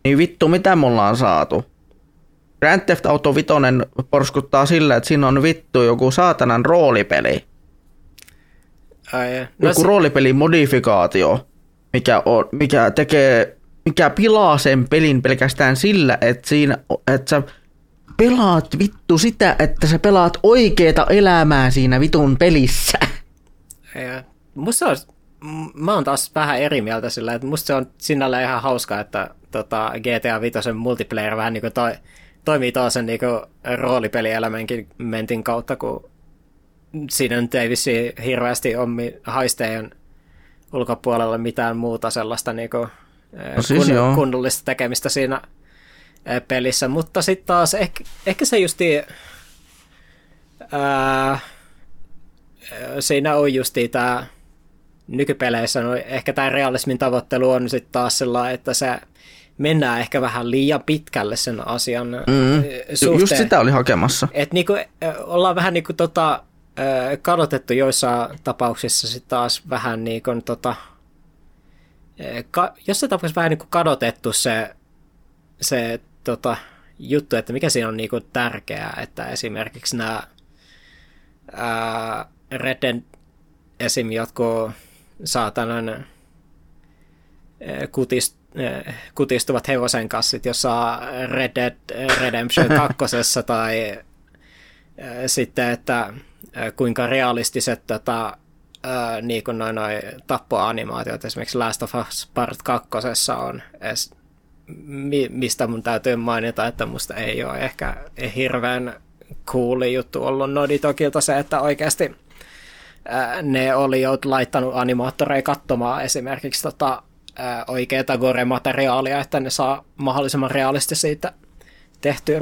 Niin vittu, mitä me ollaan saatu? Grand Theft Auto 5 porskuttaa sillä, että siinä on vittu joku saatanan roolipeli. Ai, no joku se... roolipelin modifikaatio, mikä, on, mikä tekee, mikä pilaa sen pelin pelkästään sillä, että siinä, että sä pelaat vittu sitä, että sä pelaat oikeeta elämää siinä vitun pelissä. Ja musta on, mä oon taas vähän eri mieltä sillä, että musta se on sinällä ihan hauska, että tota, GTA 5 multiplayer vähän niin kuin toi, toimii taas sen niin roolipelielementin kautta, kun siinä nyt ei vissi hirveästi ole haistejen ulkopuolella mitään muuta sellaista niin kuin, no siis kun, kunnollista tekemistä siinä pelissä, mutta sitten taas ehkä, ehkä se justi ää, siinä on justi tämä nykypeleissä, no ehkä tämä realismin tavoittelu on sitten taas sellainen, että se mennään ehkä vähän liian pitkälle sen asian mm. suhteen. Just sitä oli hakemassa. Että niinku, ollaan vähän niinku tota, kadotettu joissain tapauksissa sitten taas vähän niinku tota, ka, jossain tapauksessa vähän niinku kadotettu se, se tota, juttu, että mikä siinä on niinku tärkeää, että esimerkiksi nämä Red Dead esim. jotkut saatanan kutist, kutistuvat hevosen kassit, jossa Red Dead Redemption 2 *laughs* tai sitten, että kuinka realistiset tota, niin kuin noin, noin tappoanimaatiot esimerkiksi Last of Us Part 2 on edes, mistä mun täytyy mainita, että musta ei ole ehkä hirveän cooli juttu ollut. Noditokilta se, että oikeasti ne oli jo laittanut animaattoreja katsomaan esimerkiksi tota, oikeaa gore-materiaalia, että ne saa mahdollisimman realisti siitä tehtyä.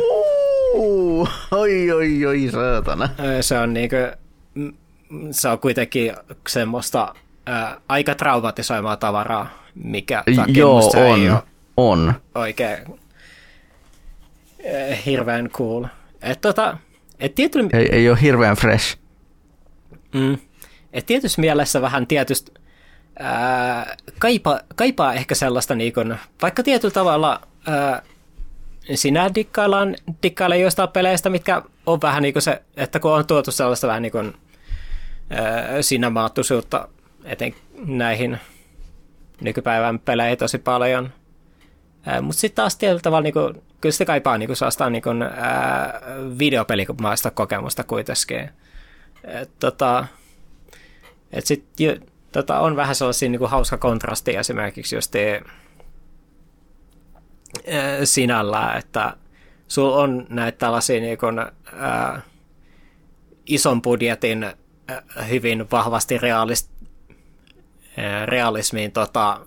Uh, oi, oi, oi, saatana. Se on niinku, se on kuitenkin semmoista ää, aika traumatisoimaa tavaraa, mikä Joo, on, ei ole on. oikein ää, hirveän cool. Et tota, et tietyllä... ei, ei ole hirveän fresh. Mm. Et tietyssä mielessä vähän tietysti kaipa, kaipaa ehkä sellaista, niin kun, vaikka tietyllä tavalla ää, sinä dikkaillaan, dikkaillaan joistain peleistä, mitkä on vähän niin kuin se, että kun on tuotu sellaista vähän niin kuin ää, sinämaattuisuutta eten näihin nykypäivän peleihin tosi paljon. Mutta sitten taas tietyllä tavalla, niin kuin, kyllä sitä kaipaa niin saastaan niin kuin, videopelimaista kokemusta kuitenkin. Et, tota, et sit, tota, on vähän sellaisia niin kuin hauska kontrasti esimerkiksi just sinällään, että sulla on näitä tällaisia niin kuin, ää, ison budjetin hyvin vahvasti realist, ää, realismiin tota,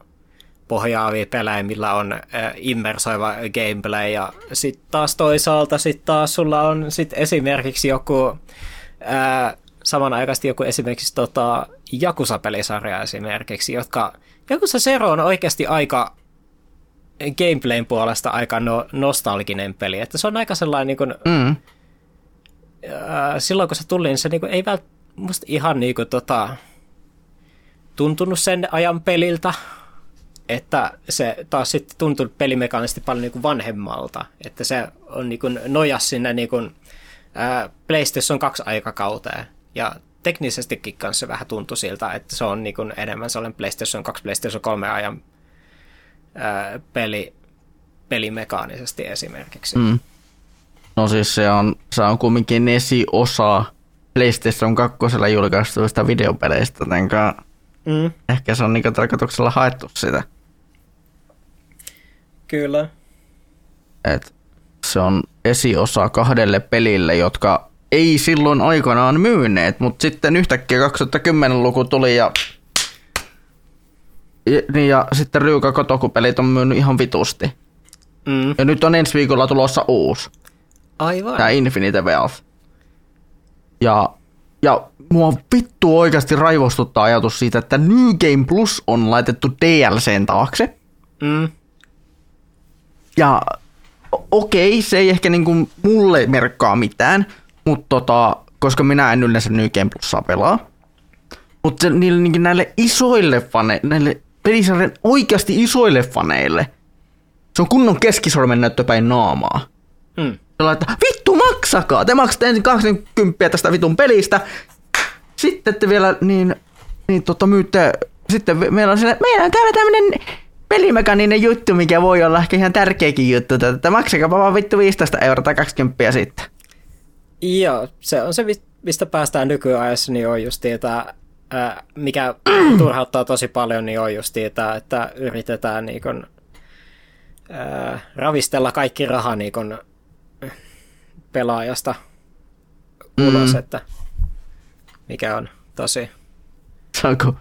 pohjaavia pelejä, millä on ää, immersoiva gameplay. Ja sitten taas toisaalta sit taas sulla on sit esimerkiksi joku ää, samanaikaisesti joku esimerkiksi tota, Jakusa-pelisarja esimerkiksi, jotka Jakusa Zero on oikeasti aika gameplayn puolesta aika no, nostalginen peli, että se on aika sellainen niin kuin, mm. äh, silloin kun se tuli, niin se niin kuin, ei välttämättä musta ihan niin kuin, tota, tuntunut sen ajan peliltä, että se taas sitten tuntui pelimekaanisesti paljon niin kuin vanhemmalta, että se on niin kuin, nojas sinne niin kuin, äh, PlayStation 2 aikakauteen, ja teknisestikin kanssa vähän tuntui siltä, että se on niin kuin enemmän sellainen PlayStation 2, PlayStation 3 ajan ää, peli, pelimekaanisesti esimerkiksi. Mm. No siis se on, se on kumminkin esiosa PlayStation 2 julkaistuista videopeleistä, jotenka mm. ehkä se on niin tarkoituksella haettu sitä. Kyllä. Et se on esiosa kahdelle pelille, jotka ei silloin aikanaan myyneet, mutta sitten yhtäkkiä 2010-luku tuli ja ja, niin ja sitten Ryuka Kotoku-pelit on myynyt ihan vitusti. Mm. Ja nyt on ensi viikolla tulossa uusi. Aivan. Tämä Infinite Wealth. Ja, ja mua vittu oikeasti raivostuttaa ajatus siitä, että New Game Plus on laitettu DLCn taakse. Mm. Ja okei, se ei ehkä niinku mulle merkkaa mitään, mutta tota, koska minä en yleensä New Game Plusaa pelaa. Mutta niille, näille isoille faneille, näille pelisarjan oikeasti isoille faneille, se on kunnon keskisormen näyttöpäin naamaa. Hmm. Se laittaa, vittu maksakaa, te maksatte ensin 80 tästä vitun pelistä, sitten te vielä niin, niin tota myytte, sitten meillä on siellä, meillä on täällä tämmönen pelimekaninen juttu, mikä voi olla ehkä ihan tärkeäkin juttu, että maksakaa vaan vittu 15 euroa tai 20 sitten. Joo, se on se, mistä päästään nykyajassa, niin on just tämä mikä *clears throat* turhauttaa tosi paljon, niin on just tämä, että yritetään niin kun, ää, ravistella kaikki raha niin kun, pelaajasta ulos, mm. että mikä on tosi... Saanko,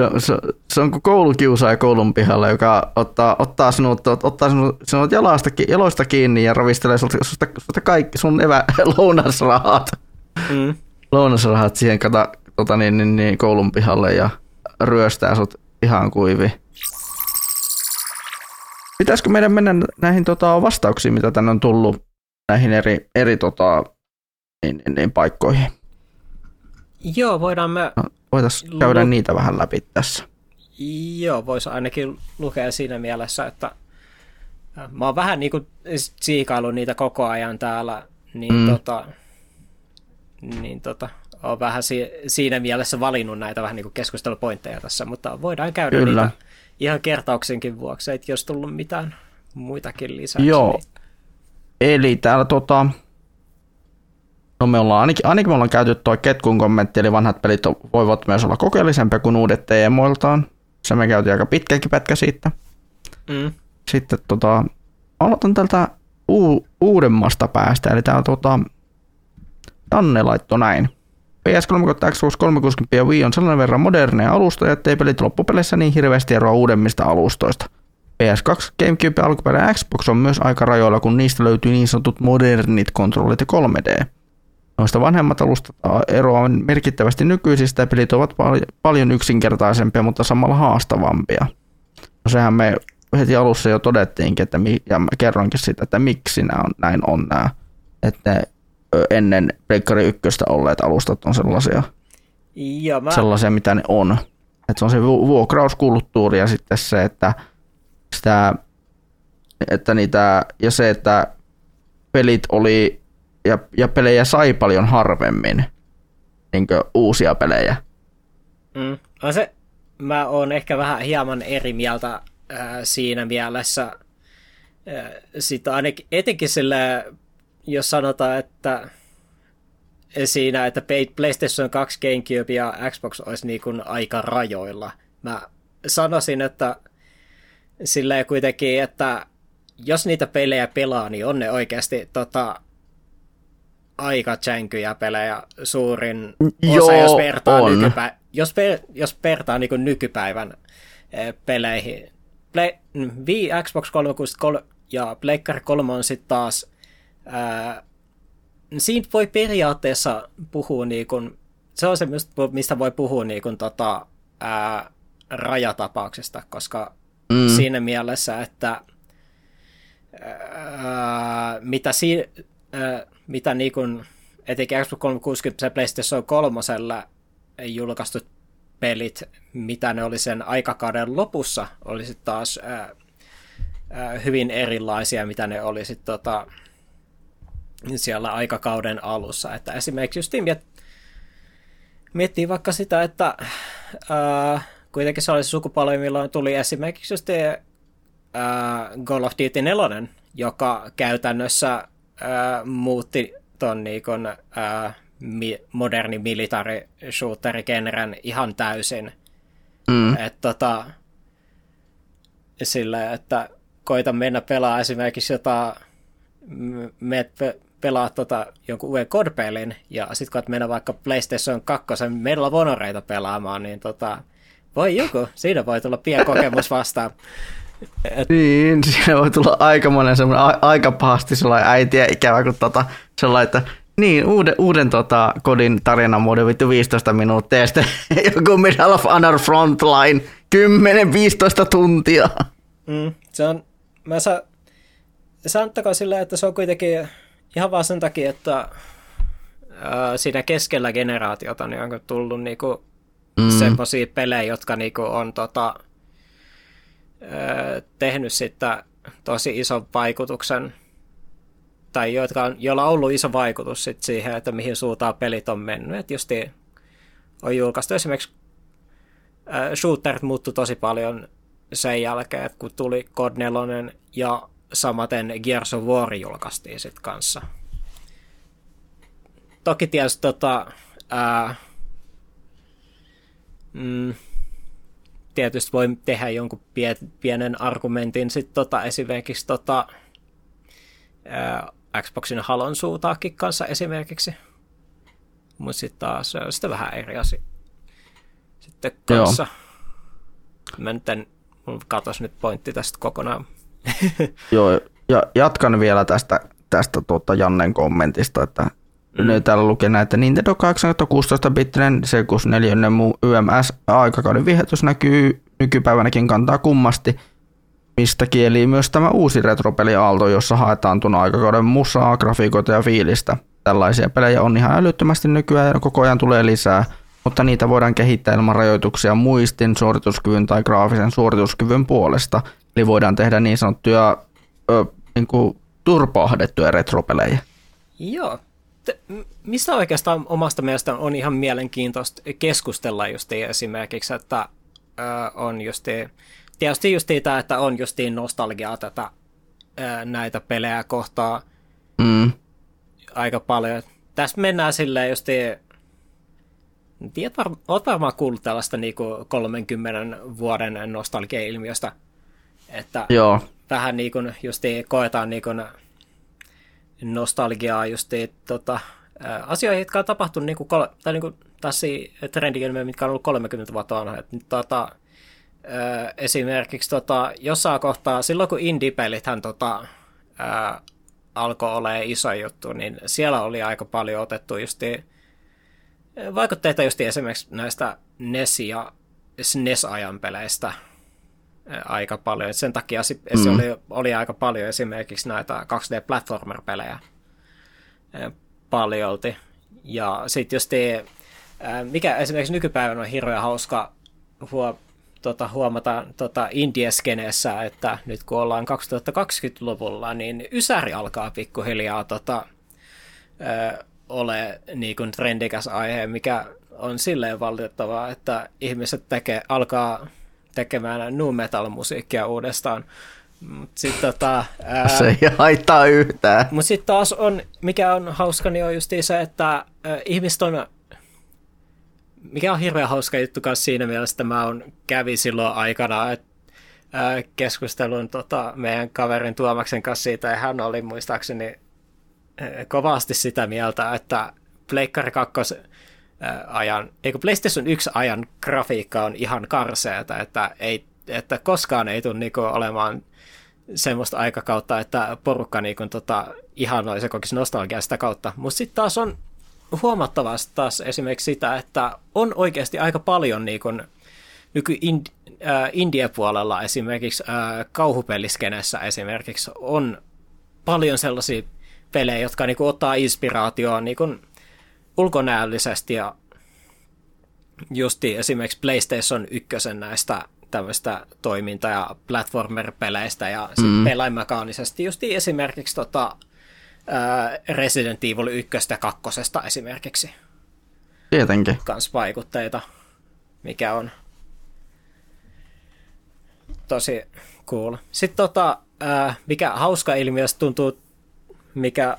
se, se, se on kuin koulukiusaaja koulun pihalla, joka ottaa, ottaa sinut, ottaa sinut, sinut jalasta, jaloista kiinni ja ravistelee sulta, sulta, sulta kaikki sun evä, *laughs* lounasrahat. Mm. Lounasrahat siihen kata, tota, niin, niin, niin, koulun pihalle ja ryöstää sut ihan kuivi. Pitäisikö meidän mennä näihin tota, vastauksiin, mitä tänne on tullut näihin eri, eri tota, niin, niin, niin, paikkoihin? Joo, voidaan me... Voitaisiin käydä lu- niitä vähän läpi tässä. Joo, voisi ainakin lukea siinä mielessä, että äh, mä oon vähän niin kuin niitä koko ajan täällä, niin, mm. tota, niin tota, oon vähän si- siinä mielessä valinnut näitä vähän niin kuin keskustelupointteja tässä, mutta voidaan käydä Kyllä. niitä ihan kertauksenkin vuoksi, että jos tullut mitään muitakin lisäksi. Joo, niin... eli täällä tota, No me ollaan, ainakin, ainakin me ollaan käyty tuo Ketkun kommentti, eli vanhat pelit voivat myös olla kokeellisempia kuin uudet teemoiltaan. Se me käytiin aika pitkäkin pätkä siitä. Mm. Sitten tota, aloitan tältä u- uudemmasta päästä, eli täällä tota, Janne laittoi näin. PS3, Xbox 360 ja Wii on sellainen verran moderneja alustoja, ettei pelit loppupeleissä niin hirveästi eroa uudemmista alustoista. PS2, Gamecube ja alkuperäinen Xbox on myös aika rajoilla, kun niistä löytyy niin sanotut modernit kontrollit ja 3D. Noista vanhemmat alustat eroavat merkittävästi nykyisistä ja pelit ovat paljon yksinkertaisempia, mutta samalla haastavampia. No sehän me heti alussa jo todettiinkin, että mi- ja mä kerroinkin sitä, että miksi nämä on, näin on nämä, että ennen Pleikkari ykköstä olleet alustat on sellaisia, ja mä... sellaisia mitä ne on. Että se on se vuokrauskulttuuri ja sitten se, että sitä, että niitä, ja se, että pelit oli ja, ja pelejä sai paljon harvemmin niin uusia pelejä. Mm. On se, mä oon ehkä vähän hieman eri mieltä äh, siinä mielessä. Äh, sitä ainakin etenkin sille, jos sanotaan, että siinä, että PlayStation 2, Gamecube ja Xbox olisi niin kuin aika rajoilla. Mä sanoisin, että sillä kuitenkin, että jos niitä pelejä pelaa, niin on ne oikeasti tota, aika jänkyjä pelejä suurin Joo, osa, jos vertaa, on. Nykypä- jos, per, jos vertaa niin nykypäivän eh, peleihin. Play, Wii, Xbox 360 ja Pleikkari 3 on sitten taas ää, siitä voi periaatteessa puhua niin kuin, se on se, mistä voi puhua niin kuin, tota, ää, rajatapauksesta, koska mm. siinä mielessä, että ää, mitä si, ää, mitä niin kuin, etenkin Xbox 360 ja PlayStation 3 julkaistut pelit, mitä ne oli sen aikakauden lopussa, oli sitten taas ää, ää, hyvin erilaisia, mitä ne oli sitten tota, siellä aikakauden alussa. Että esimerkiksi just miet, miettii vaikka sitä, että ää, kuitenkin se oli se sukupolvi, milloin tuli esimerkiksi just ää, Call of Duty 4, joka käytännössä ää, muutti ton niikon, ää, mi, moderni military shooteri genren ihan täysin. Mm. Et, tota, sillä, että koita mennä pelaa esimerkiksi jotain, me pe, pelaa tota, jonkun uuden kodpelin, ja sitten koet mennä vaikka PlayStation 2 Medal of Honoreita pelaamaan, niin tota, voi joku, siinä voi tulla pieni kokemus vastaan. *laughs* Et... Niin, *laughs* siinä voi tulla aikamoinen semmoinen a- aika pahasti sellainen äitiä ikävä, kun tota, sellainen, että niin, uuden, uuden tota, kodin tarinan muodon vittu 15 minuuttia ja sitten *laughs* joku Medal of Honor Frontline 10-15 tuntia. Mm, se on, mä sa, sanottakaa silleen, että se on kuitenkin ihan vaan sen takia, että ää, siinä keskellä generaatiota niin onko tullut niinku mm. semmoisia pelejä, jotka niinku on tota, tehnyt sitten tosi ison vaikutuksen, tai jotka on, joilla on ollut iso vaikutus sit siihen, että mihin suuntaan pelit on mennyt. Et just on julkaistu esimerkiksi äh, shooterit muuttui tosi paljon sen jälkeen, kun tuli Code 4 ja samaten Gears of War julkaistiin sitten kanssa. Toki tietysti tota, ää, mm, tietysti voi tehdä jonkun pie, pienen argumentin sitten tota, esimerkiksi tota, ää, Xboxin halon suutaakin kanssa esimerkiksi. Mutta sitten taas se on sitten vähän eri asia. Sitten kanssa. Joo. Mä nyt en, mulla katos nyt pointti tästä kokonaan. *laughs* Joo, ja jatkan vielä tästä, tästä tuota Jannen kommentista, että mm. täällä lukee näin, että Nintendo 816-bittinen C64 ynnä muu YMS aikakauden vihetys näkyy nykypäivänäkin kantaa kummasti, mistä kieli myös tämä uusi retropeli Aalto, jossa haetaan tuon aikakauden musaa, grafiikoita ja fiilistä. Tällaisia pelejä on ihan älyttömästi nykyään ja koko ajan tulee lisää, mutta niitä voidaan kehittää ilman rajoituksia muistin, suorituskyvyn tai graafisen suorituskyvyn puolesta. Eli voidaan tehdä niin sanottuja ö, niin kuin turpaahdettuja retropelejä. Joo. Mistä oikeastaan omasta mielestä on ihan mielenkiintoista keskustella just esimerkiksi, että on justi, tietysti justi tämä, että on justiin nostalgiaa tätä näitä pelejä kohtaa mm. aika paljon. Tässä mennään silleen justi, tiedät, var, olet varmaan kuullut tällaista niinku 30 vuoden nostalgia-ilmiöstä, että Joo. vähän niin kuin justi koetaan niin kuin nostalgiaa justi tota, asioihin, jotka on tapahtunut niin kuin, tai niin kuin tässä trendi mitkä on ollut 30 vuotta vanha. tota, ö, esimerkiksi tota, jossain kohtaa, silloin kun indie-pelithän tota, alkoi olla iso juttu, niin siellä oli aika paljon otettu justi vaikutteita just esimerkiksi näistä NES- ja SNES-ajan peleistä aika paljon. Sen takia se mm. oli, oli aika paljon esimerkiksi näitä 2D-platformer-pelejä paljolti. Ja sitten just mikä esimerkiksi nykypäivänä on hirveän hauska huo, tota, huomata tota indieskeneessä, että nyt kun ollaan 2020-luvulla, niin Ysäri alkaa pikkuhiljaa tota, ö, ole niin kuin trendikäs aihe, mikä on silleen valitettavaa, että ihmiset tekee, alkaa tekemään nu metal-musiikkia uudestaan. Mut sit, tota, ää, *laughs* se ei haittaa yhtään. Mutta sitten taas on, mikä on hauska, niin on just se, että ää, ihmiset on mikä on hirveän hauska juttu kanssa siinä mielessä, että mä on, kävi silloin aikana että ää, keskustelun tota, meidän kaverin Tuomaksen kanssa siitä, ja hän oli muistaakseni ää, kovasti sitä mieltä, että Pleikkari 2 ajan, eikö PlayStation 1 ajan grafiikka on ihan karseeta, että, ei, että koskaan ei tule niinku olemaan semmoista aikakautta, että porukka niinku tota, ihanoi se kokisi nostalgia sitä kautta. Mutta sitten taas on huomattavasti taas esimerkiksi sitä, että on oikeasti aika paljon niin kuin nyky äh, India-puolella esimerkiksi äh, kauhupeliskenessä esimerkiksi on paljon sellaisia pelejä, jotka niin kuin, ottaa inspiraatioa niin kuin, ulkonäöllisesti ja justi esimerkiksi PlayStation 1 näistä tämmöistä toiminta- ja platformer-peleistä ja mm. pelaimakaanisesti justi esimerkiksi tota, Resident Evil 1 ja 2 esimerkiksi. Tietenkin. Kans vaikutteita, mikä on tosi cool. Sitten tota, mikä hauska ilmiö tuntuu, mikä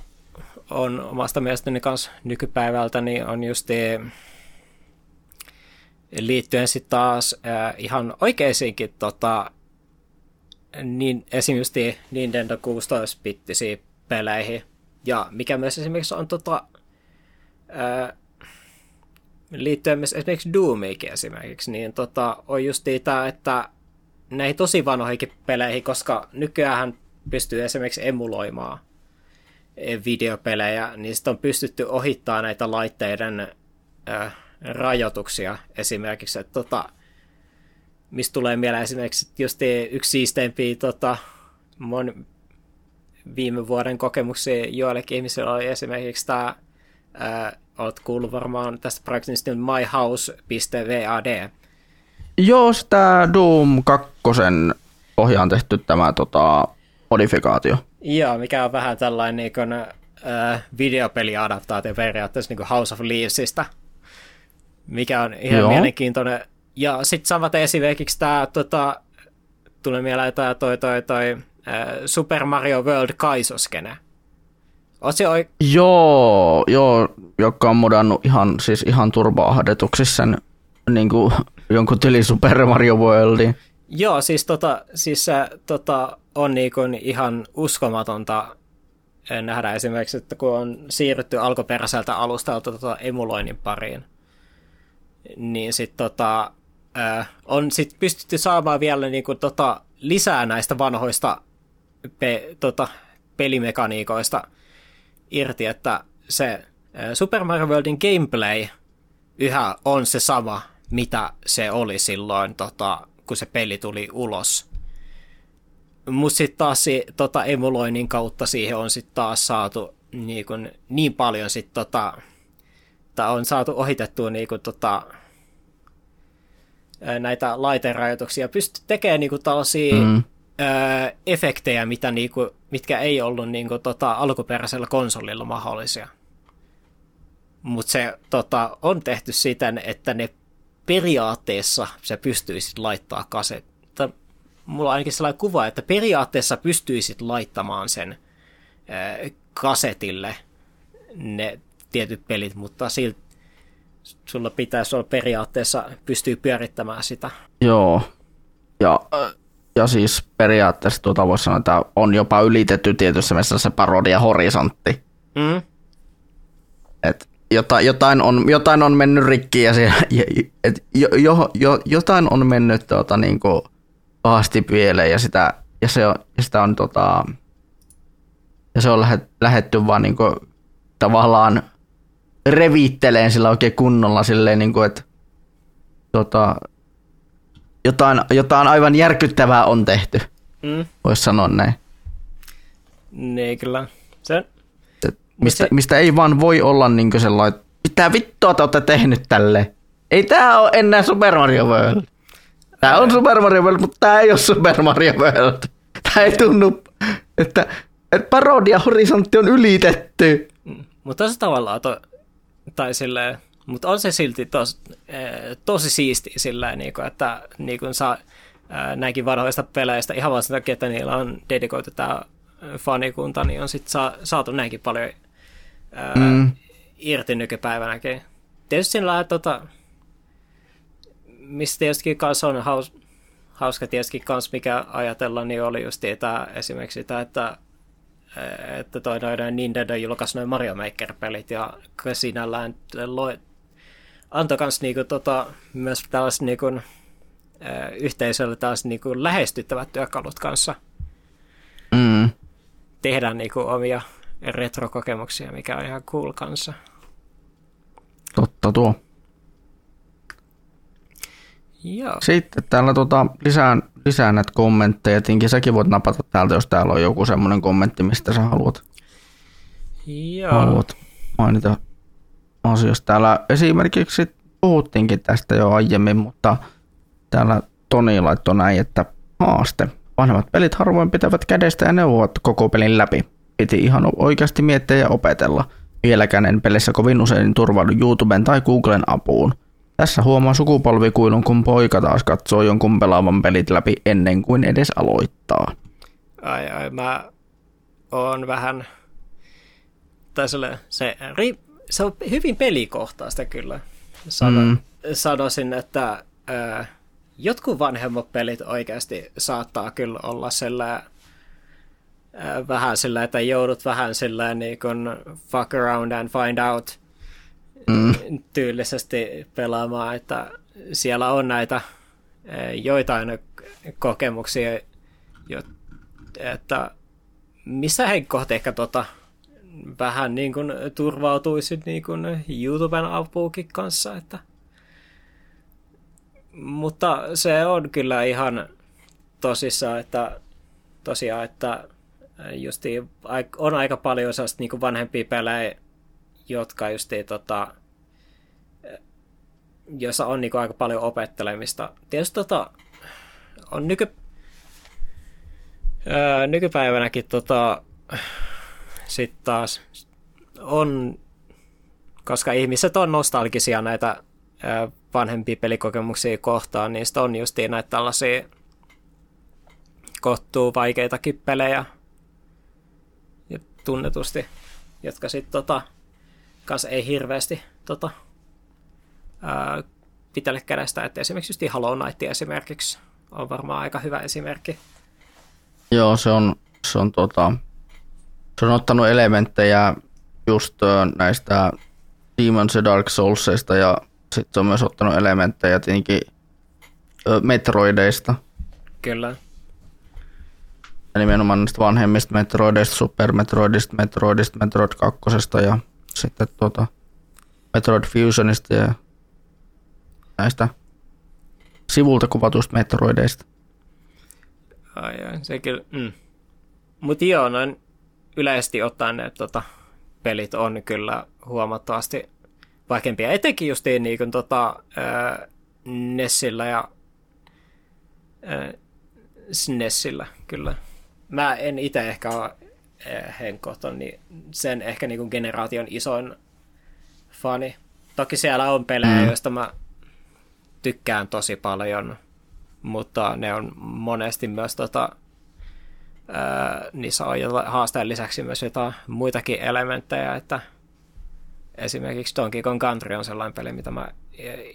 on omasta mielestäni kans nykypäivältä, niin on just liittyen sitten taas äh, ihan oikeisiinkin tota, niin, esimerkiksi Nintendo 16-bittisiin peleihin, ja mikä myös esimerkiksi on tota, ää, liittyen myös esimerkiksi Doomiikin esimerkiksi, niin tota, on just tämä, että näihin tosi vanhoihin peleihin, koska nykyään pystyy esimerkiksi emuloimaan videopelejä, niin sitten on pystytty ohittaa näitä laitteiden ää, rajoituksia esimerkiksi, että tota, mistä tulee mieleen esimerkiksi just yksi siisteimpiä tota, mon, viime vuoden kokemuksia joillekin ihmisille oli esimerkiksi tämä, äh, olet kuullut varmaan tästä projektista myhouse.vad. Joo, sitä Doom 2 pohjaan tehty tämä tota, modifikaatio. Joo, mikä on vähän tällainen niin kuin, äh, videopeliadaptaatio periaatteessa niin kuin House of Leavesista, mikä on ihan Joo. mielenkiintoinen. Ja sitten samat esimerkiksi tämä, tota, tulee mieleen tämä toi, toi, toi Äh, Super Mario World Kaisoskene. se oi... Joo, joo, joka on modannut ihan, siis ihan turbaahdetuksissa sen niin kuin, jonkun tyli Super Mario Worldin. Joo, siis, tota, siis se tota, on niin kuin ihan uskomatonta nähdä esimerkiksi, että kun on siirrytty alkuperäiseltä alustalta tota emuloinnin pariin, niin sitten tota, on sit pystytty saamaan vielä niin kuin, tota, lisää näistä vanhoista pe, tota, pelimekaniikoista irti, että se Super Mario Worldin gameplay yhä on se sama, mitä se oli silloin, tota, kun se peli tuli ulos. Mutta sitten taas tota, emuloinnin kautta siihen on sitten taas saatu niin, kun, niin paljon sit, tota, tai on saatu ohitettua niin kun, tota, näitä laiterajoituksia. Pystyy tekemään niin kuin, tällaisia mm. ö, efektejä, mitä, niin kuin, mitkä ei ollut niin kuin, tota, alkuperäisellä konsolilla mahdollisia. Mutta se tota, on tehty siten, että ne periaatteessa se pystyisit laittaa kaset. Mulla on ainakin sellainen kuva, että periaatteessa pystyisit laittamaan sen kasetille ne tietyt pelit, mutta silti sulla pitäisi olla periaatteessa pystyy pyörittämään sitä. Joo. Ja, ja siis periaatteessa tuota voisi sanoa, että on jopa ylitetty tietyssä mielessä se parodia horisontti. Mm. Et jotain, jotain, on, jotain on mennyt rikki ja, se, et jo, jo, jo, jotain on mennyt tuota, niin kuin, pahasti pieleen ja sitä, ja se on, ja sitä on tota, ja se on lähet, lähetty vaan niin kuin, tavallaan revitteleen sillä oikein kunnolla silleen, niin kuin, että tota, jotain, jotain aivan järkyttävää on tehty, mm. voisi sanoa näin. Niin, kyllä. Se... Mistä, mistä ei vaan voi olla niin sellainen, mitä vittua te olette tehnyt tälle? Ei tää ole enää Super Mario World. Tää on Super Mario World, mutta tää ei ole Super Mario World. Tää ei tunnu, että, että parodia horisontti on ylitetty. Mm. Mutta se tavallaan to, tai silleen, mutta on se silti tos, eh, tosi siisti silleen, niin kuin, että niin kuin saa eh, näinkin vanhoista peleistä ihan vaan sen takia, että niillä on dedikoitu tämä fanikunta, niin on sitten saa, saatu näinkin paljon ää, eh, mm. irti nykypäivänäkin. Tietysti siinä tota, mistä tietysti kanssa on haus, hauska tietysti kanssa, mikä ajatella, niin oli just tämä esimerkiksi sitä, että että toi noiden Nintendo julkaisi noin Mario Maker-pelit ja sinällään loi, antoi kans niinku tota, myös tällaiset niinku, yhteisölle taas niinku lähestyttävät työkalut kanssa. Mm. Tehdään niinku omia retrokokemuksia, mikä on ihan cool kanssa. Totta tuo. Joo. Sitten täällä tota, lisää, lisää näitä kommentteja. Tinkin säkin voit napata täältä, jos täällä on joku semmoinen kommentti, mistä sä haluat, Joo. haluat mainita asioista. Täällä esimerkiksi puhuttiinkin tästä jo aiemmin, mutta täällä Toni laittoi näin, että haaste. Vanhemmat pelit harvoin pitävät kädestä ja neuvovat koko pelin läpi. Piti ihan oikeasti miettiä ja opetella. Vieläkään en pelissä kovin usein turvaudu YouTuben tai Googlen apuun. Tässä huomaa sukupolvikuilun, kun poika taas katsoo jonkun pelaavan pelit läpi ennen kuin edes aloittaa. Ai ai, mä oon vähän... Tai se, se, se on hyvin pelikohtaista kyllä. Sano, mm. Sanoisin, että ää, jotkut vanhemmat pelit oikeasti saattaa kyllä olla sillä vähän sillä, että joudut vähän sillä niin kuin fuck around and find out mm. tyylisesti pelaamaan, että siellä on näitä eh, joitain kokemuksia, että missä henkkoht ehkä tota, vähän niin kuin turvautuisit niin kuin YouTuben apuukin kanssa, että mutta se on kyllä ihan tosissaan, että tosiaan, että justi on aika paljon sellaista niin vanhempia pelejä, jotka justiin tota, jossa on niin aika paljon opettelemista. Tietysti tota, on nyky, ää, nykypäivänäkin tota, sitten taas on, koska ihmiset on nostalgisia näitä ää, vanhempia pelikokemuksia kohtaan, niin on justiin näitä tällaisia kohtuu vaikeitakin pelejä ja tunnetusti, jotka sitten tota, kanssa ei hirveästi tota, ää, pitelle kädestä, että esimerkiksi just Hollow Knight esimerkiksi on varmaan aika hyvä esimerkki. Joo, se on, se on, tota, se on ottanut elementtejä just näistä Demon's ja Dark Soulsista ja sitten se on myös ottanut elementtejä tietenkin Metroideista. Kyllä. Ja nimenomaan niistä vanhemmista Metroideista, Super Metroidista, Metroidista, Metroid 2 ja sitten tuota Metroid Fusionista ja näistä sivulta kuvatuista Metroideista. Ai, ai se kyllä. Mm. Mutta joo, noin yleisesti ottaen ne tota, pelit on kyllä huomattavasti vaikeampia. Etenkin justiin niin kuin, tota, Nessillä ja ää, SNESillä, kyllä. Mä en itse ehkä ole henkkohton, niin sen ehkä niin kuin generaation isoin fani. Toki siellä on pelejä, mm. joista mä tykkään tosi paljon, mutta ne on monesti myös tota, ää, niissä on haasteen lisäksi myös jotain muitakin elementtejä, että esimerkiksi Donkey Kong Country on sellainen peli, mitä mä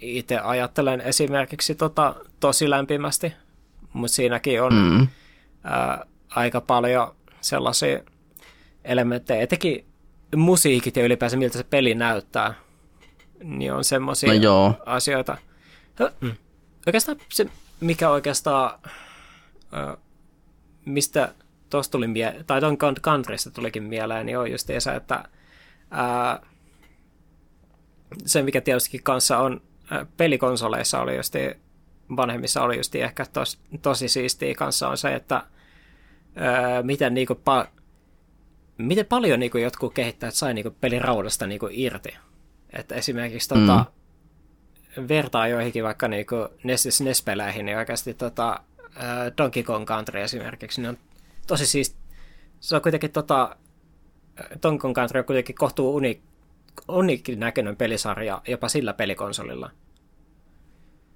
itse ajattelen esimerkiksi tota, tosi lämpimästi, mutta siinäkin on mm. ää, aika paljon sellaisia elementtejä, etenkin musiikit ja ylipäänsä miltä se peli näyttää, niin on semmoisia no asioita. Mm. Oikeastaan se, mikä oikeastaan, mistä tuosta tuli mie- tai ton Countrysta tulikin mieleen, niin on just se, että ää, se, mikä tietysti kanssa on ää, pelikonsoleissa oli just vanhemmissa oli just ehkä tos, tosi siistiä kanssa on se, että ää, miten, niinku pa- miten paljon niinku jotkut kehittäjät sai niinku pelin raudasta niinku irti. Että esimerkiksi tota, mm. vertaa joihinkin vaikka niinku NES, NES-peleihin, niin oikeasti tota, Donkey Kong Country esimerkiksi, niin on tosi siis, se on kuitenkin tota, Donkey Kong Country on kuitenkin kohtuu uni, unikin näköinen pelisarja jopa sillä pelikonsolilla.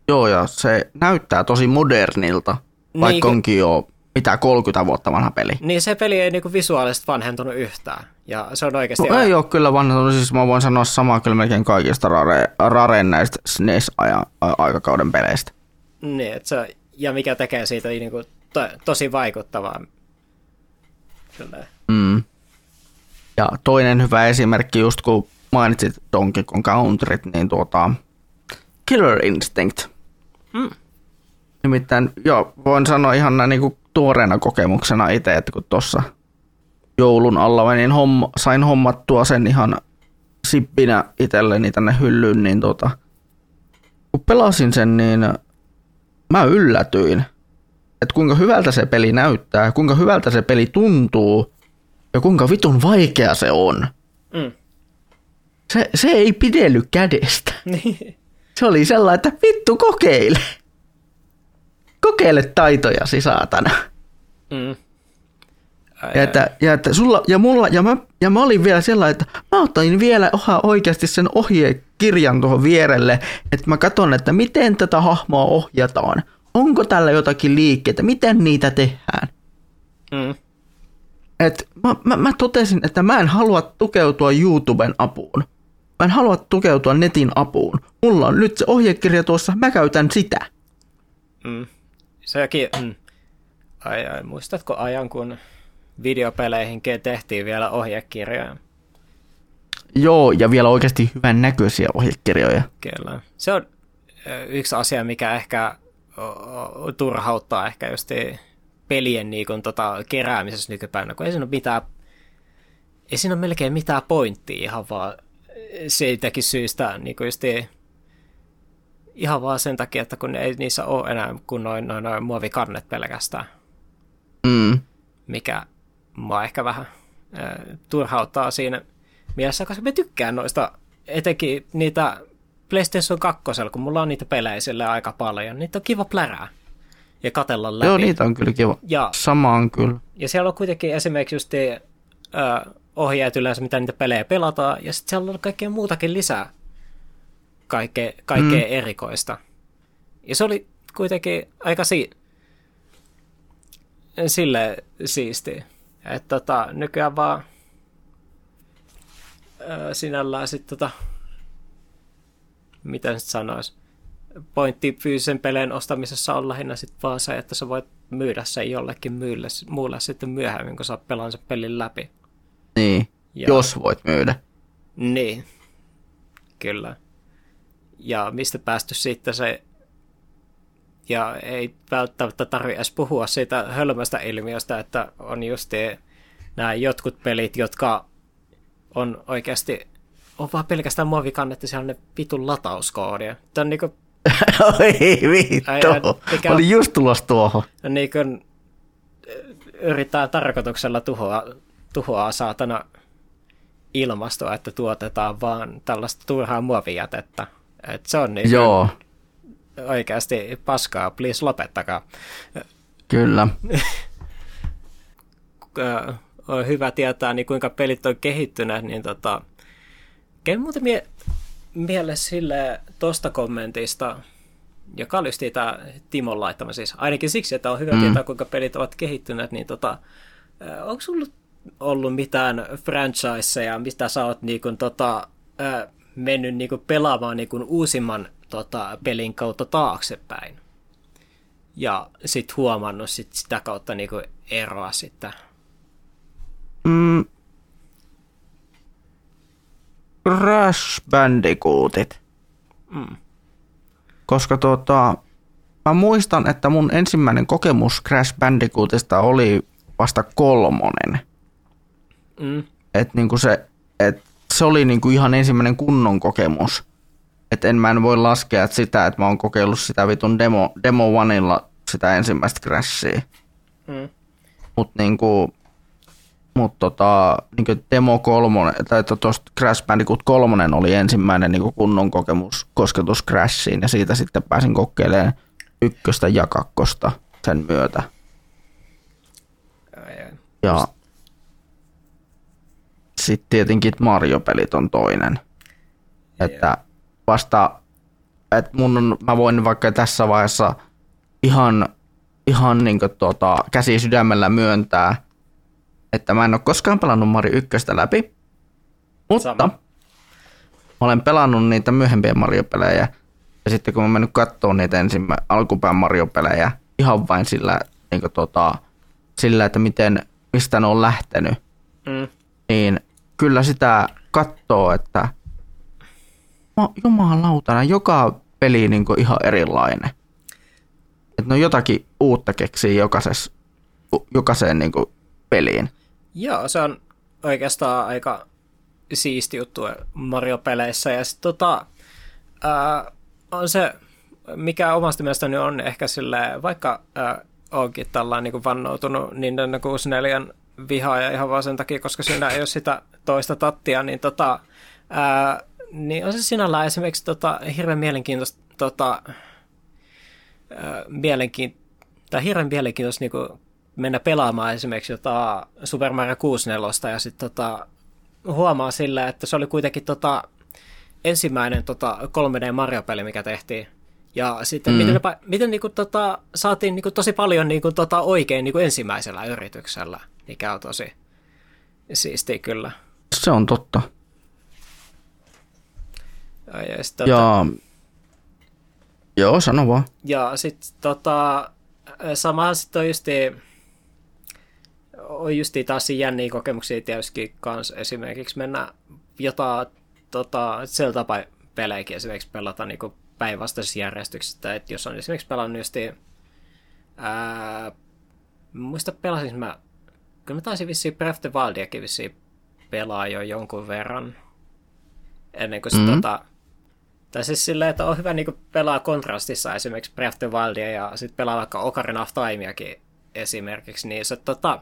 Joo, ja se näyttää tosi modernilta, vaikka niin, onkin jo mitä 30 vuotta vanha peli. Niin se peli ei niinku visuaalisesti vanhentunut yhtään. Ja se on oikeasti... No, ei ole kyllä vanhentunut, siis mä voin sanoa samaa kyllä melkein kaikista rare, rare näistä SNES-aikakauden peleistä. Niin, että se, ja mikä tekee siitä niinku to, tosi vaikuttavaa. Kyllä. Mm. Ja toinen hyvä esimerkki, just kun mainitsit Donkey Kong Countryt, niin tuota, Killer Instinct. Mm. Nimittäin, joo, voin sanoa ihan näin niin kuin tuoreena kokemuksena itse, että kun tuossa joulun alla menin homma, sain hommattua sen ihan sippinä itselleni tänne hyllyyn, niin tota, kun pelasin sen, niin mä yllätyin, että kuinka hyvältä se peli näyttää, kuinka hyvältä se peli tuntuu ja kuinka vitun vaikea se on. Mm. Se, se ei pidellyt kädestä. *laughs* Niin. Se oli sellainen, että vittu kokeile. Kokeile taitojasi, saatana. Mm. Ja, että, ja, että sulla, ja, mulla, ja, mä, ja mä olin vielä sellainen, että mä otin vielä oha oikeasti sen ohjekirjan tuohon vierelle, että mä katson, että miten tätä hahmoa ohjataan. Onko tällä jotakin liikkeitä, miten niitä tehdään. Mm. Et mä, mä, mä totesin, että mä en halua tukeutua YouTuben apuun. Mä en halua tukeutua netin apuun. Mulla on nyt se ohjekirja tuossa, mä käytän sitä. Mm. Sekin, mm. ai, ai, muistatko ajan, kun videopeleihin tehtiin vielä ohjekirjoja? Joo, ja vielä oikeasti hyvän näköisiä ohjekirjoja. Kyllä. Se on yksi asia, mikä ehkä turhauttaa ehkä just pelien niin kuin, tota, keräämisessä nykypäivänä, kun ei siinä ole mitään, ei siinä ole melkein mitään pointtia ihan vaan siitäkin syystä, niin kuin just ihan vaan sen takia, että kun ei niissä ole enää kuin noin, noin, noin muovikannet pelkästään. Mm. Mikä mua ehkä vähän äh, turhauttaa siinä mielessä, koska me tykkään noista, etenkin niitä PlayStation 2, kun mulla on niitä pelejä sille aika paljon, niitä on kiva plärää ja katella läpi. Joo, niitä on kyllä kiva. Ja, Sama on kyllä. Ja siellä on kuitenkin esimerkiksi just äh, ohjeet yleensä, mitä niitä pelejä pelataan, ja sitten siellä on kaikkea muutakin lisää kaikkea, kaikkea mm. erikoista. Ja se oli kuitenkin aika si- sille siisti. Että tota, nykyään vaan ää, sinällään sitten tota, miten sit sanois, pointti fyysisen pelin ostamisessa on lähinnä sit vaan se, että sä voit myydä sen jollekin myylle, muulle sitten myöhemmin, kun sä pelaan sen pelin läpi. Niin, ja. jos voit myydä. Niin, kyllä. Ja mistä päästy sitten se, ja ei välttämättä tarvitse edes puhua siitä hölmöstä ilmiöstä, että on just nämä jotkut pelit, jotka on oikeasti on vaan pelkästään muovikannetta ne vitun latauskoodia. Tämä on niinku... *laughs* Oi vittu, mikä... oli just tulos tuohon. Niin kuin yrittää tarkoituksella tuhoa, tuhoa saatana ilmastoa, että tuotetaan vaan tällaista turhaa muovijätettä. Et se on niin Joo. oikeasti paskaa, please lopettakaa. Kyllä. on hyvä tietää, niin kuinka pelit on kehittyneet, niin tota, Käy muuten mie- mielessä sille tosta kommentista, joka oli tämä Timon laittama siis. Ainakin siksi, että on hyvä mm. tietää, kuinka pelit ovat kehittyneet, niin tota, onko sulla ollut mitään franchiseja, mistä sä oot niin kuin, tota, mennyt niin kuin pelaamaan niin kuin uusimman tota, pelin kautta taaksepäin? Ja sitten huomannut sit sitä kautta niin kuin eroa sitten. Mm, Crash Bandicootit. Mm. Koska tota, mä muistan, että mun ensimmäinen kokemus Crash Bandicootista oli vasta kolmonen. Mm. Et niinku se, et se oli niinku ihan ensimmäinen kunnon kokemus. Et en mä en voi laskea että sitä, että mä oon kokeillut sitä vitun demo, demo oneilla sitä ensimmäistä Crashia. Mm. Mut niinku, mutta tota, niin Demo 3, tai tuosta Crash Bandicoot 3 oli ensimmäinen niin kunnon kokemus kosketus Crashiin, ja siitä sitten pääsin kokeilemaan ykköstä ja kakkosta sen myötä. Ja sitten tietenkin Mario-pelit on toinen. Että vasta, että mun on, mä voin vaikka tässä vaiheessa ihan, ihan niin tota, käsi sydämellä myöntää, että mä en ole koskaan pelannut Mario 1 läpi, mutta Sama. mä olen pelannut niitä myöhempiä Mario-pelejä, ja sitten kun mä mennyt katsomaan niitä ensimmä, alkupään Mario-pelejä, ihan vain sillä, niin kuin, tota, sillä, että miten, mistä ne on lähtenyt, mm. niin kyllä sitä katsoo, että jumalautana, joka peli niin ihan erilainen. Että no jotakin uutta keksii jokaisessa, jokaiseen niin peliin. Joo, se on oikeastaan aika siisti juttu Mario-peleissä. Ja sitten tota, ää, on se, mikä omasta mielestäni on ehkä sille, vaikka ää, onkin tällainen niin vannoutunut Nintendo 64 vihaaja ihan vaan sen takia, koska siinä ei ole sitä toista tattia, niin, tota, ää, niin on se sinällään esimerkiksi tota, hirveän mielenkiintoista tota, ää, mielenkiin, tai hirveän mielenkiintoista niin kuin, mennä pelaamaan esimerkiksi jotain Super Mario 64 ja sitten tota, huomaa sillä, että se oli kuitenkin tota, ensimmäinen tota, 3D Mario-peli, mikä tehtiin. Ja sitten mm. miten, miten niinku, tota, saatiin niinku, tosi paljon niinku, tota, oikein niinku, ensimmäisellä yrityksellä, mikä on tosi siistiä kyllä. Se on totta. Ja, ja, sit, tota, ja... Joo, sano vaan. Ja sitten tota, sama sitten on justiin, on just taas jänniä kokemuksia tietysti kans esimerkiksi mennä jotain tota, tapa pelejäkin esimerkiksi pelata niin päinvastaisessa järjestyksessä, että jos on esimerkiksi pelannut just ää, muista pelasin mä, kyllä mä taisin vissiin Breath of the Wildiakin vissiin pelaa jo jonkun verran ennen kuin se mm-hmm. tota, tai siis silleen, että on hyvä niin pelaa kontrastissa esimerkiksi Breath of the Wildia ja sitten pelaa vaikka Ocarina of Timeakin esimerkiksi, niin se tota,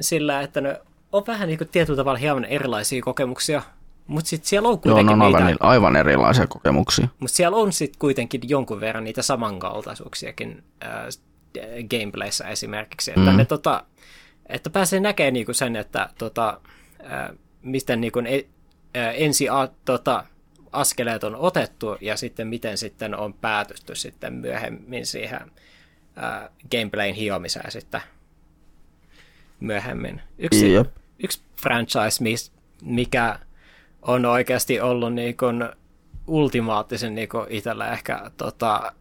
sillä, että ne on vähän niin kuin tietyllä tavalla hieman erilaisia kokemuksia, mutta sitten siellä on kuitenkin Joo, no, niitä... Aivan, aivan erilaisia kokemuksia. Mutta siellä on sitten kuitenkin jonkun verran niitä samankaltaisuuksiakin äh, gameplayssä esimerkiksi, että mm. ne tota, että pääsee näkemään niinku sen, että tota, äh, mistä niinku e, äh, ensi a, tota, askeleet on otettu ja sitten miten sitten on päätysty sitten myöhemmin siihen äh, gameplayn hiomiseen sitten myöhemmin. Yksi, yksi franchise, mikä on oikeasti ollut niin kuin ultimaattisen niin itsellä ehkä tota,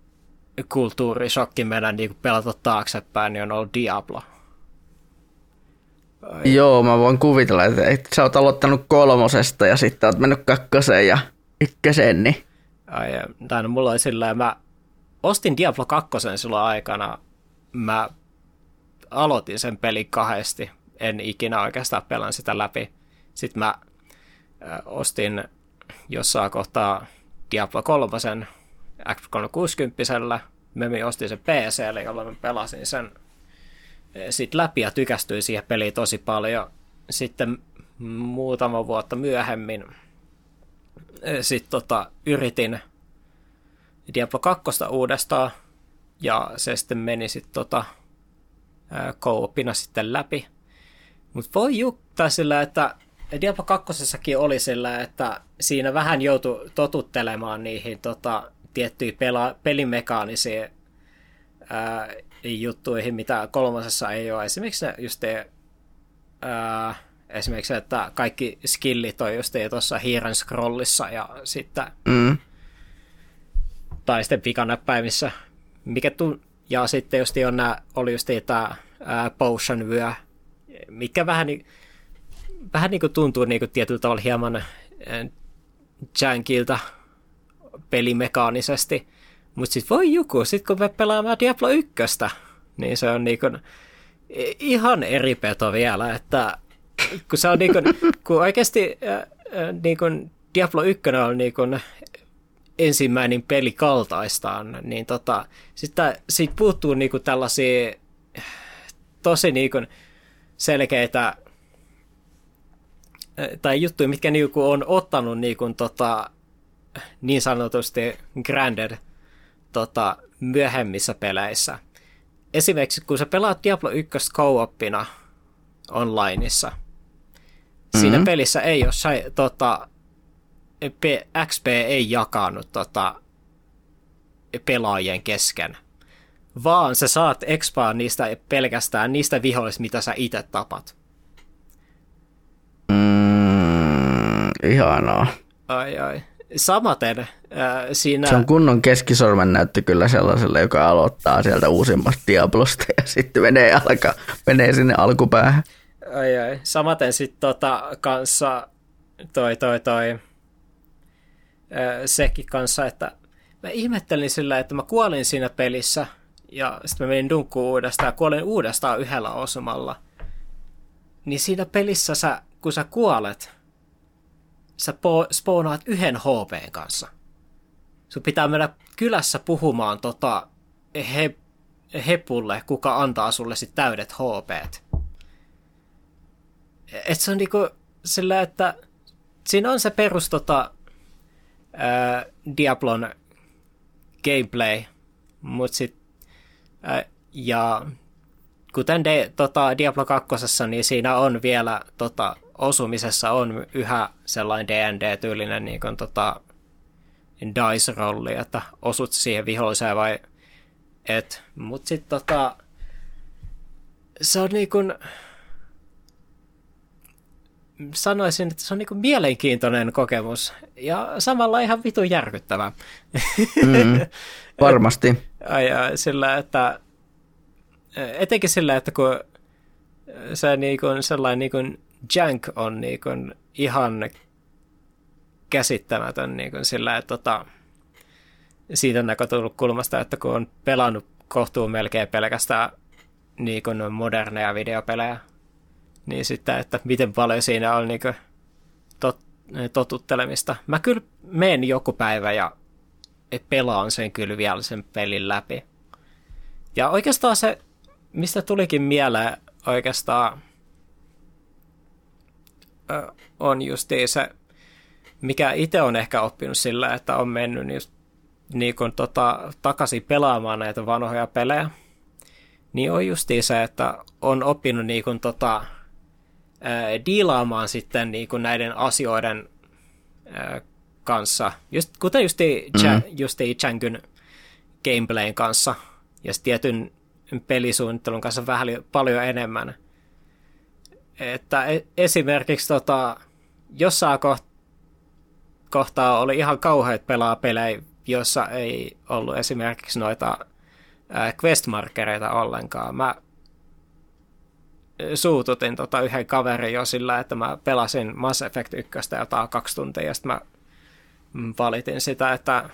kulttuurishokki mennä niin pelata taaksepäin, niin on ollut Diablo. Ai. Joo, mä voin kuvitella, että, että sä oot aloittanut kolmosesta ja sitten oot mennyt kakkoseen ja ykköseen, niin... Ai, tai no, mulla oli sillä, mä ostin Diablo 2 silloin aikana, mä aloitin sen pelin kahdesti, en ikinä oikeastaan pelan sitä läpi. Sitten mä ostin jossain kohtaa Diablo 3 X360, mä ostin sen PClle, jolla mä pelasin sen sit läpi ja tykästyin siihen peliin tosi paljon. Sitten muutama vuotta myöhemmin sit tota, yritin Diablo 2 uudestaan ja se sitten meni sitten tota, koopina sitten läpi. Mutta voi juttaa sillä, että Diablo 2 oli sillä, että siinä vähän joutui totuttelemaan niihin tota, tiettyihin pela- pelimekaanisiin ää, juttuihin, mitä kolmosessa ei ole. Esimerkiksi ne just te, ää, esimerkiksi, että kaikki skillit on just tuossa hiiren scrollissa ja sitten mm. tai sitten pikanäppäimissä, mikä tu- ja sitten just on nää, oli just tämä potion vyö, mikä vähän, niin, vähän niin kuin tuntuu niin kuin tietyllä tavalla hieman jankilta pelimekaanisesti, mutta sitten voi joku, sitten kun me pelaamaan Diablo 1, niin se on niinku ihan eri peto vielä, että kun se on niinku, kun oikeasti äh, niinku Diablo 1 on niinku ensimmäinen peli kaltaistaan, niin tota, sitten siitä puuttuu niinku tällaisia tosi niinku selkeitä tai juttuja, mitkä niinku on ottanut niinku tota, niin sanotusti Granded tota, myöhemmissä peleissä. Esimerkiksi kun sä pelaat Diablo 1 co-oppina onlineissa, mm-hmm. siinä pelissä ei ole tota, XP ei jakanut tota, pelaajien kesken, vaan sä saat expaa niistä pelkästään niistä vihoista, mitä sä itse tapat. Mm, ihanaa. Ai ai. Samaten äh, siinä... Se on kunnon keskisormen näyttö kyllä sellaiselle, joka aloittaa sieltä uusimmasta Diablosta ja sitten menee, alka, menee sinne alkupäähän. Ai ai. Samaten sitten tota kanssa toi toi toi äh, sekin kanssa, että mä ihmettelin sillä, että mä kuolin siinä pelissä ja sitten mä menin dunkkuun uudestaan ja kuolin uudestaan yhdellä osumalla. Niin siinä pelissä sä, kun sä kuolet, sä po- spoonaat yhden HP kanssa. Sun pitää mennä kylässä puhumaan tota he, hepulle, kuka antaa sulle sit täydet HP. Et se on niinku sillä, että siinä on se perus tota, ää, Diablon gameplay, mut sit, ää, ja kuten de, tota, Diablo 2, niin siinä on vielä tota, osumisessa on yhä sellainen D&D-tyylinen niin kuin, tota, dice-rolli, että osut siihen viholliseen vai et. Mutta sitten tota, se on niin kuin, sanoisin, että se on niin mielenkiintoinen kokemus ja samalla ihan vitun järkyttävä. *laughs* Mm, varmasti. ai, ai, sillä, että etenkin sillä, että kun se niin kuin sellainen niin kuin jank on niin kuin ihan käsittämätön niin kuin sillä, että tota, siitä näkökulmasta, että kun on pelannut kohtuun melkein pelkästään niin kuin moderneja videopelejä, niin sitten, että miten paljon siinä on niin kuin tot, totuttelemista. Mä kyllä menen joku päivä ja pelaan sen kyllä vielä sen pelin läpi. Ja oikeastaan se, mistä tulikin mieleen oikeastaan on just se, mikä itse on ehkä oppinut sillä, että on mennyt just niin kuin tota, takaisin pelaamaan näitä vanhoja pelejä, niin on just se, että on oppinut niin kuin tota, ää, diilaamaan sitten niin kuin näiden asioiden ää, kanssa, just, kuten justi, mm-hmm. justi Changyn gameplayn kanssa ja tietyn pelisuunnittelun kanssa vähän paljon enemmän että e- esimerkiksi tota, jossain koht- kohtaa oli ihan kauheat pelaa pelejä, joissa ei ollut esimerkiksi noita questmarkereita ollenkaan. Mä suututin tota yhden kaverin jo sillä, että mä pelasin Mass Effect 1 jotain kaksi tuntia, ja sitten mä valitin sitä, että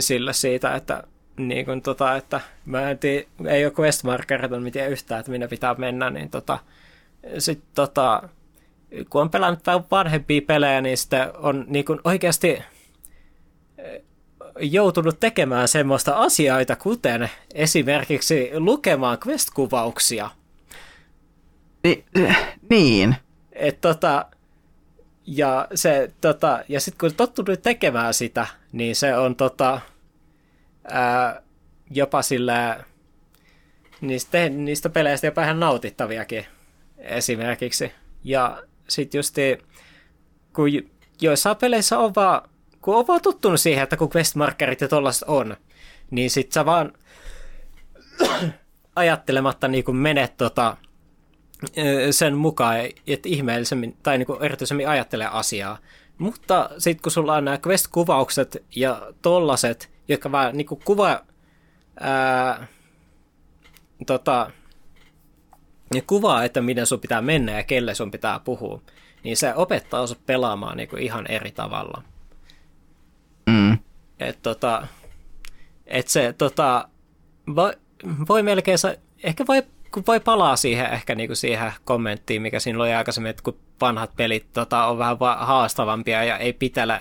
sillä siitä, että niin kuin tota, että mä en tiedä, ei ole quest markereita, mitä yhtään, että minne pitää mennä, niin tota, sit tota, kun on pelannut vähän vanhempia pelejä, niin sitten on niin kuin oikeasti eh, joutunut tekemään semmoista asioita, kuten esimerkiksi lukemaan quest-kuvauksia. Ni, niin. Et tota, ja se, tota, ja sitten kun on tottunut tekemään sitä, niin se on tota, ää, jopa sillä niistä, niistä peleistä jopa ihan nautittaviakin esimerkiksi. Ja sitten just kun joissain peleissä on vaan, kun on vaan tottunut siihen, että kun questmarkerit ja tollaset on, niin sit sä vaan *coughs* ajattelematta niin kuin menet tota, sen mukaan, että ihmeellisemmin tai niin kuin erityisemmin ajattelee asiaa. Mutta sitten kun sulla on nämä quest-kuvaukset ja tollaset, jotka vaan niin kuin kuva, ää, tota, ne kuvaa, että miten sun pitää mennä ja kelle sun pitää puhua, niin se opettaa sut pelaamaan niin kuin ihan eri tavalla. Mm. Et, tota, et se tota, voi, voi melkein, ehkä voi, kun voi palaa siihen ehkä niinku siihen kommenttiin, mikä siinä oli aikaisemmin, että kun vanhat pelit tota, on vähän haastavampia ja ei pitele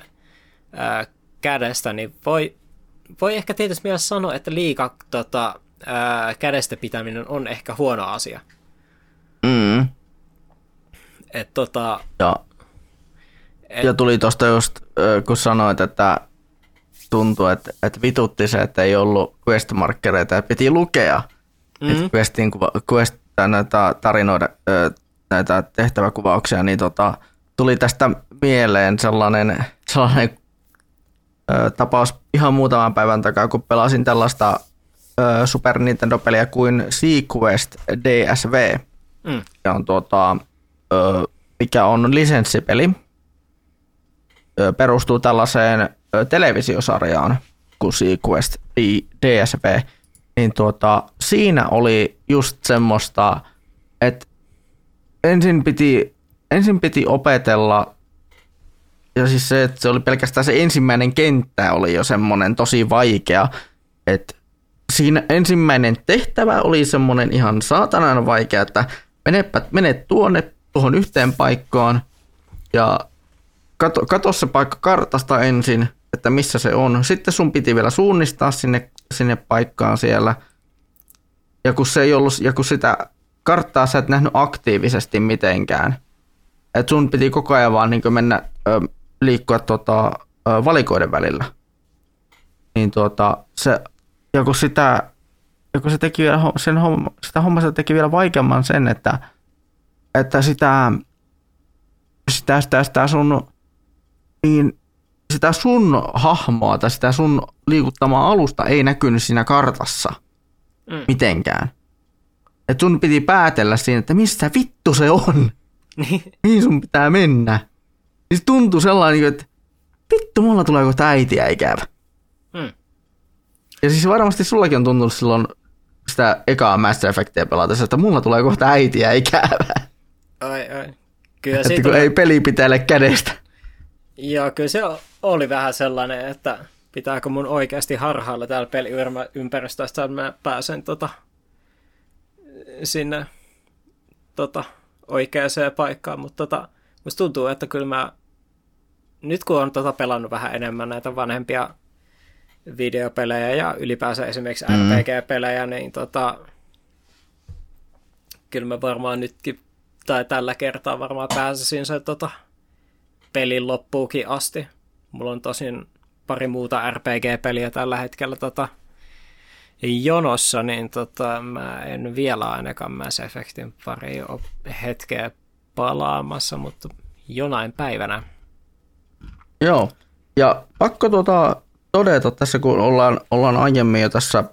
ää, kädestä, niin voi, voi ehkä tietysti mielessä sanoa, että liika tota, ää, kädestä pitäminen on ehkä huono asia. Mm. Et, tota, ja, et, ja tuli tuosta just, kun sanoit, että tuntui, että, että vitutti se, että ei ollut quest-markkereita ja piti lukea mm-hmm. questin kuva, quest, näitä tarinoida näitä tehtäväkuvauksia, niin tota, tuli tästä mieleen sellainen, sellainen ö, tapaus ihan muutaman päivän takaa, kun pelasin tällaista ö, Super Nintendo-peliä kuin Sequest DSV. Mm. On tuota, ö, mikä on lisenssipeli. Ö, perustuu tällaiseen ö, televisiosarjaan kuin Sequest DSV. Niin tuota, siinä oli just semmoista, että ensin piti, ensin piti opetella ja siis se, että se oli pelkästään se ensimmäinen kenttä oli jo semmoinen tosi vaikea, että siinä ensimmäinen tehtävä oli semmoinen ihan saatanan vaikea, että menepä, menet tuonne tuohon yhteen paikkaan ja kato, kato se paikka kartasta ensin, että missä se on. Sitten sun piti vielä suunnistaa sinne, sinne paikkaan siellä. Ja kun, se ei ollut, ja kun sitä karttaa sä et nähnyt aktiivisesti mitenkään, että sun piti koko ajan vaan niin mennä ö, liikkua tota, ö, valikoiden välillä. Niin tuota, se, ja kun sitä ja kun se teki vielä, sen homma, sitä hommasta teki vielä vaikeamman sen, että, että sitä, sitä, sitä, sitä sun, niin sitä sun hahmoa tai sitä sun liikuttamaa alusta ei näkynyt siinä kartassa mm. mitenkään. Et sun piti päätellä siinä, että missä vittu se on. Mihin sun pitää mennä. Siis tuntui sellainen, että vittu, mulla tulee kohta äitiä ikävä. Mm. Ja siis varmasti sullakin on tuntunut silloin sitä ekaa Mass Effectia pelatessa, että mulla tulee kohta äitiä ikävää. Ai, ai. Kyllä että kun ei peli pitele kädestä. Joo, kyllä se oli vähän sellainen, että pitääkö mun oikeasti harhailla täällä peliympäristössä, että mä pääsen tota, sinne tota, oikeaan paikkaan, mutta tota, musta tuntuu, että kyllä mä nyt kun on tota pelannut vähän enemmän näitä vanhempia videopelejä ja ylipäänsä esimerkiksi mm. RPG-pelejä, niin tota, kyllä mä varmaan nytkin, tai tällä kertaa varmaan pääsisin se tota, pelin loppuukin asti. Mulla on tosin pari muuta RPG-peliä tällä hetkellä tota, jonossa, niin tota, mä en vielä ainakaan Mass Effectin pari ole hetkeä palaamassa, mutta jonain päivänä. Joo, ja pakko tuota todeta tässä, kun ollaan, ollaan aiemmin jo tässä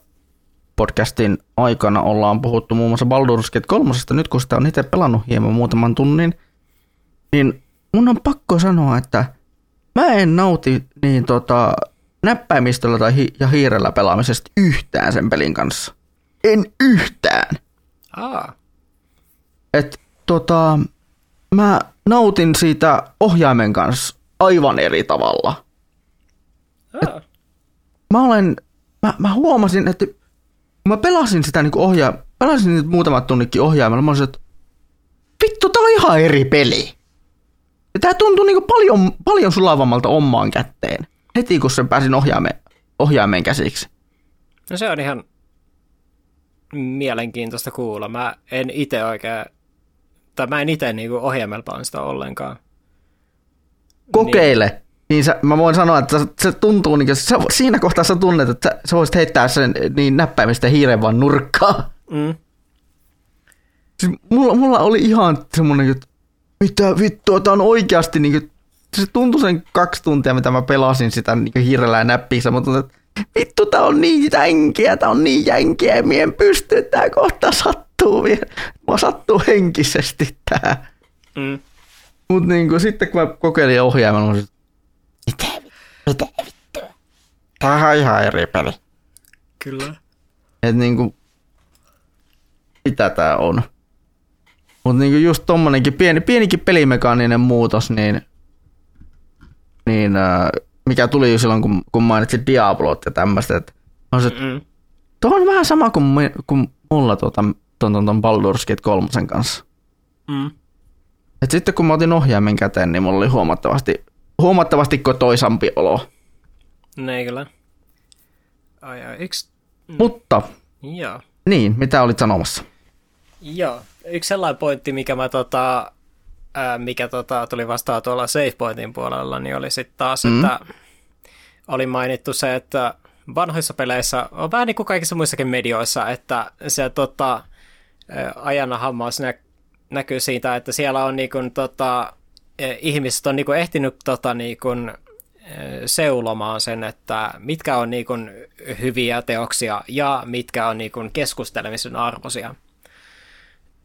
podcastin aikana ollaan puhuttu muun muassa Baldur's Gate 3, nyt kun sitä on itse pelannut hieman muutaman tunnin, niin mun on pakko sanoa, että mä en nauti niin tota, näppäimistöllä tai hi- ja hiirellä pelaamisesta yhtään sen pelin kanssa. En yhtään. Aa. Et tota, mä nautin siitä ohjaimen kanssa aivan eri tavalla. Aa. Mä olen, mä, mä huomasin, että kun mä pelasin sitä niinku ohjaa, pelasin nyt muutamat tunnikin ohjaimella, mä olisin, että vittu, tää on ihan eri peli. Ja tää tuntuu niinku paljon, paljon sulavammalta omaan kätteen, heti kun sen pääsin ohjaimen, ohjaimeen käsiksi. No se on ihan mielenkiintoista kuulla. Mä en itse oikein, tai mä en itse niinku ohjaimelta sitä ollenkaan. Kokeile. Niin. Niin sä, mä voin sanoa, että se tuntuu, niin sä, siinä kohtaa sä tunnet, että sä, sä voisit heittää sen niin näppäimistä hiiren vaan nurkkaan. Mm. Siis mulla, mulla oli ihan semmonen, että mitä vittua, tää on oikeasti niin kuin, se tuntui sen kaksi tuntia, mitä mä pelasin sitä niin hiirellä ja näppissä, mutta tuntuu, että vittu, tää on niin jänkiä, tää on niin jänkiä, mien en pysty, tää kohta sattuu vielä. Mua sattuu henkisesti tää. Mm. Mut niinku sitten kun mä kokeilin ohjaamaan, mä olin, mitä, mitä vittua? Tää on ihan eri peli. Kyllä. Et niinku, mitä tää on. Mut niinku just tommonenkin pieni, pienikin pelimekaaninen muutos, niin, niin äh, mikä tuli jo silloin, kun, kun mainitsit Diablot ja tämmöistä, että on se, tuo on vähän sama kuin, me- kuin mulla tuota, ton, ton, ton Baldur's Gate 3 kanssa. Mm. Et sitten kun mä otin ohjaimen käteen, niin mulla oli huomattavasti, huomattavasti kotoisampi olo. Ne kyllä. Ai, ai, yksi... Mutta, Joo. niin, mitä olit sanomassa? Joo. Yksi sellainen pointti, mikä mä tota, ää, mikä tota, tuli vastaan tuolla SavePointin puolella, niin oli sitten taas, mm. että oli mainittu se, että vanhoissa peleissä on vähän niin kuin kaikissa muissakin medioissa, että se tota, ää, ajana hammas nä- näkyy siitä, että siellä on niin kuin, tota, ihmiset on niin kuin ehtinyt tota, niin kuin, ää, seulomaan sen, että mitkä on niin kuin, hyviä teoksia ja mitkä on niin kuin, keskustelemisen arvoisia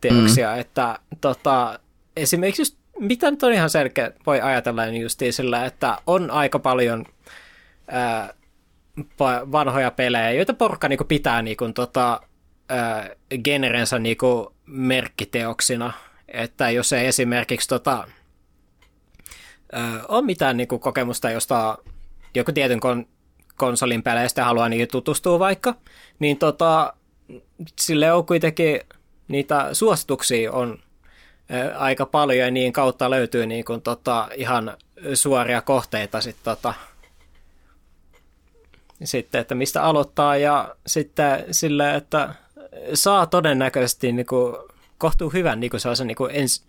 teoksia, mm. että tota, esimerkiksi just, mitä nyt on ihan selkeä, voi ajatella niin justiin sillä, että on aika paljon ää, pa- vanhoja pelejä, joita porukka niinku pitää niinku, tota, ää, generensä niinku, merkkiteoksina, että jos ei esimerkiksi tota, ää, ole mitään niinku, kokemusta, josta joku tietyn kon- konsolin peleistä haluaa niihin tutustua vaikka, niin tota, sille on kuitenkin niitä suosituksia on ä, aika paljon ja niin kautta löytyy niin kuin, tota, ihan suoria kohteita sit, tota, sitten, että mistä aloittaa ja sitten sille, että saa todennäköisesti niin kuin, kohtuu hyvän niin kuin sellaisen niin kuin ens,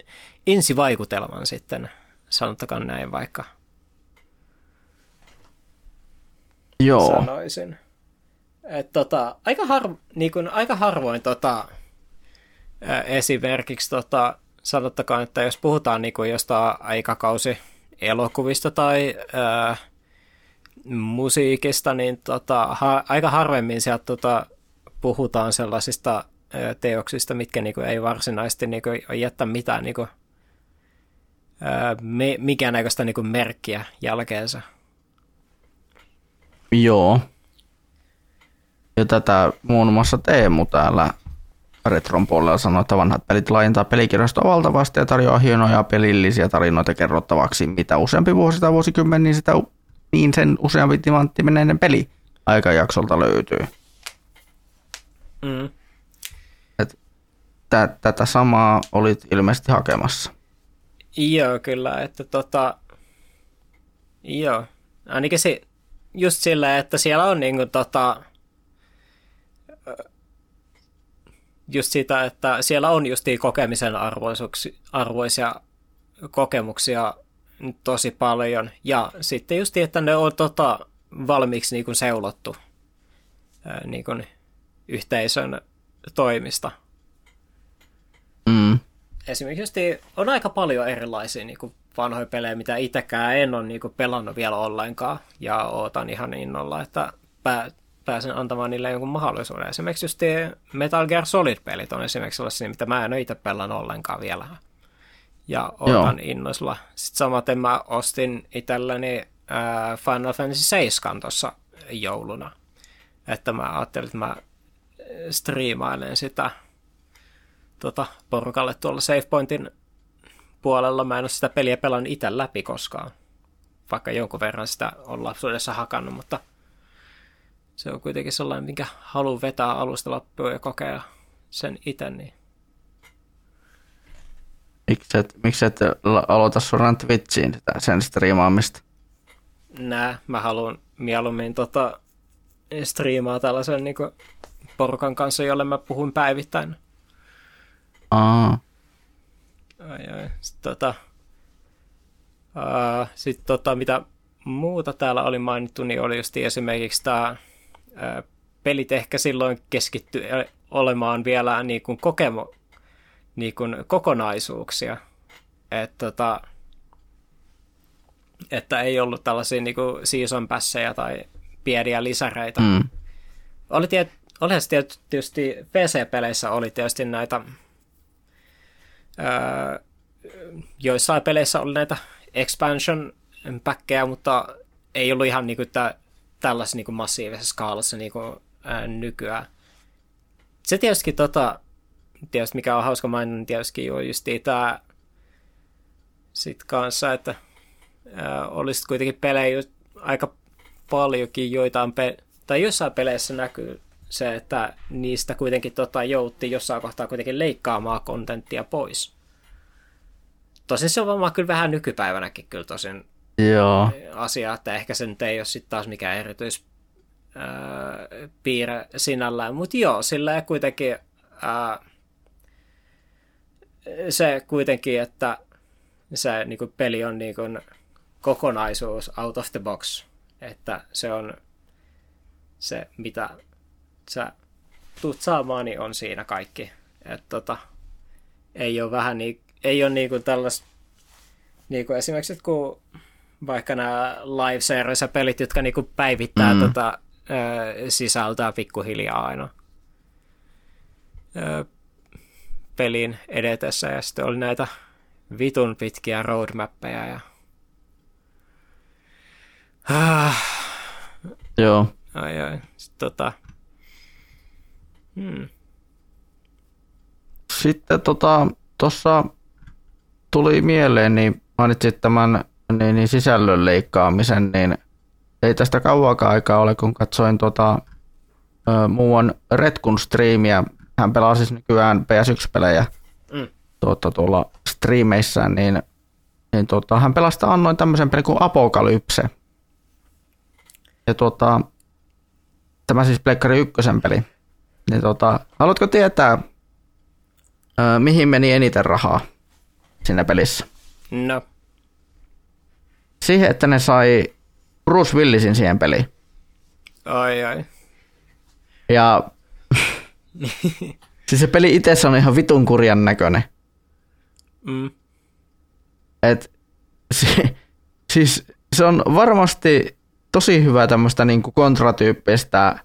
ensivaikutelman sitten, sanottakaan näin vaikka Joo. sanoisin. Et, tota, aika, har, niin kuin, aika harvoin tota, ää, esimerkiksi tota, sanottakaan, että jos puhutaan niin kuin jostain aikakausi elokuvista tai ää, musiikista, niin tota, ha, aika harvemmin sieltä tota, puhutaan sellaisista ää, teoksista, mitkä niin kuin, ei varsinaisesti niin kuin, jättä mitään niin kuin, ää, me, mikään näköistä niin kuin, merkkiä jälkeensä. Joo. Ja tätä muun muassa Teemu täällä Retron puolella sanoi, että vanhat pelit laajentaa pelikirjastoa valtavasti ja tarjoaa hienoja pelillisiä tarinoita kerrottavaksi. Mitä useampi vuosi tai vuosikymmen, niin, sitä, niin sen useampi timanttimeneinen peli aikajaksolta löytyy. Mm. Et tä, tätä samaa olit ilmeisesti hakemassa. Joo, kyllä, että tota, joo, ainakin se, just sillä, että siellä on niinku tota, just sitä, että siellä on just kokemisen arvoisia kokemuksia tosi paljon, ja sitten just että ne on tota, valmiiksi niinku seulottu niinku yhteisön toimista. Mm. Esimerkiksi on aika paljon erilaisia niin kuin vanhoja pelejä, mitä itsekään en ole niin kuin pelannut vielä ollenkaan, ja ootan ihan innolla, että pää, pääsen antamaan niille jonkun mahdollisuuden. Esimerkiksi just Metal Gear Solid-pelit on esimerkiksi sellaisia, mitä mä en ole itse pelannut ollenkaan vielä. Ja ootan Joo. innoisella. Sitten samaten mä ostin itselleni ää, Final Fantasy 7 tuossa jouluna. Että mä ajattelin, että mä striimailen sitä tota, porukalle tuolla SavePointin puolella. Mä en ole sitä peliä pelannut itse läpi koskaan, vaikka jonkun verran sitä on lapsuudessa hakannut, mutta se on kuitenkin sellainen, minkä haluan vetää alusta loppuun ja kokea sen itse. Niin. Miksi et, miksi et aloita suoraan Twitchiin sitä, sen striimaamista? Nää, mä haluan mieluummin tota, striimaa tällaisen niin kuin, porukan kanssa, jolle mä puhun päivittäin. Aa. Ai, ai. Sitten, tota, uh, sit, tota, mitä muuta täällä oli mainittu, niin oli just esimerkiksi tämä uh, pelit ehkä silloin keskitty olemaan vielä niin kuin kokemo, niin kuin kokonaisuuksia. Et, tota, että ei ollut tällaisia niin kuin season passeja tai pieniä lisäreitä. Mm. Oli, tiet, oli tietysti PC-peleissä oli tietysti näitä, öö, joissain peleissä oli näitä expansion päkkejä, mutta ei ollut ihan niin kuin tä, tällaisessa niin massiivisessa skaalassa niin kuin, ää, nykyään. Se tietysti, tota, tietysti mikä on hauska mainita, niin tietysti on just tämä sit kanssa, että ää, olisi kuitenkin pelejä aika paljonkin joitain, pe- tai jossain peleissä näkyy se, että niistä kuitenkin tota, joutti jossain kohtaa kuitenkin leikkaamaan kontenttia pois. Tosin se on varmaan kyllä vähän nykypäivänäkin kyllä tosin Joo. asia, että ehkä se nyt ei ole sitten taas mikään erityis piirre sinällään, mutta joo, sillä kuitenkin ää, se kuitenkin, että se niin kuin, peli on niin kuin, kokonaisuus out of the box, että se on se, mitä sä tuut saamaan, niin on siinä kaikki. Et, tota, ei ole vähän niin, ei ole niin kuin tällaista, niin kuin esimerkiksi, että kun vaikka nämä live series pelit, jotka niin kuin päivittää mm. tota, ö, sisältöä pikkuhiljaa aina ö, pelin edetessä, ja sitten oli näitä vitun pitkiä roadmappeja ja Ah. Joo. Ai ai. Sitten tota... Hmm. Sitten tota, tuossa tuli mieleen, niin mainitsit tämän niin, niin sisällön leikkaamisen, niin ei tästä kauaakaan aikaa ole, kun katsoin tota, muuan Retkun striimiä. Hän pelaa siis nykyään PS1-pelejä mm. tuota, tuolla striimeissään, niin, niin tuota, hän pelastaa annoin tämmöisen pelin kuin Apokalypse. Ja tuota, tämä siis Pleikkari ykkösen peli. Niin tota, haluatko tietää, ö, mihin meni eniten rahaa siinä pelissä? No. Siihen, että ne sai Bruce Willisin siihen peliin. Ai ai. Ja *laughs* siis se peli itse on ihan vitun kurjan näköinen. Mm. Et, si, siis se on varmasti tosi hyvä tämmöistä niinku kontratyyppistä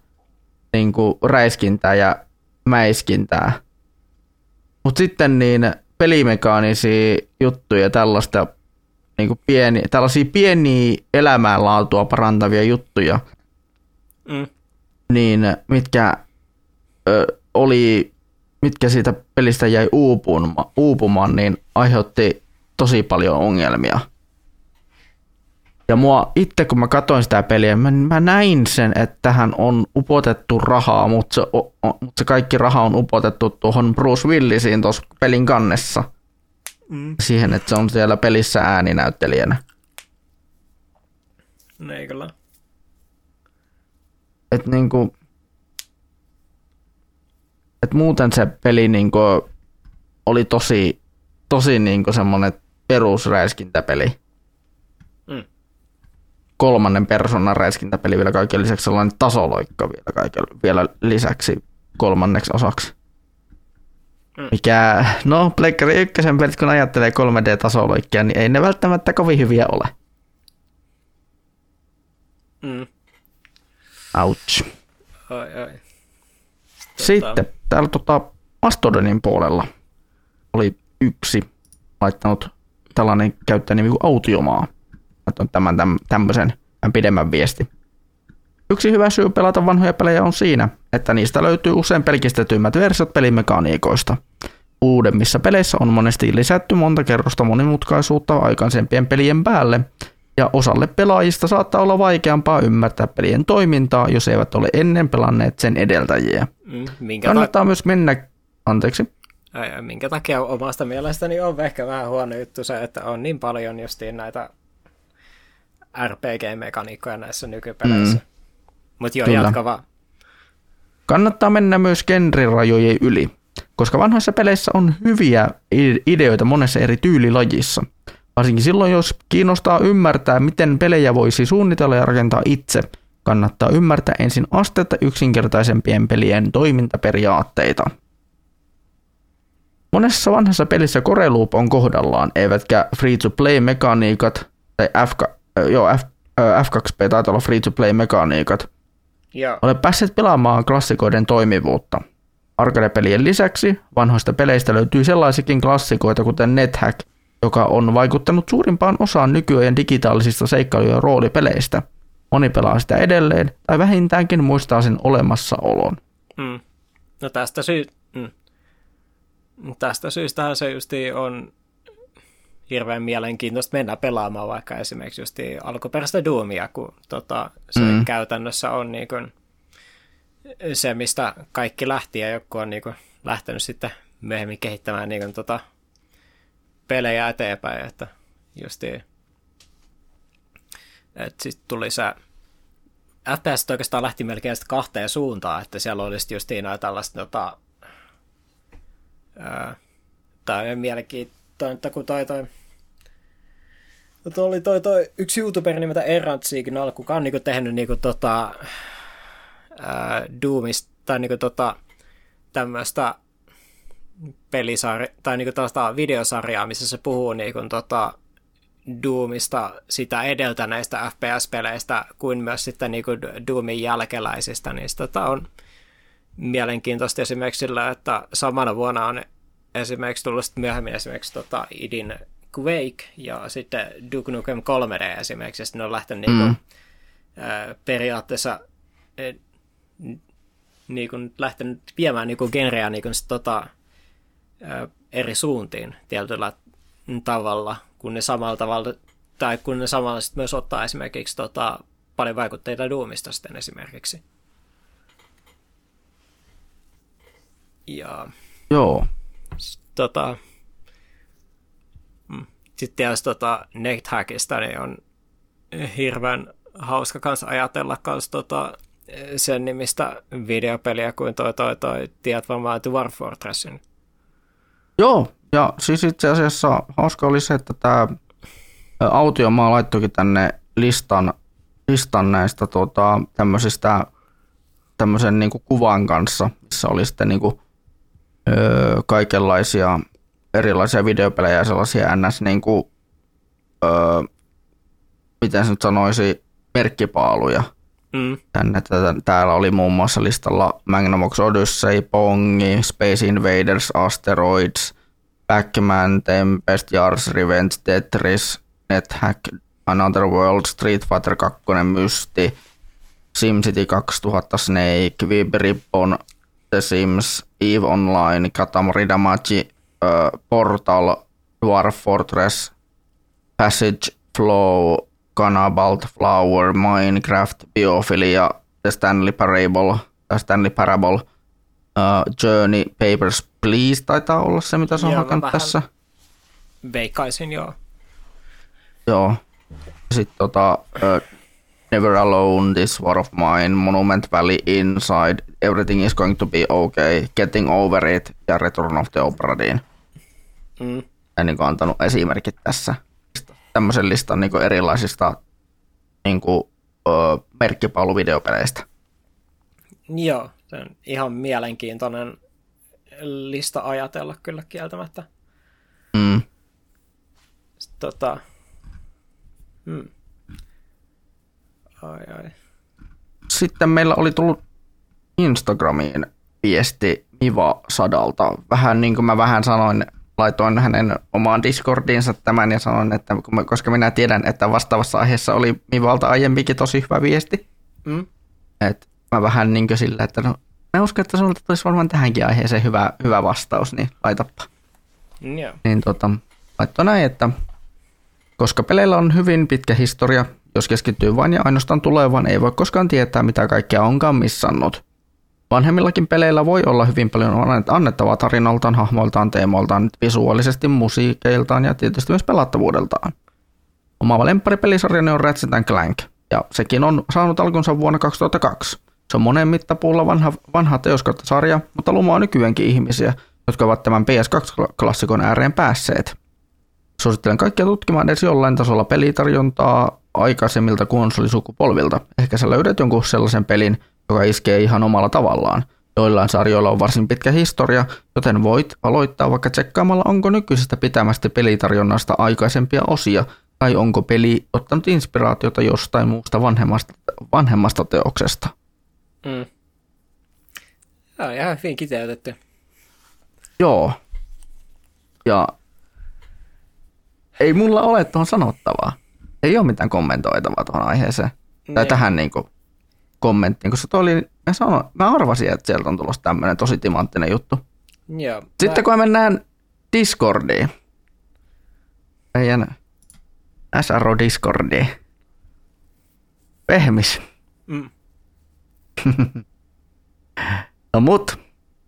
niinku räiskintää ja mäiskintää. Mutta sitten niin pelimekaanisia juttuja, tällaista niinku pieni, tällaisia pieniä elämänlaatua parantavia juttuja, mm. niin mitkä ö, oli, mitkä siitä pelistä jäi uupumaan, uupumaan, niin aiheutti tosi paljon ongelmia. Ja mua itse, kun mä katsoin sitä peliä, mä, mä näin sen, että tähän on upotettu rahaa, mutta se, o, mutta se kaikki raha on upotettu tuohon Bruce Willisiin tuossa pelin kannessa. Mm. Siihen, että se on siellä pelissä ääninäyttelijänä. No ei kyllä. Et niinku, et muuten se peli niinku oli tosi, tosi niinku semmonen perusräiskintäpeli kolmannen persoonan räiskintäpeli vielä kaiken lisäksi sellainen tasoloikka vielä, kaiken, vielä lisäksi kolmanneksi osaksi. Mm. Mikä, no Pleikkari ykkösen pelit, kun ajattelee 3D-tasoloikkia, niin ei ne välttämättä kovin hyviä ole. Mm. Ouch. Ai, ai. Sitten, Sitten täällä tota Mastodonin puolella oli yksi laittanut tällainen käyttäjänimi kuin Autiomaa tämän, tämän tämmöisen pidemmän viesti. Yksi hyvä syy pelata vanhoja pelejä on siinä, että niistä löytyy usein pelkistetymmät versiot pelimekaniikoista. Uudemmissa peleissä on monesti lisätty monta kerrosta monimutkaisuutta aikaisempien pelien päälle, ja osalle pelaajista saattaa olla vaikeampaa ymmärtää pelien toimintaa, jos eivät ole ennen pelanneet sen edeltäjiä. Mm, minkä Kannattaa ta- myös mennä... Anteeksi. Minkä takia omasta mielestäni on ehkä vähän huono juttu se, että on niin paljon justiin näitä RPG-mekaniikkoja näissä nykypeleissä. Mm. Mutta joo, jatka vaan. Kannattaa mennä myös genrirajojen yli, koska vanhoissa peleissä on hyviä ideoita monessa eri tyylilajissa. Varsinkin silloin, jos kiinnostaa ymmärtää, miten pelejä voisi suunnitella ja rakentaa itse, kannattaa ymmärtää ensin astetta yksinkertaisempien pelien toimintaperiaatteita. Monessa vanhassa pelissä Core Loop on kohdallaan, eivätkä free-to-play-mekaniikat, tai joo, F, F2P taitaa olla free-to-play-mekaniikat, Joo. Ole päässeet pelaamaan klassikoiden toimivuutta. Arcade-pelien lisäksi vanhoista peleistä löytyy sellaisikin klassikoita kuten NetHack, joka on vaikuttanut suurimpaan osaan nykyajan digitaalisista seikkailu- ja roolipeleistä. Moni pelaa sitä edelleen, tai vähintäänkin muistaa sen olemassaolon. Mm. No tästä, syy... mm. tästä syystähän se justi on hirveän mielenkiintoista mennä pelaamaan vaikka esimerkiksi just alkuperäistä Doomia, kun tota, se mm. käytännössä on niin kuin se, mistä kaikki lähti ja joku on niin kuin lähtenyt sitten myöhemmin kehittämään niin kuin tota pelejä eteenpäin, että justiin että sitten tuli se FPS oikeastaan lähti melkein sitten kahteen suuntaan, että siellä olisi justiin noin tällaista tota, ää, tai mielenkiintoista, kun toi, toi Tuo oli toi, toi yksi YouTuber nimeltä Errant Signal, kuka on niinku tehnyt niinku tota, ää, Doomista tai niinku tota, tämmöistä pelisarja, tai niinku tällaista videosarjaa, missä se puhuu niinku tota, Doomista sitä edeltäneistä FPS-peleistä, kuin myös sitten niinku Doomin jälkeläisistä, niin tota on mielenkiintoista esimerkiksi sillä, että samana vuonna on esimerkiksi tullut myöhemmin esimerkiksi tota idin Quake ja sitten Duke Nukem 3D esimerkiksi, ja sitten ne on lähtenyt mm. niinku, ää, periaatteessa e, niinku, lähtenyt viemään niinku genreä niinku, sit, tota, ää, eri suuntiin tietyllä tavalla, kun ne samalla tavalla, tai kun ne samalla sit myös ottaa esimerkiksi tota, paljon vaikutteita Doomista sitten esimerkiksi. Ja, Joo. Tota, sitten tietysti tota NetHackista niin on hirveän hauska kanssa ajatella kans tota, sen nimistä videopeliä kuin toi, toi, toi tiedät varmaan Dwarf Fortressin. Joo, ja siis itse asiassa hauska oli se, että tämä Autiomaa laittokin tänne listan, listan näistä tota, tämmöisistä tämmöisen niin kuin kuvan kanssa, missä oli sitten niin kuin, öö, kaikenlaisia erilaisia videopelejä ja sellaisia ns. Niin kuin, öö, miten se nyt sanoisi, merkkipaaluja. Mm. Tänne, täällä oli muun muassa listalla Magnavox Odyssey, Pongi, Space Invaders, Asteroids, Pac-Man, Tempest, Yars Revenge, Tetris, NetHack, Another World, Street Fighter 2, Mysti, SimCity 2000, Snake, Wib Ribbon, The Sims, EVE Online, Katamari Damacy, Portal, Dwarf Fortress, Passage, Flow, Canabalt, Flower, Minecraft, Biophilia, The Stanley Parable, uh, Stanley Parable, uh, Journey, Papers, Please taitaa olla se, mitä se on hakenut tässä. Veikkaisin, joo. Joo. Sitten tota, uh, Never Alone, This War of Mine, Monument Valley Inside, Everything is going to be okay, Getting Over It ja Return of the Obra Dinn. Mm. Ja niin kuin antanut esimerkit tässä. Tämmöisen listan niin kuin erilaisista niin kuin, ö, merkkipalveluvideopeleistä. Joo, se on ihan mielenkiintoinen lista ajatella kyllä kieltämättä. Mm. Sitten, tota, hmm. Ai, ai. Sitten meillä oli tullut Instagramiin viesti Miva Sadalta. Vähän niin kuin mä vähän sanoin laitoin hänen omaan Discordiinsa tämän ja sanoin, että koska minä tiedän, että vastaavassa aiheessa oli Mivalta aiemminkin tosi hyvä viesti. Mm. Että mä vähän niin sillä, että no, mä uskon, että sinulta tulisi varmaan tähänkin aiheeseen hyvä, hyvä vastaus, niin laitapa. Yeah. Niin tota, laittoi näin, että koska peleillä on hyvin pitkä historia, jos keskittyy vain ja ainoastaan tulevaan, ei voi koskaan tietää, mitä kaikkea onkaan missannut. Vanhemmillakin peleillä voi olla hyvin paljon annettavaa tarinaltaan, hahmoiltaan, teemoiltaan, visuaalisesti, musiikeiltaan ja tietysti myös pelattavuudeltaan. Oma lempparipelisarjani on Ratchet Clank, ja sekin on saanut alkunsa vuonna 2002. Se on monen mittapuulla vanha, vanha teoskautta sarja, mutta lumaa nykyäänkin ihmisiä, jotka ovat tämän PS2-klassikon ääreen päässeet. Suosittelen kaikkia tutkimaan edes jollain tasolla pelitarjontaa aikaisemmilta konsolisukupolvilta. Ehkä sä löydät jonkun sellaisen pelin, joka iskee ihan omalla tavallaan. Joillain sarjoilla on varsin pitkä historia, joten voit aloittaa vaikka tsekkaamalla, onko nykyisestä pitämästä pelitarjonnasta aikaisempia osia, tai onko peli ottanut inspiraatiota jostain muusta vanhemmasta, vanhemmasta teoksesta. Mm. Joo, ihan hyvin kiteytetty. Joo. Ja ei mulla ole tuohon sanottavaa. Ei ole mitään kommentoitavaa tuohon aiheeseen. Ne. Tai tähän niin kuin, kommenttiin, koska toi oli, mä, sanoin, mä arvasin, että sieltä on tulossa tämmöinen tosi timanttinen juttu. Joo, Sitten mä... kun me mennään Discordiin, meidän SRO Discordiin, pehmis. Mm. *laughs* no mut,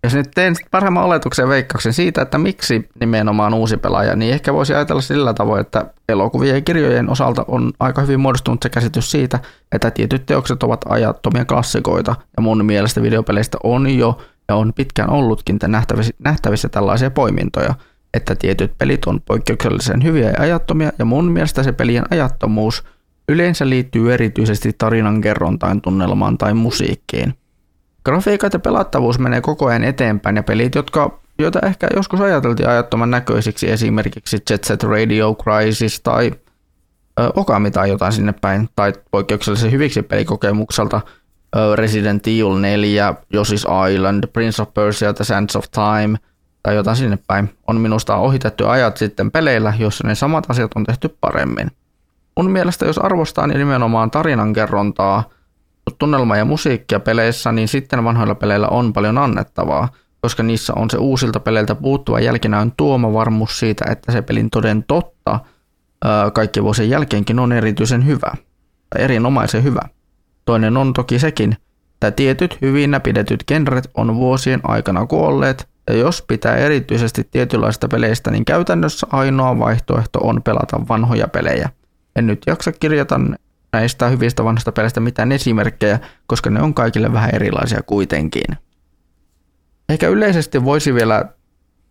jos nyt teen parhaimman oletuksen veikkauksen siitä, että miksi nimenomaan uusi pelaaja, niin ehkä voisi ajatella sillä tavoin, että elokuvien ja kirjojen osalta on aika hyvin muodostunut se käsitys siitä, että tietyt teokset ovat ajattomia klassikoita, ja mun mielestä videopeleistä on jo ja on pitkään ollutkin nähtävissä, nähtävissä tällaisia poimintoja, että tietyt pelit on poikkeuksellisen hyviä ja ajattomia, ja mun mielestä se pelien ajattomuus yleensä liittyy erityisesti tarinankerrontaan, tunnelmaan tai musiikkiin. Grafiikat ja pelattavuus menee koko ajan eteenpäin ja pelit, jotka, joita ehkä joskus ajateltiin ajattoman näköisiksi, esimerkiksi Jet Set Radio Crisis tai ö, Okami tai jotain sinne päin, tai poikkeuksellisen hyviksi pelikokemukselta ö, Resident Evil 4, Yoshi's Island, Prince of Persia, The Sands of Time tai jotain sinne päin, on minusta ohitettu ajat sitten peleillä, joissa ne samat asiat on tehty paremmin. Mun mielestä jos arvostaa niin nimenomaan tarinankerrontaa, tunnelma ja musiikkia peleissä, niin sitten vanhoilla peleillä on paljon annettavaa, koska niissä on se uusilta peleiltä puuttuva jälkinäön tuoma varmuus siitä, että se pelin toden totta kaikki vuosien jälkeenkin on erityisen hyvä, tai erinomaisen hyvä. Toinen on toki sekin, että tietyt hyvinä pidetyt genret on vuosien aikana kuolleet, ja jos pitää erityisesti tietynlaista peleistä, niin käytännössä ainoa vaihtoehto on pelata vanhoja pelejä. En nyt jaksa kirjata näistä hyvistä vanhoista peleistä mitään esimerkkejä, koska ne on kaikille vähän erilaisia kuitenkin. Ehkä yleisesti voisi vielä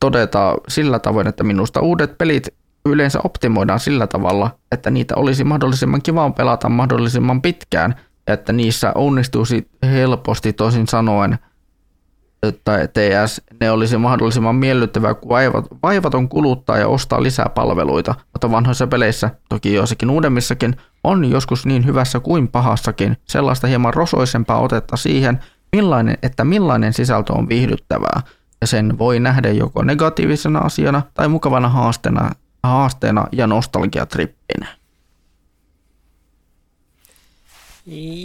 todeta sillä tavoin, että minusta uudet pelit yleensä optimoidaan sillä tavalla, että niitä olisi mahdollisimman kiva pelata mahdollisimman pitkään että niissä onnistuisi helposti toisin sanoen – tai TS, ne olisi mahdollisimman miellyttävää, vaivat, vaivaton kuluttaa ja ostaa lisää palveluita, mutta vanhoissa peleissä, toki joissakin uudemmissakin, on joskus niin hyvässä kuin pahassakin sellaista hieman rosoisempaa otetta siihen, millainen, että millainen sisältö on viihdyttävää, ja sen voi nähdä joko negatiivisena asiana tai mukavana haasteena, haasteena ja nostalgiatrippinä.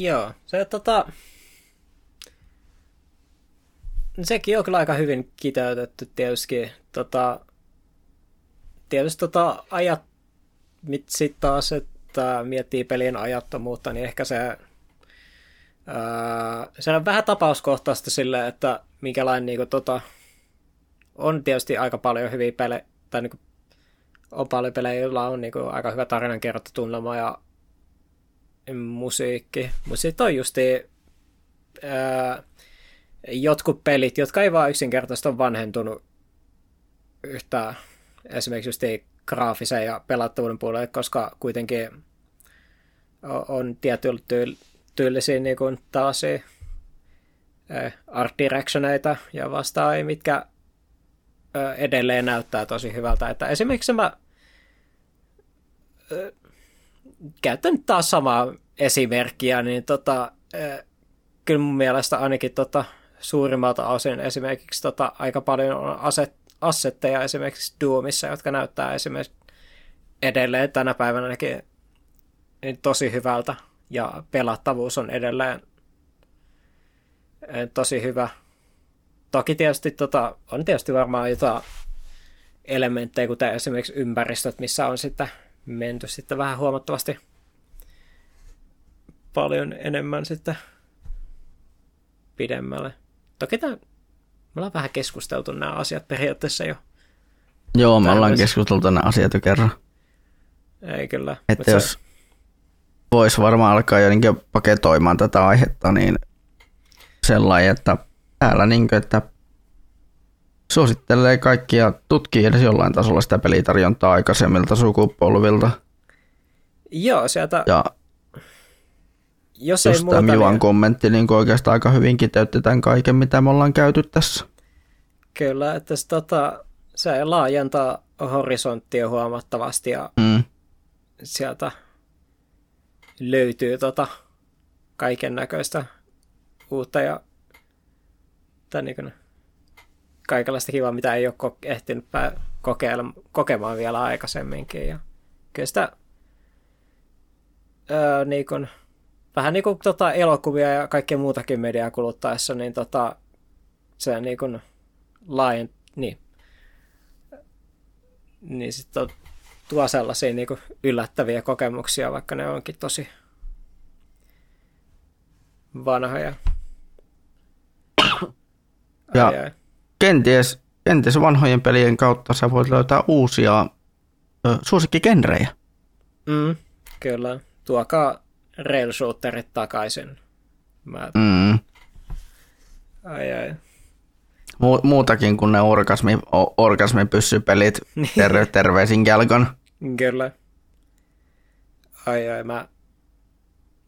Joo, se tota, sekin on kyllä aika hyvin kiteytetty tietysti. Tota, tietysti tota ajat, sitten taas, että miettii pelin ajattomuutta, niin ehkä se, ää, se on vähän tapauskohtaista sille, että minkälainen niin kuin, tota, on tietysti aika paljon hyviä pelejä, tai niin kuin, on paljon pelejä, joilla on niin kuin, aika hyvä tarinankerrontatunnelma ja musiikki. Mutta sitten on justi ää, jotkut pelit, jotka ei vaan yksinkertaisesti ole vanhentunut yhtään esimerkiksi just graafisen ja pelattavuuden puolelle, koska kuitenkin on tietyllä tyylisiä niin kuin tällaisia art directioneita ja vastaa, mitkä edelleen näyttää tosi hyvältä. Että esimerkiksi mä käytän taas samaa esimerkkiä, niin tota, kyllä mun mielestä ainakin tota, suurimmalta osin esimerkiksi tota, aika paljon on aset, assetteja esimerkiksi Doomissa, jotka näyttää esimerkiksi edelleen tänä päivänä nekin tosi hyvältä ja pelattavuus on edelleen eh, tosi hyvä. Toki tietysti tota, on tietysti varmaan jotain elementtejä, kuten esimerkiksi ympäristöt, missä on sitten menty sitten vähän huomattavasti paljon enemmän sitten pidemmälle. Toki tämä, me ollaan vähän keskusteltu nämä asiat periaatteessa jo. Joo, me ollaan keskusteltu nämä asiat jo kerran. Ei kyllä. Että jos se... voisi varmaan alkaa jotenkin paketoimaan tätä aihetta, niin sellainen, että täällä niin kuin, että suosittelee kaikkia tutkii edes jollain tasolla sitä pelitarjontaa aikaisemmilta sukupolvilta. Joo, sieltä... Ja jos ei muuta, Mivan niin... kommentti niin oikeastaan aika hyvin kiteytti tämän kaiken, mitä me ollaan käyty tässä. Kyllä, että se, tota, se laajentaa horisonttia huomattavasti ja mm. sieltä löytyy tota kaiken näköistä uutta ja niin kaikenlaista kivaa, mitä ei ole ehtinyt kokeilla, kokemaan vielä aikaisemminkin. Ja kyllä sitä öö, niin kuin, vähän niin kuin tota, elokuvia ja kaikkea muutakin mediaa kuluttaessa, niin tota, se niin kuin laajent, niin, niin sitten tuo sellaisia niin kuin yllättäviä kokemuksia, vaikka ne onkin tosi vanhoja. Ja ai, ai. Kenties, kenties vanhojen pelien kautta sä voit löytää uusia ö, suosikkigenrejä. Mm, kyllä. Tuokaa rail shooterit takaisin. Mä... Mm. Ai ai. Mu- muutakin kuin ne orgasmi, orgasmipyssypelit. Niin. Terve, terveisin Kelkon. Kyllä. Ai ai, mä...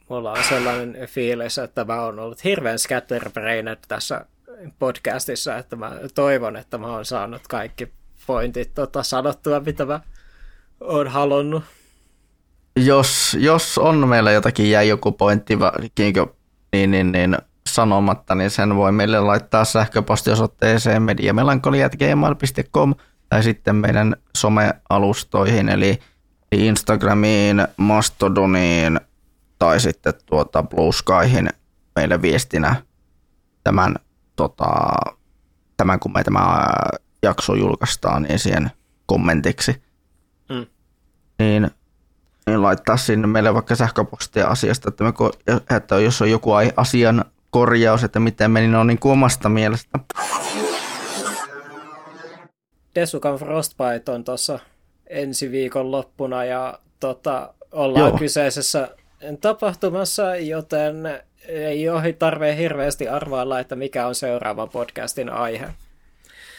Mulla on sellainen fiilis, että mä oon ollut hirveän scatterbrained tässä podcastissa, että mä toivon, että mä oon saanut kaikki pointit tota, sanottua, mitä mä oon halunnut jos, jos on meillä jotakin jäi joku pointti niin, niin, niin sanomatta, niin sen voi meille laittaa sähköpostiosoitteeseen mediamelankoliat.gmail.com tai sitten meidän somealustoihin, eli Instagramiin, Mastodoniin tai sitten tuota Blue Skyhin meille viestinä tämän, tota, tämän kun me tämä jakso julkaistaan, niin siihen kommentiksi. Mm. Niin niin laittaa sinne meille vaikka sähköpostia asiasta, että, me, että jos on joku asian korjaus, että miten meni, on niin kuin omasta mielestä. Desukan Frostbite on tuossa ensi viikon loppuna ja tota, ollaan Joo. kyseisessä tapahtumassa, joten ei ole tarve hirveästi arvailla, että mikä on seuraava podcastin aihe.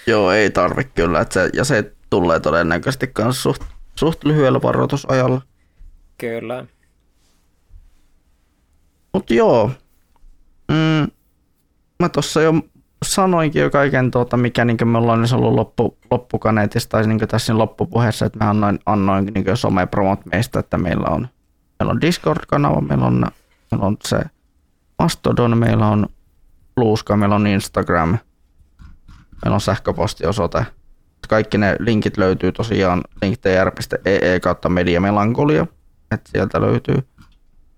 Joo, ei tarvi kyllä, että se, ja se tulee todennäköisesti myös suht, suht lyhyellä varoitusajalla. Kyllä. Mutta joo, mm, mä tuossa jo sanoinkin jo kaiken, tuota, mikä niin me ollaan niin ollut loppu, loppukaneetissa tai niin tässä loppupuheessa, että mä annoin, annoin niin somepromot meistä, että meillä on, meillä on Discord-kanava, meillä on, meillä on se Mastodon, meillä on Blueska, meillä on Instagram, meillä on sähköpostiosoite. Kaikki ne linkit löytyy tosiaan linktr.ee kautta mediamelankolia että sieltä löytyy,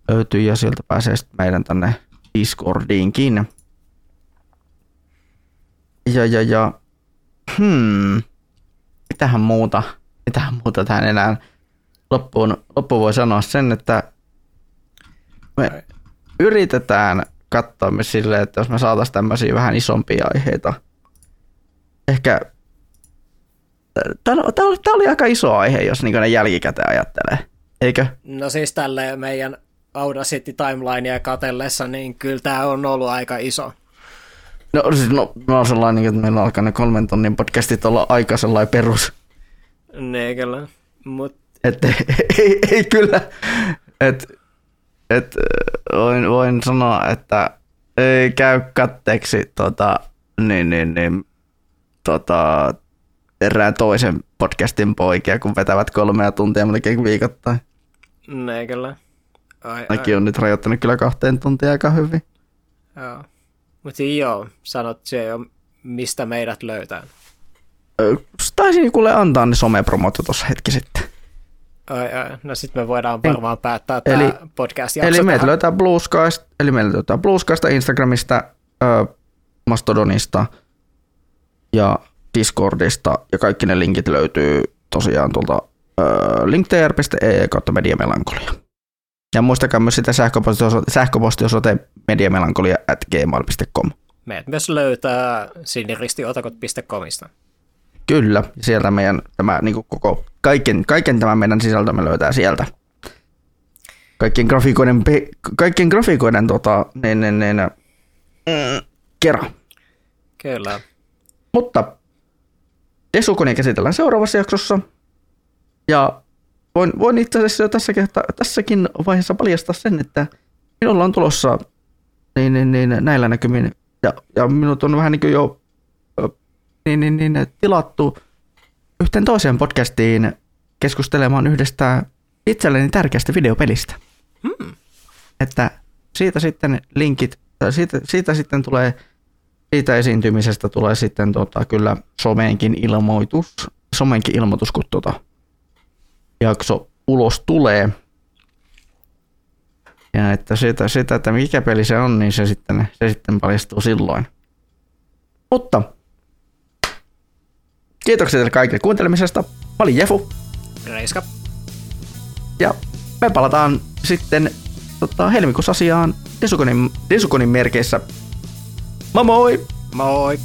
löytyy ja sieltä pääsee sitten meidän tänne Discordiinkin. Ja, ja, ja, hmm, mitähän muuta, mitähän muuta tähän enää loppuun, loppuun voi sanoa sen, että me yritetään katsoa me silleen, että jos me saataisiin tämmöisiä vähän isompia aiheita, ehkä Tämä oli, tämä oli aika iso aihe, jos niin ne jälkikäteen ajattelee. Eikö? No siis tälle meidän Audacity timelinea katellessa, niin kyllä tämä on ollut aika iso. No siis no, no sellainen, että meillä alkaa ne kolmen tonnin podcastit olla aika sellainen perus. Ne kyllä, mut... Et, ei, *laughs* ei, ei kyllä, et, et, voin, voin sanoa, että ei käy katteeksi tota, niin, niin, niin, tota, erään toisen podcastin poikia, kun vetävät kolmea tuntia melkein viikoittain. Ne kyllä. Ai, Mäkin ai. on nyt rajoittanut kyllä kahteen tuntia aika hyvin. Joo. Mutta joo, sanot se jo, mistä meidät löytää. taisin kuule antaa ne somepromot tuossa hetki sitten. Ai, ai. No sitten me voidaan varmaan päättää tämä eli, podcast Eli meiltä löytää Blue Skysta, eli meiltä löytää Blue Skysta, Instagramista, ö, Mastodonista ja Discordista, ja kaikki ne linkit löytyy tosiaan tuolta linktr.ee kautta mediamelankolia. Ja muistakaa myös sitä sähköpostiosoite, sähköpostiosoite mediamelankolia at gmail.com. Meidät myös löytää siniristiotakot.comista. Kyllä, sieltä meidän tämä niin kuin koko, kaiken, kaiken tämän meidän sisältömme löytää sieltä. Kaikkien grafiikoiden, kaikkien grafiikoiden tota, niin, niin, niin, mm, kerran. Kyllä. Mutta Desukonia käsitellään seuraavassa jaksossa. Ja voin, voin itse asiassa jo tässä, tässäkin vaiheessa paljastaa sen, että minulla on tulossa niin, niin, niin, näillä näkymin, ja, ja minut on vähän niin kuin jo niin, niin, niin, tilattu yhteen toiseen podcastiin keskustelemaan yhdestä itselleni tärkeästä videopelistä. Hmm. Että siitä sitten linkit, siitä, siitä sitten tulee, siitä esiintymisestä tulee sitten tota, kyllä someenkin ilmoitus, somenkin ilmoitus, kun tota jakso ulos tulee. Ja että sitä, sitä, että mikä peli se on, niin se sitten, se sitten paljastuu silloin. Mutta Kiitoksia teille kaikille kuuntelemisesta. Mä olin Jefu. Reiska. Ja me palataan sitten tota, helmikuussa asiaan Desukonin, Desukonin merkeissä. Moi moi! Moi!